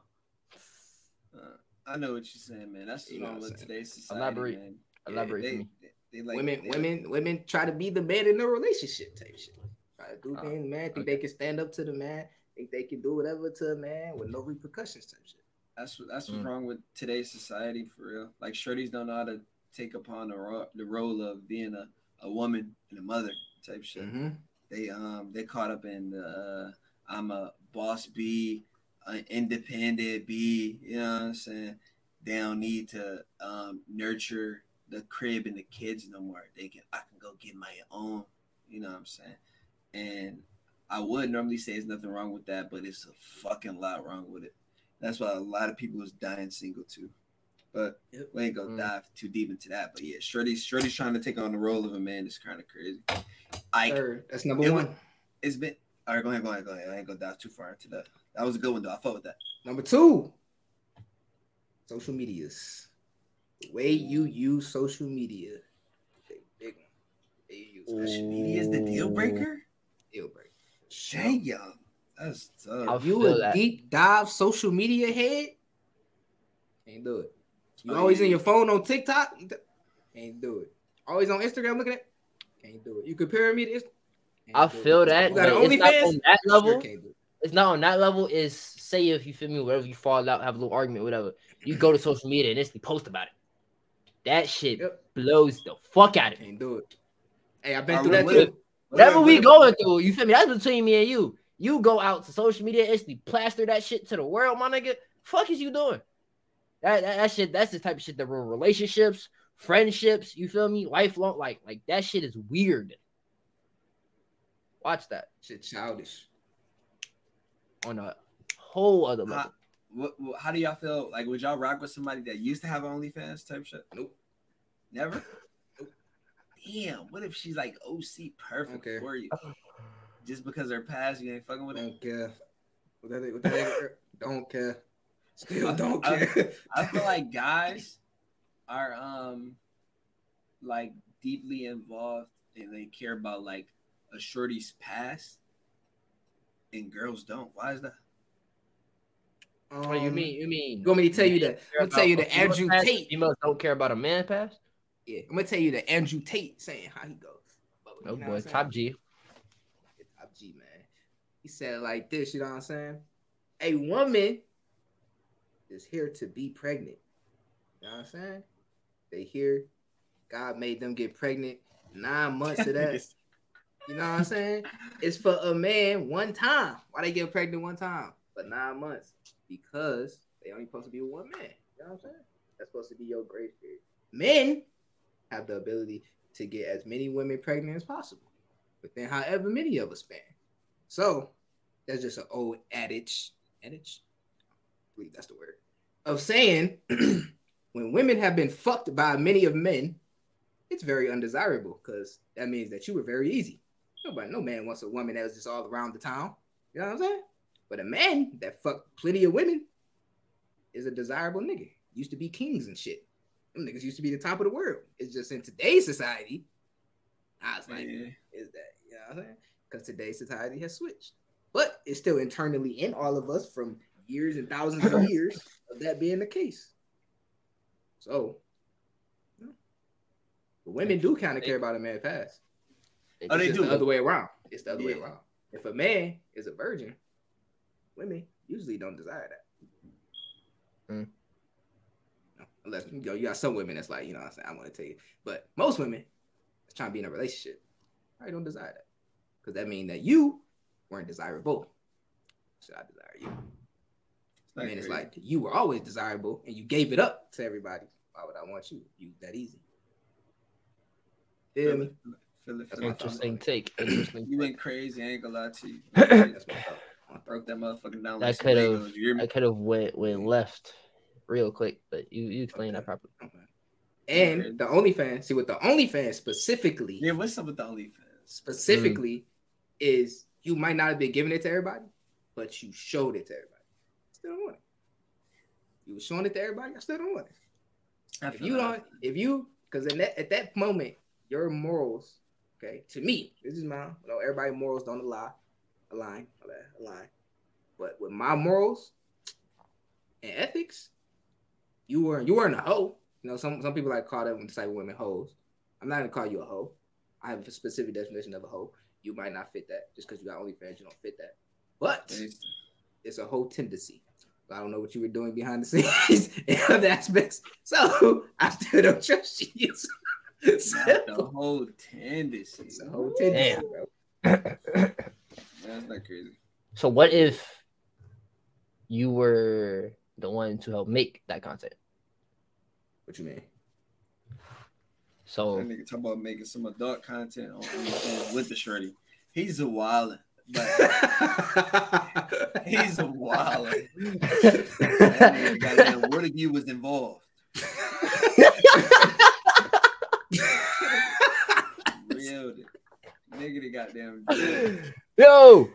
Uh, I know what you're saying, man. That's You know wrong what with today's society, Elaborate. man. Elaborate they, for me. They, they like women, they- women, women try to be the man in a relationship type shit. Try to do things, man. Think okay. they can stand up to the man. Think they can do whatever to a man with no repercussions type shit. That's what that's what's Mm. wrong with today's society for real. Like shorties don't know how to take upon the role, the role of being a, a woman and a mother type shit. Mm-hmm. They um they caught up in the uh, I'm a boss B, an independent B. You know what I'm saying? They don't need to um nurture the crib and the kids no more. They can I can go get my own. You know what I'm saying? And I would normally say there's nothing wrong with that, but it's a fucking lot wrong with it. That's why a lot of people is dying single too. But Yep. we ain't gonna Mm. dive too deep into that. But yeah, Shorty's Shorty's trying to take on the role of a man is kind of crazy. I Third. That's number It one. would- it's been all right. Go ahead, go ahead, go ahead. I ain't gonna dive too far into that. That was a good one though. I fought with that. Number two, social medias. The way you use social media. Big, big one. The way you use social Social media is the deal breaker. deal breaker. Damn, that's I tough. You feel a that. deep dive social media head? Can't do it. You Oh, always yeah. in your phone on TikTok? Can't do it. Always on Instagram looking at? Can't do it. You compare me to Inst- Can't I do it. feel that. You got an it's not OnlyFans? on that Sure level. can't do it. It's not on that level. Is say if you feel me, wherever you fall out, have a little argument, whatever. You go to social media and instantly post about it. That shit Yep. blows the fuck out of me. Can't do it. Hey, I've been Are through that too. Whatever we going through, you feel me? That's between me and you. You go out to social media, instantly plaster that shit to the world, my nigga. Fuck is you doing? That, that, that shit, that's the type of shit that ruin relationships, friendships, you feel me? Lifelong, like, like that shit is weird. Watch that Shit childish. on a whole other level. How, what, what, how do y'all feel? Like, would y'all rock with somebody that used to have OnlyFans type shit? Nope. Never. Damn. What if she's like OC perfect Okay. for you? Just because her past, you ain't fucking with her. Don't care. What that, what that, <laughs> don't care. Still don't I- care. I feel like <laughs> guys are um like deeply involved and they care about like a shorty's past, and girls don't. Why is that? what do you Um, mean? You mean You want me to tell you that? care I'm gonna tell you about that a female Andrew past? Tate. Females don't care about a man past. Yeah, I'm gonna tell you that Andrew Tate saying how he goes. But, Oh boy, what I'm saying? top G. Top G man. He said it like this, you know what I'm saying? A woman is here to be pregnant. You know what I'm saying? They here. God made them get pregnant. Nine months of that. <laughs> You know what I'm saying? It's for a man one time. Why they get pregnant one time? For nine months. Because they only supposed to be with one man. You know what I'm saying? That's supposed to be your grace period. Men have the ability to get as many women pregnant as possible within however many of us span. So that's just an old adage. Adage? I believe that's the word. Of saying <clears throat> when women have been fucked by many of men, it's very undesirable because that means that you were very easy. Nobody, no man wants a woman that was just all around the town. You know what I'm saying? But a man that fucked plenty of women is a desirable nigga. Used to be kings and shit. Them niggas used to be the top of the world. It's just in today's society, I was like, Yeah. is that you know what I'm saying? Because today's society has switched. But it's still internally in all of us from years and thousands of <laughs> years of that being the case. So yeah. But women do kind of care about a man past. Oh, they do. the other way around. It's the other way around. If a man is a virgin, women usually don't desire that. Mm. No, Unless you know, you got some women that's like, you know what I'm saying, I want to tell you. But most women that's trying to be in a relationship, I don't desire that. Because that means that you weren't desirable. Should I desire you? not And then it's like you were always desirable and you gave it up to everybody. Why would I want you? You that easy. Feel Feel me? feel it, feel my it. thoughts Interesting take. Interesting. You went crazy. I ain't gonna lie to you. <coughs> That's my thought. My. Broke that motherfucking down. That like could've- You hear? I could have went went left real quick, but you you explained that properly. Okay. And the OnlyFans, see what the OnlyFans specifically, Yeah, what's up with the OnlyFans? specifically is you might not have been giving it to everybody, but you showed it to everybody. Still don't want it. You were showing it to everybody, I still don't want it. I If you don't, if you, because in that at that moment, your morals, okay, to me, this is my, you know, everybody morals don't align, align, align, but with my morals and ethics, you were you weren't a hoe. You know, some some people like call them type of women hoes. I'm not gonna call you a hoe. I have a specific definition of a hoe. You might not fit that just because you got OnlyFans, you don't fit that. But It's- it's a whole tendency. I don't know what you were doing behind the <laughs> scenes in other aspects. So I still don't trust you. <laughs> Not the whole tendency. it's a whole tendency, bro. That's not crazy. So what if you were the one to help make that content? What you mean? So That nigga talk about making some adult content on OnlyFans with the shorty. He's a wildin', but <laughs> he's a wildin'. That nigga goddamn what if you was involved? Real nigga the goddamn yo,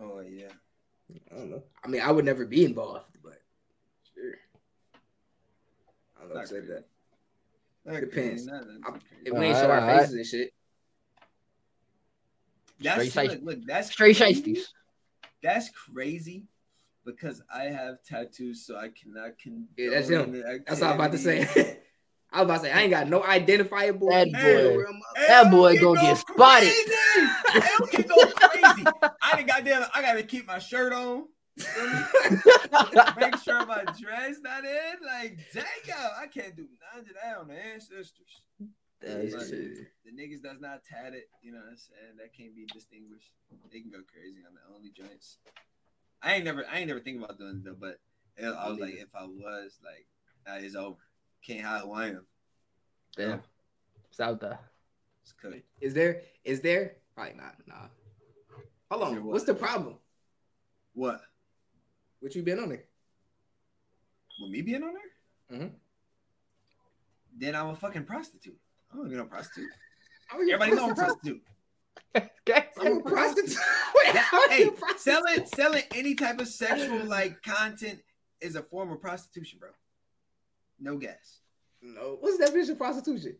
Oh yeah. I don't know. I mean, I would never be involved, but sure. I don't know Not if I said crazy. that. Depends. not- not I'm- crazy. If we ain't show our Alright, faces and shit, That's Straight look, look, that's straight crazy. That's crazy because I have tattoos, so I cannot condone. Yeah, that's him. that's what I'm about to say. <laughs> I was about to say I ain't got no identifiable. That boy. where That boy gonna go get spotted. Crazy. L can go crazy. I done goddamn. I gotta keep my shirt on. Feel me? <laughs> Make sure my dress not in. Like, dang, yo, I can't do none of that on the ancestors. That's Like, shit. the niggas does not tat it. You know what I'm saying? That can't be distinguished. They can go crazy on the only joints. I ain't never, I ain't never think about doing it though. But it- I was like, if I was like, nah, it's over. Can't hide who I am. damn, it's out there. It's cooked. Is there? Is there? Probably not. Nah. Hold Is there on. what? What's the problem? What? What you been on there? With me being on there? Mhm. Then I'm a fucking prostitute. I don't even know prostitute. <laughs> How a Everybody know I'm a prostitute? prostitute. <laughs> I'm a prostitute. Wait, how are Hey, a prostitute? selling selling any type of sexual like content is a form of prostitution, bro. No gas. No. What's the definition of prostitution?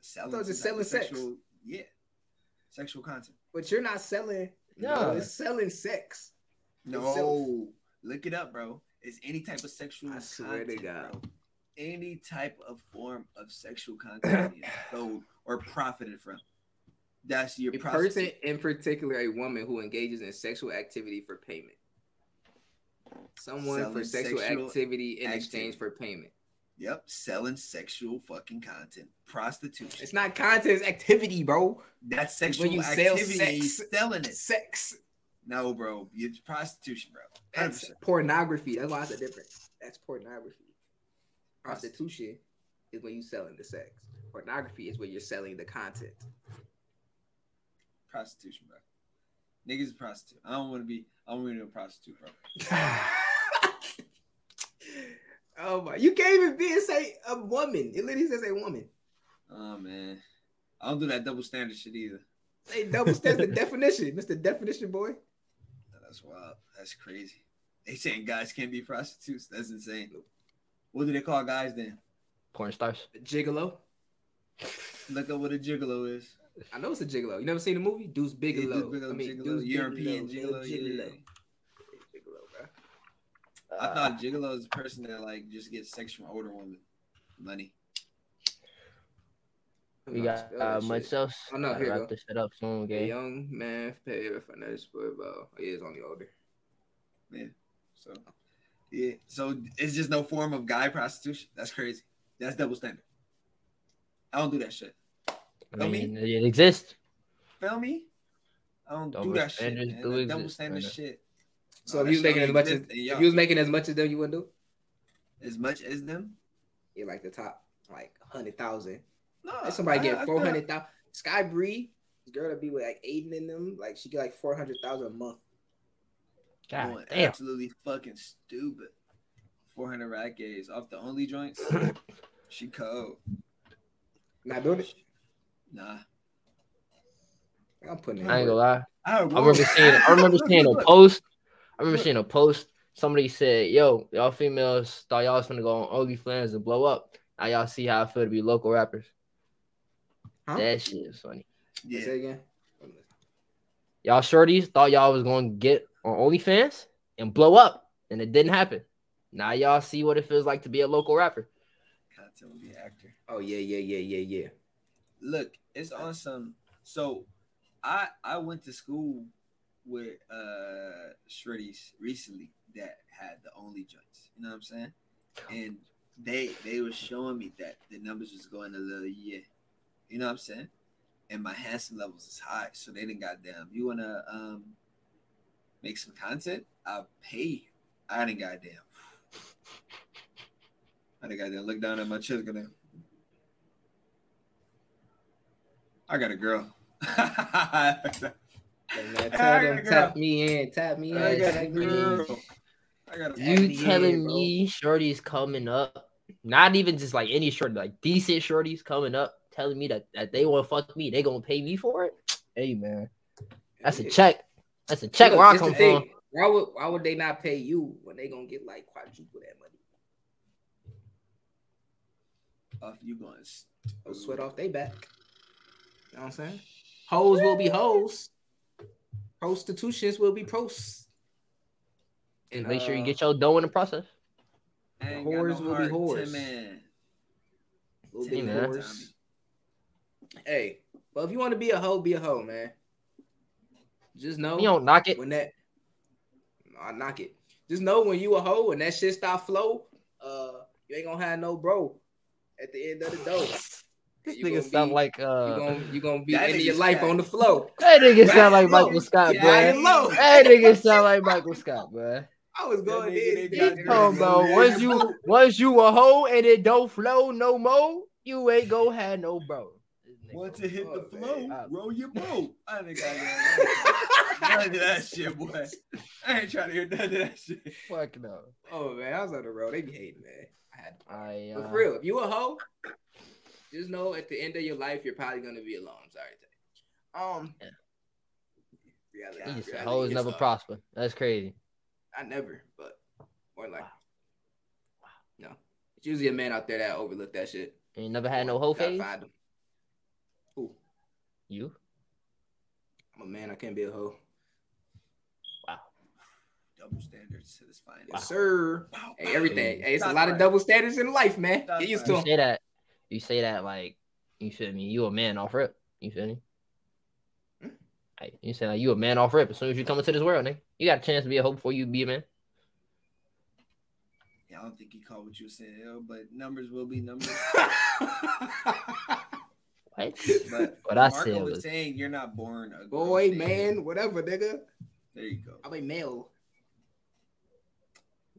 Selling, thought it was some type selling sex. sexual, yeah, sexual content. But you're not selling. No. it's selling sex. No, Itself. Look it up, bro. It's any type of sexual I swear to content, God. bro. Any type of form of sexual <clears throat> content is sold or profited from. That's your A prostitute. person, in particular, a woman who engages in sexual activity for payment. Someone for sexual, sexual activity in activity. exchange for payment. Yep, selling sexual fucking content, prostitution. It's not content, it's activity, bro. That's sexual you activity. you sex. selling it. Sex. No, bro, it's prostitution, bro. That's 100%. pornography. That's why it's a difference. That's pornography. Prostitution is when you're selling the sex. Pornography is when you're selling the content. prostitution, bro. Niggas is prostitute. I don't want to be. I don't want to be a prostitute, bro. <laughs> oh my! You can't even be and say a woman. It literally says a woman. Oh man, I don't do that double standard shit either. They double standard. the <laughs> definition, Mister Definition Boy. That's wild. That's crazy. They saying guys can't be prostitutes. That's insane. What do they call guys then? Porn stars. Gigolo. Look up what a gigolo is. I know it's a gigolo. You never seen the movie Deuce Bigalow? Deuce Bigalow, I mean, Gigolo, Deuce European Bigalow, gigolo, yeah. Gigolo, bro. I Uh, thought gigolo is a person that like just gets sex from older women, money. We got uh, much else. Oh, no, Gotta here you wrap go. this shit up soon, A young man paid for financial support about. Oh, yeah, it's only older. So yeah, so it's just no form of guy prostitution. That's crazy. That's double standard. I don't do that shit. I I mean, it exists. Feel me? I don't Double do that shit. standards Man. do That double standard man. shit. So No, if you was making as much as exist, if you was making as much as them, you wouldn't do. as much as them. Yeah, like the top, like hundred thousand. No, Like somebody I- get four hundred thousand. four feel- Skybri, this girl to be with like Adin in them, like she get like four hundred thousand a month. God going damn. absolutely fucking stupid. 400 rack gays off the only joints. <laughs> she cold. Not doing it. Nah. I'm putting it. I ain't gonna lie. I, I remember seeing. I remember <laughs> seeing a post. I remember seeing a post. Somebody said, "Yo, y'all females thought y'all was gonna go on OnlyFans and blow up. Now y'all see how I feel to be local rappers. Huh? That shit is funny. Yeah. Say again. Y'all shorties thought y'all was gonna get on OnlyFans and blow up, and it didn't happen. Now y'all see what it feels like to be a local rapper. Content will be actor. Oh yeah, yeah, yeah, yeah, yeah. Look, it's awesome. So I I went to school with uh shorties recently that had the only joints. You know what I'm saying? And they they were showing me that the numbers was going a little yeah. You know what I'm saying? And my handsome levels is high, so they didn't goddamn. You wanna um make some content? I'll pay you. I didn't goddamn. I didn't goddamn look down at my chest. Gonna. I got a girl. <laughs> Tell them tap me in, tap me in, I got a tap me in. girl. I got a Tap me You telling me shorties coming up, not even just like any shorty, like decent shorties coming up, telling me that, that they want to fuck me, they gonna pay me for it? <tsk> Hey man, that's a check. That's a check Look, where I come from. Why would why would they not pay you when they gonna get like quadruple that money? off you going. They'll sweat off they back. You know what I'm saying? Hoes will be hoes. Prostitutions will be pros. And make sure you uh, get your dough in the process. I ain't whores no will be heart, whores. Tim, man. little Tim, bit man. whores. Hey, but if you want to be a hoe, be a hoe, man. Just know You don't knock it. when that I knock it. Just know when you a hoe and that shit stop flow, uh, you ain't gonna have no bro at the end of the door. This nigga sound be- like You uh. gonna you gonna be That ending your life on the flow. That nigga sound like Low. Michael Scott, bro. high. That nigga sound like Michael Scott, bro. I was going nigga, in. they deep, got Come bro. Once you once you a hoe and it don't flow no more, you ain't gonna have no bro. This nigga- Once it hit the flow, man. roll your <laughs> boat. I ain't got none of that shit, boy. I ain't trying to hear none of that shit. Fuck no. Oh man, I was on the road. They be hating, man. I had I But uh, for real, if you a hoe, just know at the end of your life, you're probably gonna be alone. I'm sorry to you. Um, Yeah. reality, he just said reality hoes hits never hard. prosper. That's crazy. I never, but more like, Wow. no. It's usually a man out there that overlooked that shit. Ain't never had no hoe Gotta phase. find 'em. Ooh, You? I'm a man. I can't be a hoe. Wow. Double standards to this fine. Yes, sir. Wow. Hey, everything. Hey, it's a Shots lot of double standards in life, man. Shots Get used fired. to You 'em. say that. You say that like you feel me. You a man off rip. You feel me? Hmm? Hey, you say like you a man off rip as soon as you come into this world, nigga. You got a chance to be a hoe before you be a man. Yeah, I don't think he caught what you were saying, but numbers will be numbers. <laughs> What? <laughs> But What I Marco said was was- saying you're not born a Boy, grown man, whatever, nigga. There you go. I'm a male.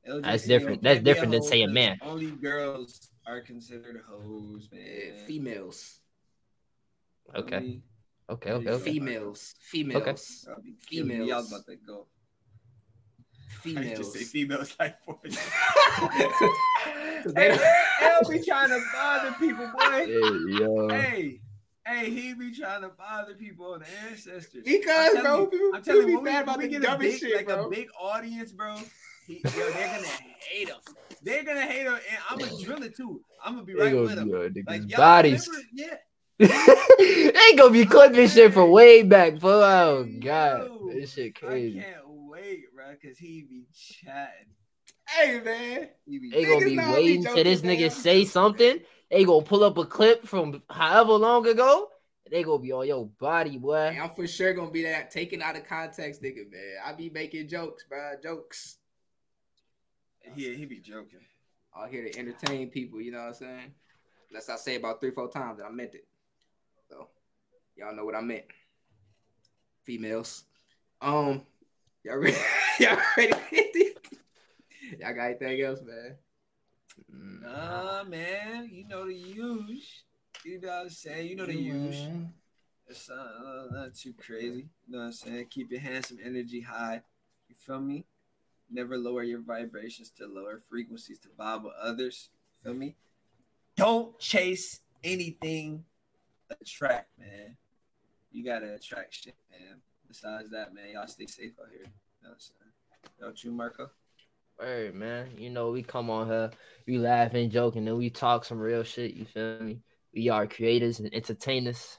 LJ That's different. That's can't be a different than saying saying 'cause man. Only girls are considered hoes, man. Females. Okay. Only- Okay. Okay. Okay. Females. Females. I'll be killing me. I was Females. about to go. I Females. just say females like for <laughs> Cause Hey, they- L be trying to bother people, boy. Hey, yo. Hey, hey, he be trying to bother people on the ancestors. Because, I'm telling bro, you- people, I'm telling people you, be when we, mad about when we the get a dumbest big, shit, like bro. a big audience, bro. He, yo, they're gonna hate him. They're gonna hate him, and I'm gonna drill it too. I'm gonna be right with him. Like niggas' y'all bodies. remember- yeah. <laughs> they gonna be clipping shit from way back, bro. Oh god, Yo, this shit crazy. I crazy. can't wait, bro, cause he be chatting. hey, man. He be They gonna be know I be waiting till this nigga man. say something. They gonna pull up a clip from however long ago. They gonna be on your body, boy. Hey, I'm for sure gonna be that taken out of context, nigga, man. I be making jokes, bro. Jokes. Yeah, he be joking. I'm here to entertain people, you know what I'm saying? Unless I say about three, four times that I meant it. So y'all know what I meant. Females. Um, y'all ready? <laughs> y'all ready? <laughs> y'all got anything else, man? Nah, man, you know the use. You know what I'm saying? You know the use. It's uh, not too crazy. You know what I'm saying? Keep your handsome energy high. You feel me? Never lower your vibrations to lower frequencies to vibe with others. Feel me? Don't chase anything. Attract, man. You gotta attract shit, man. Besides that, man, y'all stay safe out here. You know what I'm saying? Don't you, Marco? Word, man. You know, we come on here, we laugh and joke, and then we talk some real shit. You feel me? We are creators and entertainers.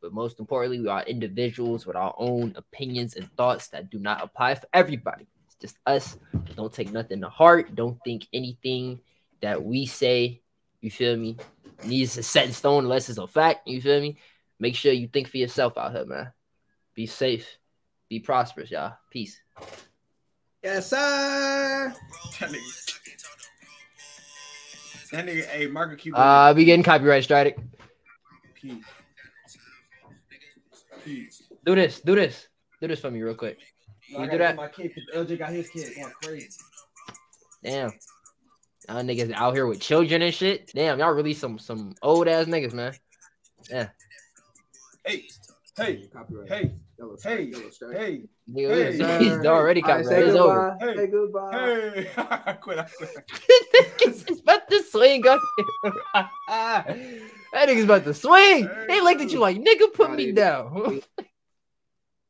But most importantly, we are individuals with our own opinions and thoughts that do not apply for everybody. It's just us. Don't take nothing to heart. Don't think anything that we say, you feel me, needs to set in stone unless it's a fact. You feel me? Make sure you think for yourself out here, man. Be safe. Be prosperous, y'all. Peace. Yes, sir. That nigga. That nigga, hey, Marco Cuban. Uh, be getting copyright strike. Peace. Peace. Do this. Do this. Do this for me real quick. No, I You gotta do that? get My kid, 'cause LJ got his kid going crazy. Damn. Y'all niggas out here with children and shit. Damn, y'all really some some old ass niggas, man. Yeah. Hey, hey, Copyright. hey, Yellow strike, hey, yellow strike. hey, Nigga, uh, Hey, he's sir. already All right, copyright. say It's over. Hey. Say goodbye. hey. <laughs> I quit. I quit. <laughs> niggas about to swing up <laughs> that nigga's about to swing. They looked at you like, nigga, put me down.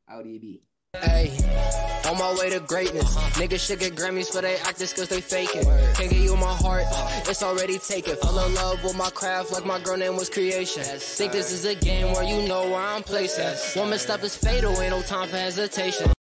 Audi B. Hey, on my way to greatness. Niggas should get Grammys for they actors cause they faking. Can't give you my heart, it's already taken. Fell in love with my craft like my girl name was creation. Think this is a game where you know where I'm placing. Woman stuff is fatal, ain't no time for hesitation.